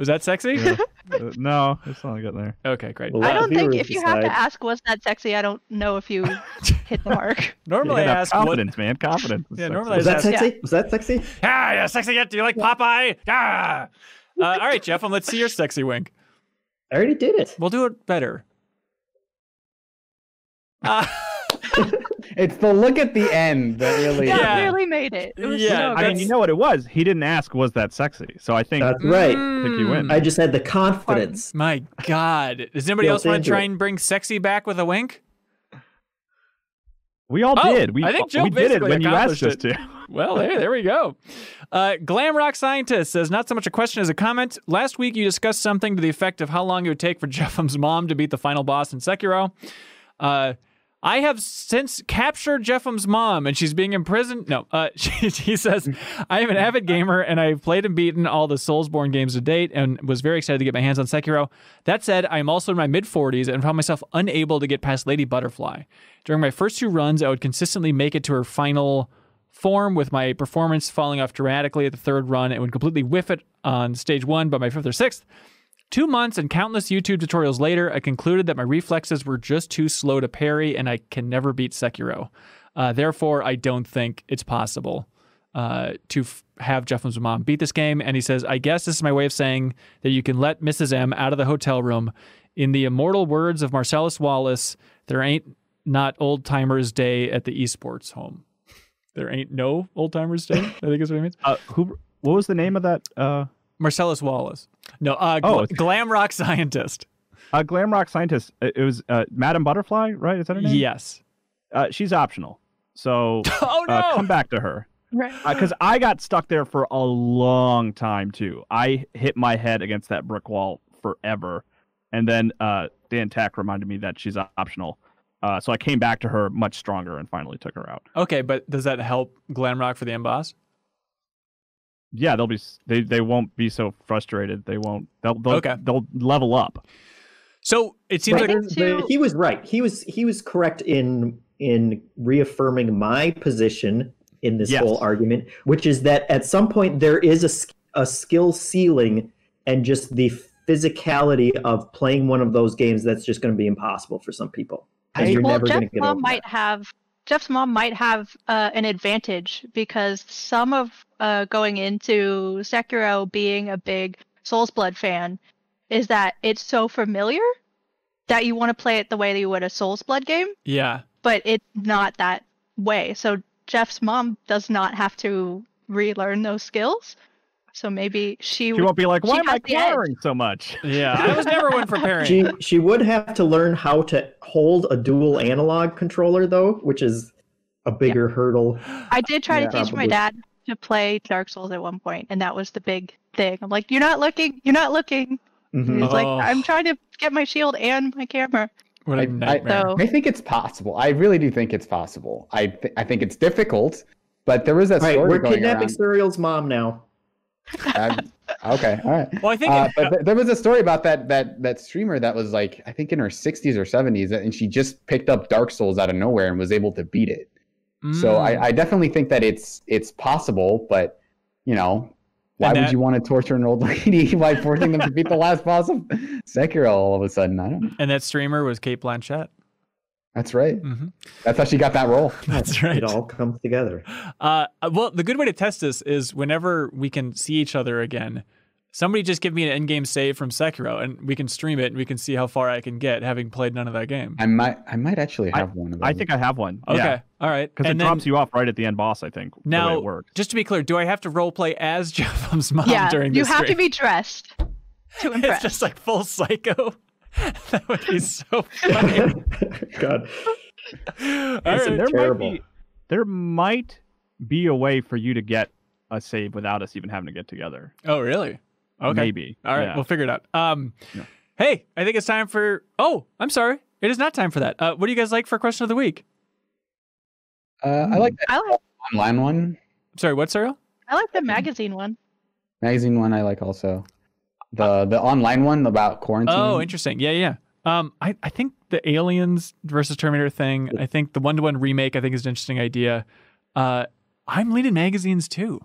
Was that sexy? Yeah. Uh, no, it's not getting there. Okay, great. Well, I don't think if you have to ask was that sexy, I don't know if you hit the mark. Normally You I gotta have ask what. confidence, man. Confidence. is Yeah, sexy. normally I Was that Yeah. sexy? Was that sexy? Yeah, yeah, sexy yet? Do you like Popeye? Yeah. Uh, all right, Jeff, let's see your sexy wink. I already did it. We'll do it better. Uh, it's the look at the end that really Yeah, Yeah. really made it. It was Yeah, so I mean, you know what it was. He didn't ask, "Was that sexy?" So I think That's right. I think you win. I just had the confidence. My God. Does anybody else want to try it. and bring sexy back with a wink? we all Oh, did. We, I think Joe we did it when you asked us to. Well, there, there we go. Uh, Glam Rock Scientist says, not so much a question as a comment. Last week you discussed something to the effect of how long it would take for JeffM's mom to beat the final boss in Sekiro. Uh, I have since captured JeffM's mom, and she's being imprisoned. No, uh, she, she says, I am an avid gamer, and I've played and beaten all the Soulsborne games to date, and was very excited to get my hands on Sekiro. That said, I am also in my mid 40s and found myself unable to get past Lady Butterfly. During my first two runs, I would consistently make it to her final form with my performance falling off dramatically at the third run and would completely whiff it on stage one by my fifth or sixth. Two months and countless YouTube tutorials later, I concluded that my reflexes were just too slow to parry and I can never beat Sekiro. Uh, therefore, I don't think it's possible uh, to f- have JeffM's mom beat this game. And he says, I guess this is my way of saying that you can let Mrs. M out of the hotel room. In the immortal words of Marcellus Wallace, there ain't not old timers day at the esports home. There ain't no old timers day. I think is what he means. Uh, who? What was the name of that? Uh, Marcellus Wallace. No, uh, Oh, gl- it's- glam rock scientist. uh, glam rock scientist. It it was uh, Madame Butterfly, right? Is that her name? Yes. Uh, she's optional. So Oh no. uh, come back to her. Right. because I got stuck there for a long time too. I hit my head against that brick wall forever, and then uh, Dan Tack reminded me that she's optional. Uh, so I came back to her much stronger and finally took her out. Okay, but does that help glam rock for the end boss? Yeah, they'll be they they won't be so frustrated. They won't. They'll they'll, Okay. they'll level up. So it seems But like think the- to- he was right. He was he was correct in in reaffirming my position in this Yes. whole argument, which is that at some point there is a a skill ceiling and just the physicality of playing one of those games that's just going to be impossible for some people. And I- you're well, never going to get mom over might that. have Jeff's mom might have uh, an advantage because some of uh, going into Sekiro being a big Souls Blood fan is that it's so familiar that you want to play it the way that you would a Souls Blood game, yeah. but it's not that way. So Jeff's mom does not have to relearn those skills. So maybe she, She would. won't be like, "Why am I has the edge." countering so much?" Yeah. I was never one for pairing. She she would have to learn how to hold a dual analog controller though, which is a bigger hurdle. I did try Yeah, to teach my dad to play Dark Souls at one point, and that was the big thing. I'm like, "You're not looking. You're not looking." Mhm. He's like, Oh. I'm trying to get my shield and my camera. what I- a I- nightmare. So- I think it's possible. I really do think it's possible. I th- I think it's difficult, but there was that All right, story we're going kidnapping around. Suriel's mom now. Uh, Okay, all right. Well, I think Uh, but th- there was a story about that that that streamer that was like I think in her 60s or 70s, and she just picked up Dark Souls out of nowhere and was able to beat it. So Mm. I, I definitely think that it's it's possible, but you know, why And would you want to torture an old lady by forcing them to beat the last boss of Sekiro all of a sudden? I don't know. and that streamer was Cate Blanchett. That's right. hmm That's how she got that role. That's right. It all comes together. Uh, well, the good way to test this is whenever we can see each other again, somebody just give me an end-game save from Sekiro, and we can stream it, and we can see how far I can get, having played none of that game. I might I might actually have one of those. I think I have one. Okay, all right. Because it And then- drops you off right at the end boss, I think. the way Now, it works. just to be clear, do I have to role play as JeffM's mom yeah, during Yeah, you this have to be dressed to impress. It's just like full psycho. that would be so funny. God. All It's right. there terrible. might be there might be a way for you to get a save without us even having to get together. Oh, really? Okay. Maybe. All right, Yeah. we'll figure it out. Um, Yeah. hey, I think it's time for. Oh, I'm sorry, it is not time for that. Uh, what do you guys like for question of the week? uh, I like that I like online one, Sorry, what, Suriel? I like the magazine one. magazine one. I like also the the online one about quarantine. Oh, interesting. Yeah, yeah. Um, I, I think the Aliens versus Terminator thing. I think the one to one remake. I think is an interesting idea. Uh, I'm leading magazines too.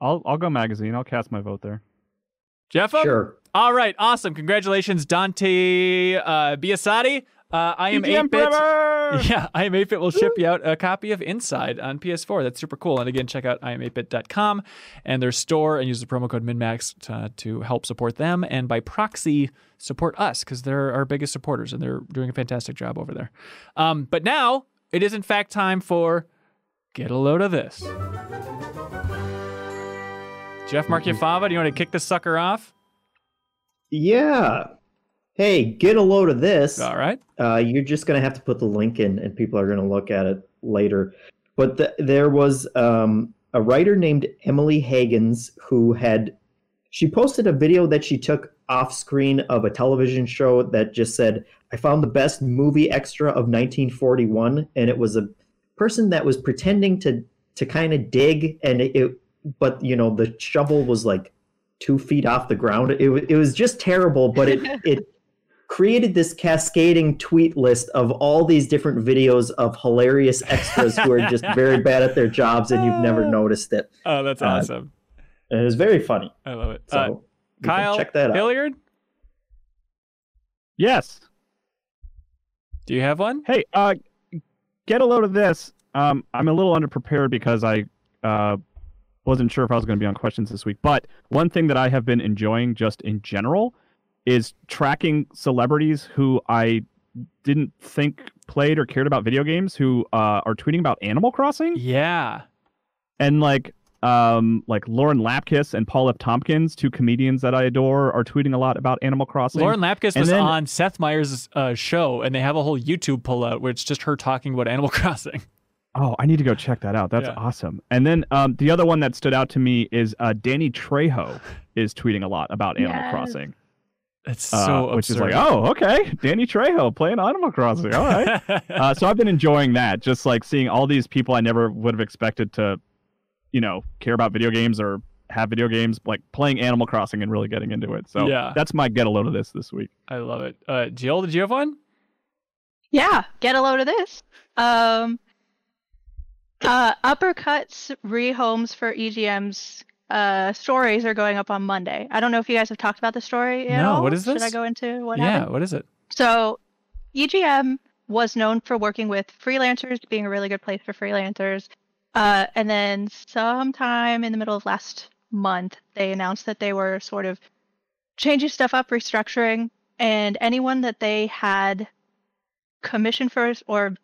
I'll I'll go magazine. I'll cast my vote there. Jeff, Sure. All right, awesome. Congratulations, Dante uh, Biasotti. Uh, I am EGM 8 bit. Yeah, iam8bit will ship you out a copy of Inside on PS4. That's super cool. And again, check out iam8bit.com and their store and use the promo code MinnMax to, to help support them and by proxy support us because they're our biggest supporters and they're doing a fantastic job over there. Um, but now it is in fact time for Get a Load of This. Jeff Marchiafava, do you want to kick this sucker off? Yeah. Hey, get a load of this. All right. Uh, you're just going to have to put the link in, and people are going to look at it later. But the, there was um, a writer named Emily Hagens who had she posted a video that she took off screen of a television show that just said, "I found the best movie extra of 1941," and it was a person that was pretending to to kind of dig, and it, it, but you know the shovel was like two feet off the ground. It it was just terrible, but it it created this cascading tweet list of all these different videos of hilarious extras who are just very bad at their jobs and you've never noticed it. Oh, that's Uh, awesome. And it was very funny. I love it. So Uh, Kyle check that out. Hilliard, Yes. do you have one? Hey, uh, get a load of this. Um, I'm a little underprepared because I uh, wasn't sure if I was going to be on questions this week. But one thing that I have been enjoying just in general is tracking celebrities who I didn't think played or cared about video games who uh, are tweeting about Animal Crossing Yeah. and like um like Lauren Lapkus and Paul F. Tompkins, two comedians that I adore, are tweeting a lot about Animal Crossing. Lauren Lapkus And was then- on Seth Meyers' uh, show, and they have a whole YouTube pullout where it's just her talking about Animal Crossing. Oh, I need to go check that out. That's Yeah. awesome. And then um, the other one that stood out to me is uh, Danny Trejo is tweeting a lot about Animal Yes. Crossing, It's uh, so which is like, oh, okay, Danny Trejo playing Animal Crossing. All right. uh, so I've been enjoying that, just like seeing all these people I never would have expected to, you know, care about video games or have video games, like playing Animal Crossing and really getting into it. So Yeah. that's my get a load of this this week. I love it. Uh, Jill, did you have one? Yeah, get a load of this. Um, uh, Uppercuts rehomes for EGM's uh, stories are going up on Monday. I don't know if you guys have talked about the story at No, all. what is Should I go into what yeah. happened? What is it? So, EGM was known for working with freelancers, being a really good place for freelancers. Uh, and then sometime in the middle of last month, they announced that they were sort of changing stuff up, restructuring, and anyone that they had commissioned for or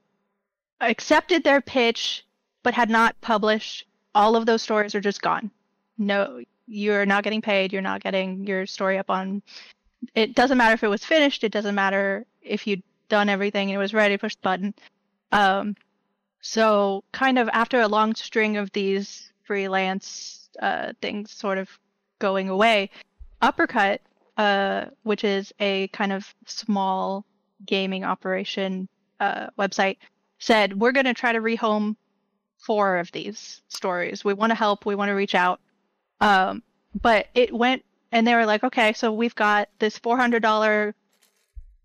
accepted their pitch but had not published, all of those stories are just gone. No, you're not getting paid. You're not getting your story up on. It doesn't matter if it was finished. It doesn't matter if you'd done everything and it was ready to push the button. Um, so kind of after a long string of these freelance uh, things sort of going away, Uppercut, uh, which is a kind of small gaming operation uh, website, said we're going to try to rehome four of these stories. We want to help. We want to reach out. Um, but it went and they were like, okay, so we've got this four hundred dollar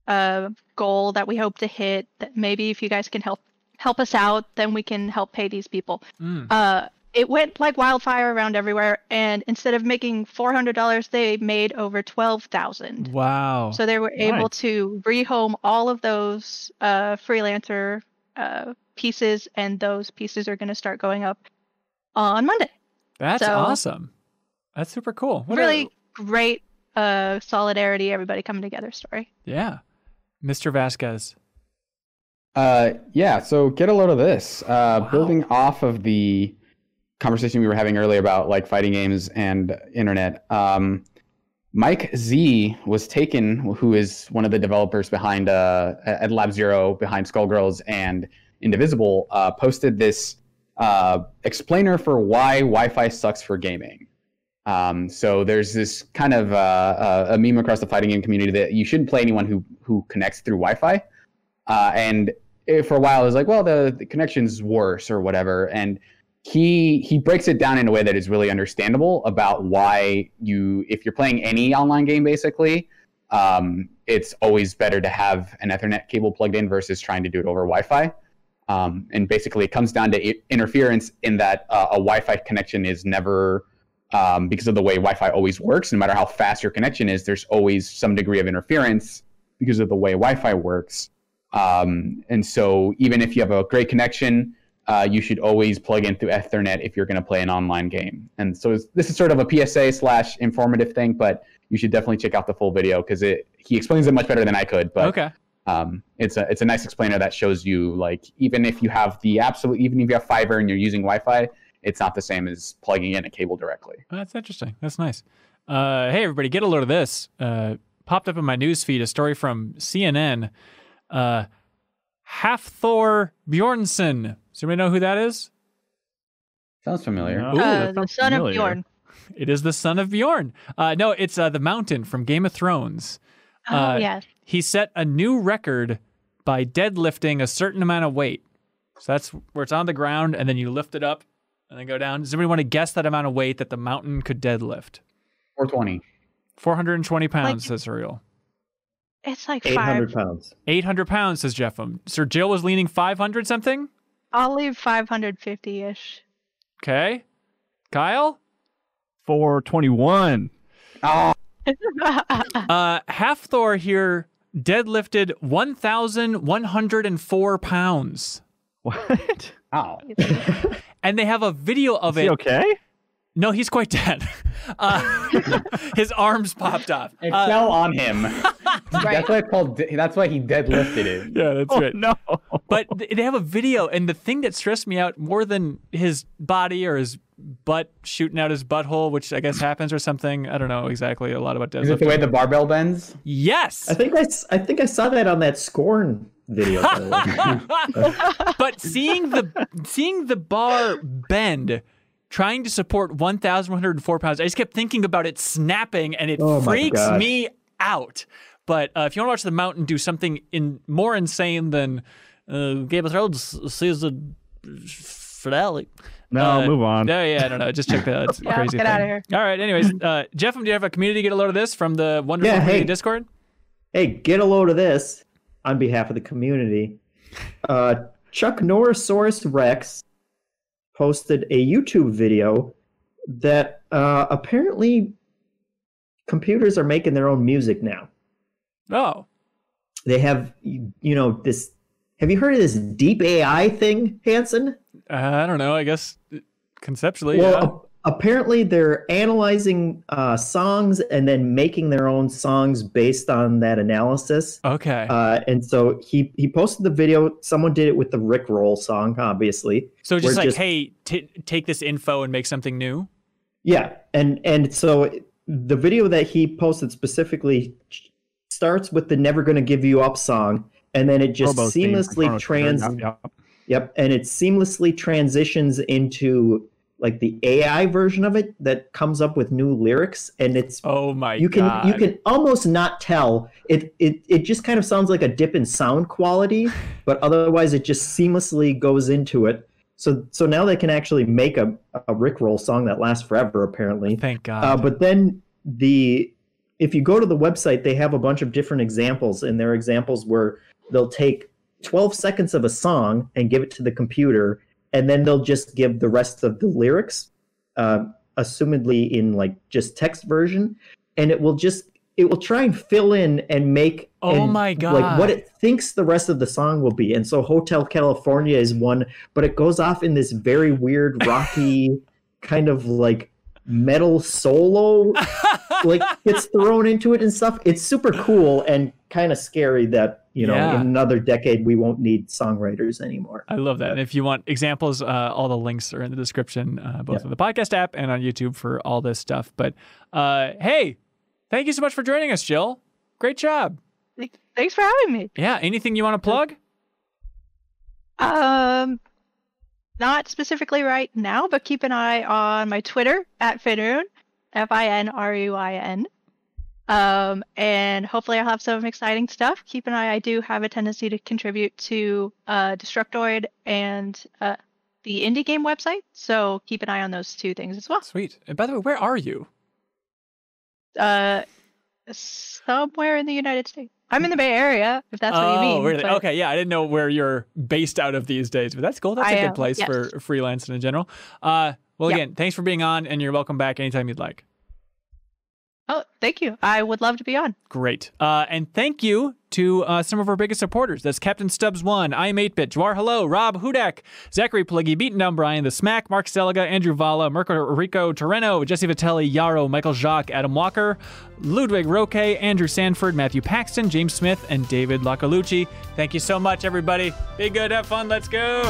uh goal that we hope to hit. That maybe if you guys can help help us out, then we can help pay these people. Mm. Uh, it went like wildfire around everywhere, and instead of making four hundred dollars, they made over twelve thousand. Wow. So they were able to rehome all of those uh, freelancer uh, pieces, and those pieces are going to start going up on Monday. That's so- awesome. That's super cool. What a- really great uh, solidarity, everybody coming together story. yeah. Mr. Vazquez. Uh, yeah. So get a load of this. Uh, Wow. building off of the conversation we were having earlier about like fighting games and internet. Um, Mike Z was taken, who is one of the developers behind uh, at Lab Zero, behind Skullgirls and Indivisible, uh, posted this uh, explainer for why Wi-Fi sucks for gaming. Um, so there's this kind of uh, uh, a meme across the fighting game community that you shouldn't play anyone who who connects through Wi-Fi. Uh, and it, for a while, it was like, well, the, the connection's worse or whatever. And he he breaks it down in a way that is really understandable about why you, if you're playing any online game, basically, um, it's always better to have an Ethernet cable plugged in versus trying to do it over Wi-Fi. Um, and basically, it comes down to i- interference in that uh, a Wi-Fi connection is never um, because of the way Wi-Fi always works. No matter how fast your connection is, there's always some degree of interference because of the way Wi-Fi works. Um, and so, even if you have a great connection, uh, you should always plug in through Ethernet if you're going to play an online game. And so, this is sort of a PSA slash informative thing, but you should definitely check out the full video because it he explains it much better than I could. But okay. um, it's a it's a nice explainer that shows you like even if you have the absolute even if you have fiber and you're using Wi-Fi, it's not the same as plugging in a cable directly. Well, That's interesting. That's nice. Uh, hey, everybody, get a load of this. Uh, popped up in my news feed a story from CNN. Uh, Hafthor Bjornsson. Does anybody know who that is? Sounds familiar. No. Ooh, uh, that the son familiar. of Bjorn. It is the son of Bjorn. Uh, no, it's uh, the Mountain from Game of Thrones. Oh Uh, yes. He set a new record by deadlifting a certain amount of weight. So that's where it's on the ground, and then you lift it up and then go down. Does anybody want to guess that amount of weight that the Mountain could deadlift? 420. 420 pounds, Like- says Suriel. It's like Eight five. hundred pounds. 800 pounds, says JeffM. Sir Jill was leaning 500 something. I'll leave five hundred fifty ish. Okay. Kyle? 421. Oh, Uh, Hafthor here deadlifted 1,104 pounds. What? wow. And they have a video of Is it. he okay? No, he's quite dead. Uh, his arms popped off. It Uh, fell on him. That's why it's called. That's why he deadlifted it. yeah, that's Oh, right. no. But they have a video, and the thing that stressed me out more than his body or his butt shooting out his butthole, which I guess happens or something. I don't know exactly a lot about Is it the way the barbell bends? yes. I think I, s- I think I saw that on that Scorn video. by the way. but seeing the seeing the bar bend trying to support 1104 pounds i just kept thinking about it snapping and it Oh freaks gosh. me out but uh, if you want to watch the mountain do something in more insane than uh, game of thrones season finale No, Uh, move on. yeah, yeah, I don't know. Just check that out. It's Yeah, crazy get thing. of here. All right. Anyways, uh, Jeff, do you have a community get a load of this from the wonderful Yeah, hey. Discord? hey, get a load of this on behalf of the community. Uh, Chuck Norrisaurus Rex posted a YouTube video that uh, apparently computers are making their own music now. Oh, They have, you know, this. Have you heard of this deep AI thing, Hanson? uh, I don't know. I guess conceptually, Well, yeah. A- apparently they're analyzing uh, songs and then making their own songs based on that analysis. Okay. Uh, and so he he posted the video. Someone did it with the Rick Roll song, obviously. so just like, just- hey, t- take this info and make something new. Yeah, and and so the video that he posted specifically starts with the "Never Gonna Give You Up" song, and then it just Robo seamlessly trans. Yep, yep. Yep, and it seamlessly transitions into like the AI version of it that comes up with new lyrics, and it's Oh my you can god. you can almost not tell it it it just kind of sounds like a dip in sound quality but otherwise it just seamlessly goes into it so so now they can actually make a a rickroll song that lasts forever apparently Thank God. uh, but then the if you go to the website, they have a bunch of different examples, and there are examples where they'll take 12 seconds of a song and give it to the computer, and then they'll just give the rest of the lyrics, uh, assumedly in like just text version, and it will just it will try and fill in and make Oh and, my like what it thinks the rest of the song will be. And so hotel california is one but it goes off in this very weird rocky kind of like metal solo like gets thrown into it and stuff. It's super cool and kind of scary that you know Yeah. in another decade we won't need songwriters anymore I love that. And if you want examples, uh, all the links are in the description, uh, both Yeah. on the podcast app and on YouTube for all this stuff. But uh, hey, thank you so much for joining us, Jill. Great job. Thanks for having me. Yeah. Anything you want to plug? Um, not specifically right now, but keep an eye on my Twitter at Finruin, F I N R U I N. Um, and hopefully I'll have some exciting stuff. Keep an eye. I do have a tendency to contribute to uh, Destructoid and uh, the indie game website, so keep an eye on those two things as well. Sweet. And by the way, where are you? Uh, somewhere in the United States. I'm in the Bay Area, if that's what you oh, mean. really? but- Okay. Yeah. I didn't know where you're based out of these days, but that's cool. That's a I good am, place yes. for freelancing in general. Uh, well, Yeah. again, thanks for being on, and you're welcome back anytime you'd like. Oh, thank you. I would love to be on. Great. Uh, and thank you to uh, some of our biggest supporters. That's Captain Stubbs One, iam8bit, Jawar Hello, Rob Hudak, Zachary Pliggy, Beaten Down Brian, The Smack, Mark Seliga, Andrew Valla, Mirko Rico Torreno, Jesse Vitelli, Yarrow, Michael Jacques, Adam Walker, Ludwig Roque, Andrew Sanford, Matthew Paxton, James Smith, and David Lacalucci. Thank you so much, everybody. Be good, have fun, let's go.